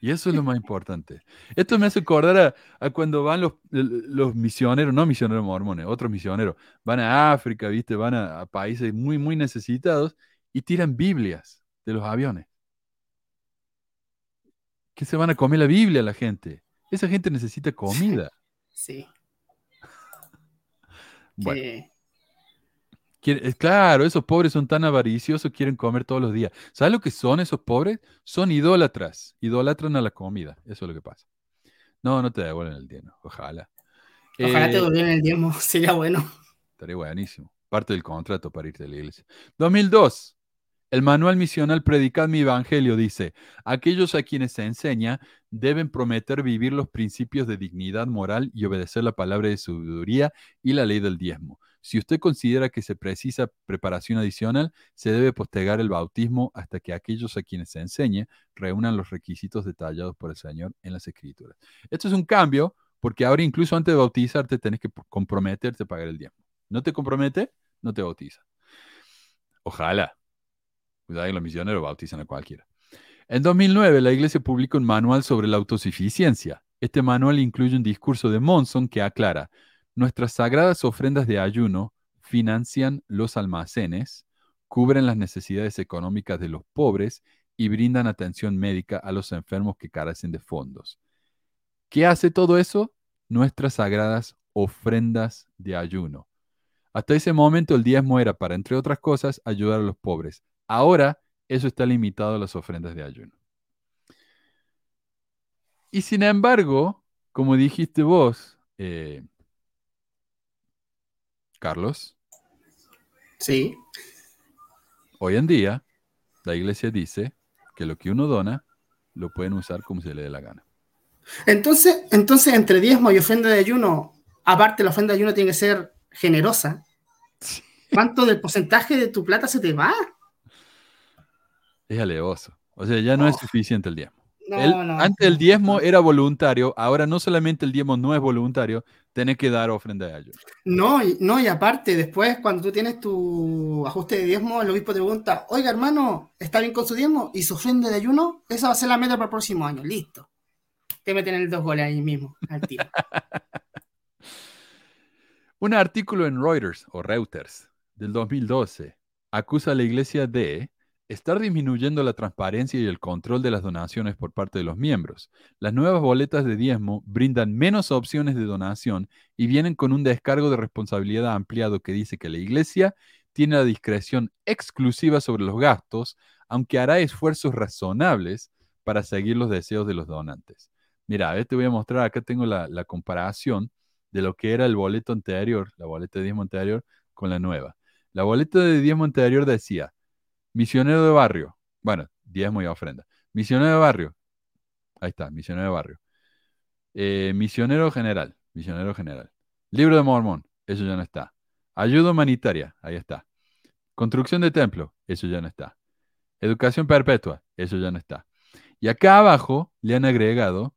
Y eso es lo más importante. Esto me hace acordar a, a cuando van los, los misioneros, no misioneros mormones, otros misioneros, van a África, ¿viste? Van a, a países muy, muy necesitados y tiran Biblias de los aviones. Que se van a comer la Biblia la gente. Esa gente necesita comida. Sí. Bueno, que- quiere- es claro, esos pobres son tan avariciosos, quieren comer todos los días. ¿Sabes lo que son esos pobres? Son idólatras, idolatran a la comida. Eso es lo que pasa. No, no te devuelven el dinero, ojalá. ojalá te Eh, devuelvan el diezmo, sería bueno. Estaría buenísimo. Parte del contrato para irte a la iglesia. 2002. El manual misional Predicad mi Evangelio dice, aquellos a quienes se enseña deben prometer vivir los principios de dignidad moral y obedecer la palabra de sabiduría y la ley del diezmo. Si usted considera que se precisa preparación adicional, se debe postergar el bautismo hasta que aquellos a quienes se enseñe reúnan los requisitos detallados por el Señor en las Escrituras. Esto es un cambio porque ahora incluso antes de bautizarte tenés que comprometerte a pagar el diezmo. No te compromete, no te bautiza. Ojalá. Cuidado que los misioneros bautizan a cualquiera. En 2009, la iglesia publicó un manual sobre la autosuficiencia. Este manual incluye un discurso de Monson que aclara, nuestras sagradas ofrendas de ayuno financian los almacenes, cubren las necesidades económicas de los pobres y brindan atención médica a los enfermos que carecen de fondos. ¿Qué hace todo eso? Nuestras sagradas ofrendas de ayuno. Hasta ese momento el diezmo era para, entre otras cosas, ayudar a los pobres. Ahora eso está limitado a las ofrendas de ayuno. Y sin embargo, como dijiste vos, eh, Carlos, Sí. hoy en día la iglesia dice que lo que uno dona lo pueden usar como se le dé la gana. Entonces, entonces, entre diezmo y ofrenda de ayuno, aparte la ofrenda de ayuno tiene que ser generosa. ¿Cuánto del porcentaje de tu plata se te va? Es alevoso. O sea, ya no es suficiente el diezmo. No, El- no. antes el diezmo era voluntario, ahora no solamente el diezmo no es voluntario, tenés que dar ofrenda de ayuno. No, no, y aparte, después, cuando tú tienes tu ajuste de diezmo, el obispo te pregunta, oiga, hermano, ¿está bien con su diezmo? ¿Y su ofrenda de ayuno? Esa va a ser la meta para el próximo año. Listo. Te meten el dos goles ahí mismo, al tiro. Un artículo en Reuters o Reuters del 2012 acusa a la iglesia de estar disminuyendo la transparencia y el control de las donaciones por parte de los miembros. Las nuevas boletas de diezmo brindan menos opciones de donación y vienen con un descargo de responsabilidad ampliado que dice que la iglesia tiene la discreción exclusiva sobre los gastos, aunque hará esfuerzos razonables para seguir los deseos de los donantes. Mira, a ver, te voy a mostrar, acá tengo la, la comparación de lo que era el boleto anterior, la boleta de diezmo anterior, con la nueva. La boleta de diezmo anterior decía, misionero de barrio, bueno, diezmo y ofrenda. Misionero de barrio, ahí está, misionero de barrio. Eh, misionero general, misionero general. Libro de Mormón, eso ya no está. Ayuda humanitaria, ahí está. Construcción de templo, eso ya no está. Educación perpetua, eso ya no está. Y acá abajo le han agregado,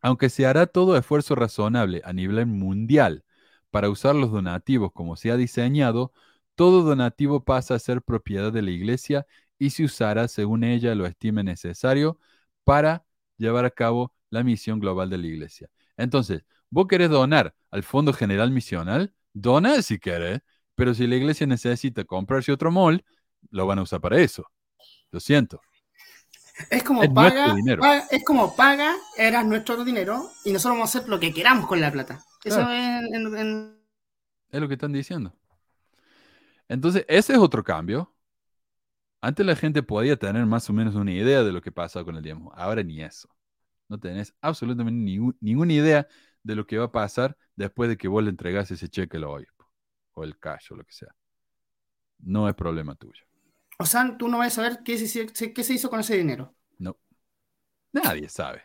aunque se hará todo esfuerzo razonable a nivel mundial para usar los donativos como se ha diseñado, todo donativo pasa a ser propiedad de la iglesia y se usará según ella lo estime necesario para llevar a cabo la misión global de la iglesia. Entonces, vos querés donar al Fondo General Misional, dona si querés, pero si la iglesia necesita comprarse otro mall, lo van a usar para eso. Lo siento. Es como Es paga, paga- es como paga, era nuestro dinero y nosotros vamos a hacer lo que queramos con la plata. Eso es en- en- Es lo que están diciendo. Entonces, ese es otro cambio. Antes la gente podía tener más o menos una idea de lo que pasa con el diezmo. Ahora ni eso. No tenés absolutamente ninguna idea de lo que va a pasar después de que vos le entregás ese cheque al obispo o el cash o lo que sea. No es problema tuyo. o sea, tú no vas a saber qué se, qué se hizo con ese dinero. No. Nadie sabe.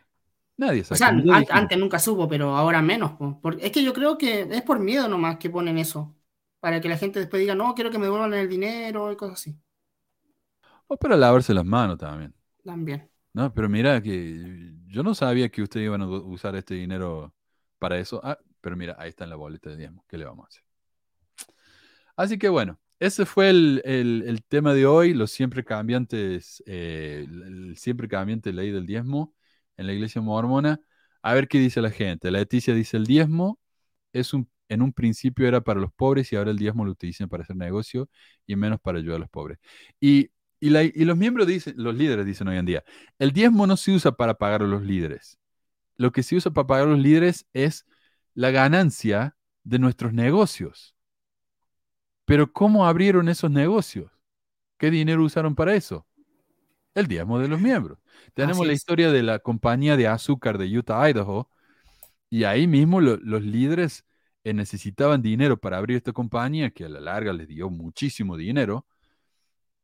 Nadie sabe. O sea, an- antes nunca supo, pero ahora menos. po. Porque es que yo creo que es por miedo nomás que ponen eso. Para que la gente después diga, no, quiero que me devuelvan el dinero y cosas así. O para lavarse las manos también. También. No, pero mira que yo no sabía que ustedes iban a usar este dinero para eso. Ah, pero mira, ahí está en la boleta de diezmo. ¿Qué le vamos a hacer? Así que bueno, ese fue el, el- el tema de hoy, los siempre cambiantes, eh, el, el siempre cambiante ley del diezmo en la iglesia mormona. A ver qué dice la gente. La Leticia dice el diezmo es un, en un principio era para los pobres y ahora el diezmo lo utilizan para hacer negocio y menos para ayudar a los pobres. Y, y, la- y los miembros dicen, los líderes dicen hoy en día, el diezmo no se usa para pagar a los líderes. Lo que se usa para pagar a los líderes es la ganancia de nuestros negocios. Pero ¿cómo abrieron esos negocios? ¿Qué dinero usaron para eso? El diezmo de los miembros. Tenemos la historia de la compañía de azúcar de Utah, Idaho, y ahí mismo lo- los líderes necesitaban dinero para abrir esta compañía, que a la larga les dio muchísimo dinero,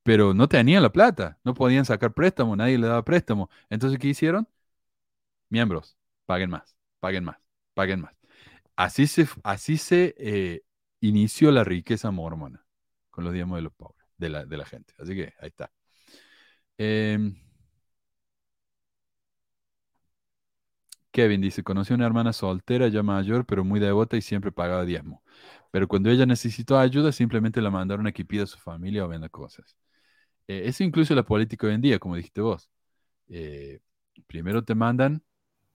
pero no tenían la plata, no podían sacar préstamo, nadie le daba préstamo. Entonces, ¿qué hicieron? Miembros, paguen más, paguen más, paguen más. Así se, así se eh, inició la riqueza mormona, con los diezmos de los pobres, de la, de la gente. Así que ahí está. Em, Kevin dice, conocí a una hermana soltera ya mayor, pero muy devota y siempre pagaba diezmo. Pero cuando ella necesitó ayuda, simplemente la mandaron a que pida a su familia o venda cosas. Eh, eso incluso la política hoy en día, como dijiste vos. Eh, primero te mandan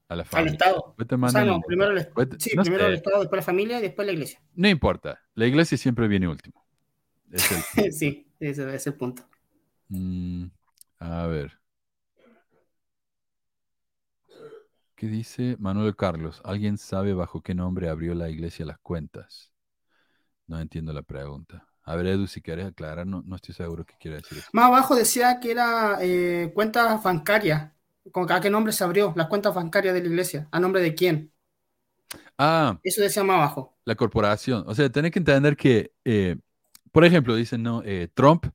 a la Al familia. Estado. después te O sea, mandan no, al- primero el, después te- sí, no primero el Estado, después la familia y después la iglesia. no importa. La iglesia siempre viene último. Es el- sí, ese es el punto. Mm, a ver. ¿Qué dice Manuel Carlos? ¿Alguien sabe bajo qué nombre abrió la iglesia las cuentas? No entiendo la pregunta. A ver, Edu, si quieres aclarar, no, no estoy seguro qué quiere decir eso. Más abajo decía que era eh, cuentas bancarias. ¿Con a qué nombre se abrió? Las cuentas bancarias de la iglesia. ¿A nombre de quién? Ah, Eso decía más abajo. la corporación. O sea, tenés que entender que, eh, por ejemplo, dicen, no, Eh, Trump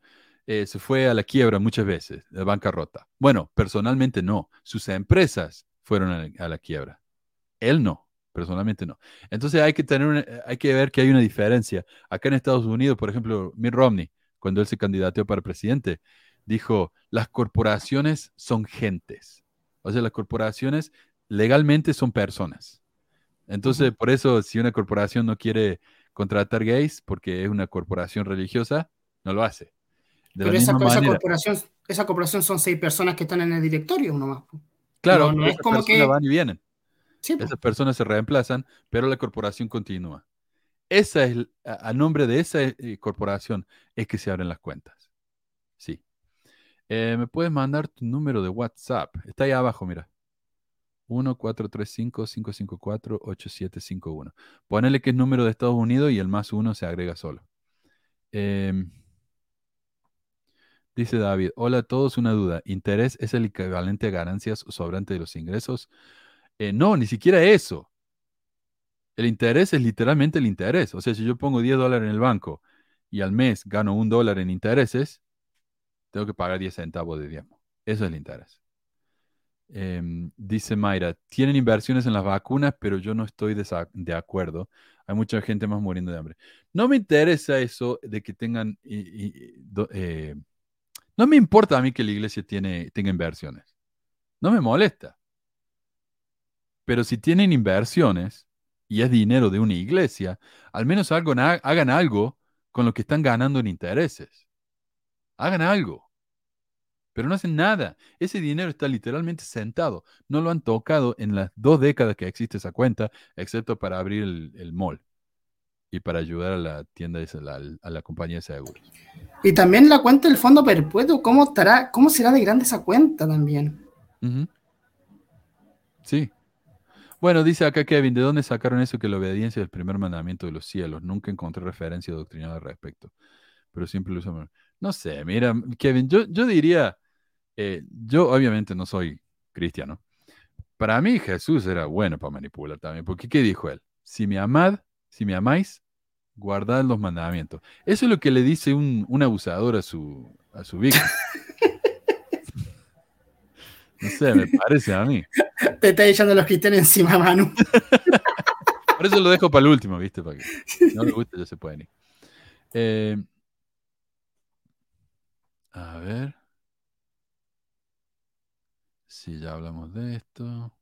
se fue a la quiebra muchas veces, de bancarrota. Bueno, personalmente no. Sus empresas fueron a la, a la quiebra. Él no, personalmente no. Entonces hay que tener, una- hay que ver que hay una diferencia. Acá en Estados Unidos, por ejemplo, Mitt Romney, cuando él se candidateó para presidente, dijo, las corporaciones son gentes. O sea, las corporaciones legalmente son personas. Entonces, por eso, si una corporación no quiere contratar gays porque es una corporación religiosa, no lo hace. De Pero esa, esa corporación, esa corporación son seis personas que están en el directorio nomás. Claro, no, es esas como personas que- van y vienen. Sí, pues. Esas personas se reemplazan, pero la corporación continúa. Esa es, a, a nombre de esa eh, corporación es que se abren las cuentas. Sí. Eh, ¿Me puedes mandar tu número de WhatsApp? Está ahí abajo, mira. 1-435-554-8751. Ponele que es número de Estados Unidos y el más uno se agrega solo. Em, dice David, hola a todos, una duda. ¿Interés es el equivalente a ganancias sobrante de los ingresos? Eh, no, ni siquiera eso. El interés es literalmente el interés. O sea, si yo pongo 10 dólares en el banco y al mes gano un dólar en intereses, tengo que pagar 10 centavos de diezmo. Eso es el interés. Em, dice Mayra, tienen inversiones en las vacunas, pero yo no estoy desa- de acuerdo. Hay mucha gente más muriendo de hambre. No me interesa eso de que tengan... eh, no me importa a mí que la iglesia tiene, tenga inversiones. No me molesta. Pero si tienen inversiones y es dinero de una iglesia, al menos hagan, algo con lo que están ganando en intereses. Hagan algo. Pero no hacen nada. Ese dinero está literalmente sentado. No lo han tocado en las dos décadas que existe esa cuenta, excepto para abrir el, el mall y para ayudar a la tienda, esa, la- a la compañía de seguros. Y también la cuenta del fondo perpetuo, ¿cómo estará, cómo será de grande esa cuenta también? Ujú. Sí. Bueno, dice acá Kevin, ¿de dónde sacaron eso que la obediencia es el primer mandamiento de los cielos? Nunca encontré referencia doctrinal al respecto, pero siempre lo usan. No sé, mira, Kevin, yo, yo diría, eh, yo obviamente no soy cristiano. Para mí Jesús era bueno para manipular también, porque ¿qué dijo él? Si me amad, si me amáis, guardad los mandamientos. Eso es lo que le dice un, un abusador a su, a su víctima. No sé, me parece a mí. Te está echando los cristianos encima, Manu. Por eso lo dejo para el último, ¿viste? Para que si no le gusta, ya se pueden ir. Eh, a ver. Si ya hablamos de esto.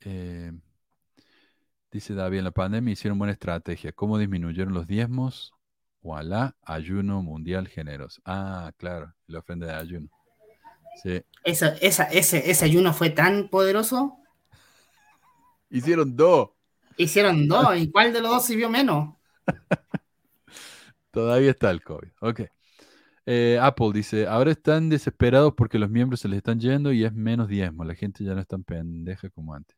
Eh, dice David, en la pandemia hicieron buena estrategia. ¿Cómo disminuyeron los diezmos? Voilà, ayuno mundial generoso. Ah, claro, la ofrenda de ayuno. Sí. Esa, esa, ese, ese ayuno fue tan poderoso. Hicieron dos. Hicieron dos. ¿Y cuál de los dos sirvió menos? Todavía está el COVID. Ok. Eh, Apple dice, ahora están desesperados porque los miembros se les están yendo y es menos diezmo. La gente ya no es tan pendeja como antes.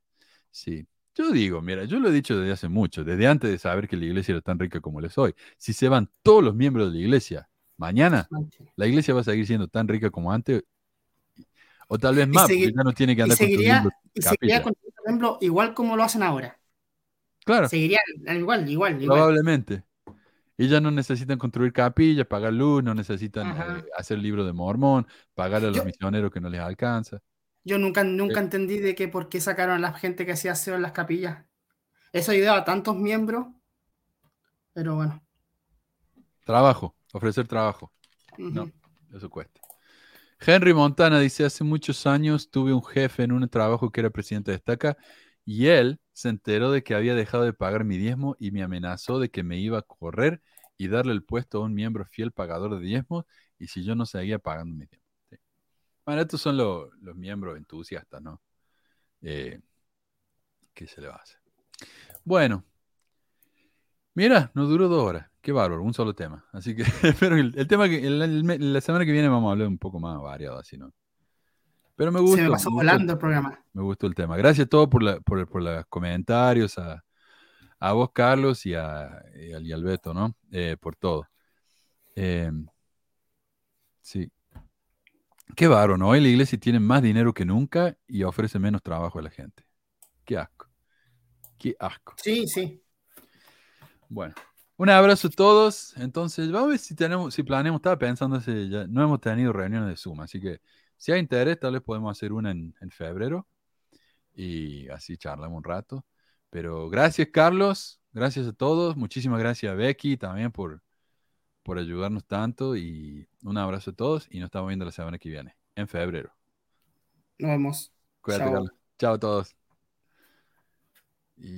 Sí. Yo digo, mira, yo lo he dicho desde hace mucho, desde antes de saber que la iglesia era tan rica como les soy. Si se van todos los miembros de la iglesia, mañana la iglesia va a seguir siendo tan rica como antes. O tal vez Y más, porque ya no tiene que Y andar seguiría, construyendo y seguiría con el templo igual como lo hacen ahora. Claro. Seguiría igual, igual, igual. Probablemente. Y ya no necesitan construir capillas, pagar luz, no necesitan eh, hacer libro de mormón, pagar a los Yo- misioneros que no les alcanza. Yo nunca, nunca entendí de que por qué sacaron a la gente que hacía aseo en las capillas. Eso ayudaba a tantos miembros. Pero bueno. Trabajo, ofrecer trabajo. No. eso cuesta. Henry Montana dice, hace muchos años tuve un jefe en un trabajo que era presidente de estaca y él se enteró de que había dejado de pagar mi diezmo y me amenazó de que me iba a correr y darle el puesto a un miembro fiel pagador de diezmos y si yo no seguía pagando mi diezmo. Bueno, estos son lo- los miembros entusiastas, ¿no? Eh, ¿Qué se le va a hacer? Bueno, mira, nos duró dos horas. Qué bárbaro, un solo tema. Así que, pero el, el tema que el- el me- la semana que viene vamos a hablar un poco más variado, así, ¿no? Pero me gusta. Se me pasó volando el programa. Me gustó el tema. Gracias a todos por, la- por, por los comentarios, a, a vos, Carlos, y, a, y al y al Beto, ¿no? Eh, por todo. Eh, sí. Qué ¿no? Hoy la iglesia tiene más dinero que nunca y ofrece menos trabajo a la gente. Qué asco. Qué asco. Sí, sí. Bueno, un abrazo a todos. Entonces, vamos a ver si tenemos, si planeamos, estaba pensando, hace ya, no hemos tenido reuniones de Zoom, así que si hay interés, tal vez podemos hacer una en, en febrero y así charlamos un rato. Pero gracias, Carlos. Gracias a todos. Muchísimas gracias a Becky también por, por ayudarnos tanto. Y un abrazo a todos. Y nos estamos viendo la semana que viene, en febrero. Nos vemos. Cuídate, Chao. Carlos. Chao a todos.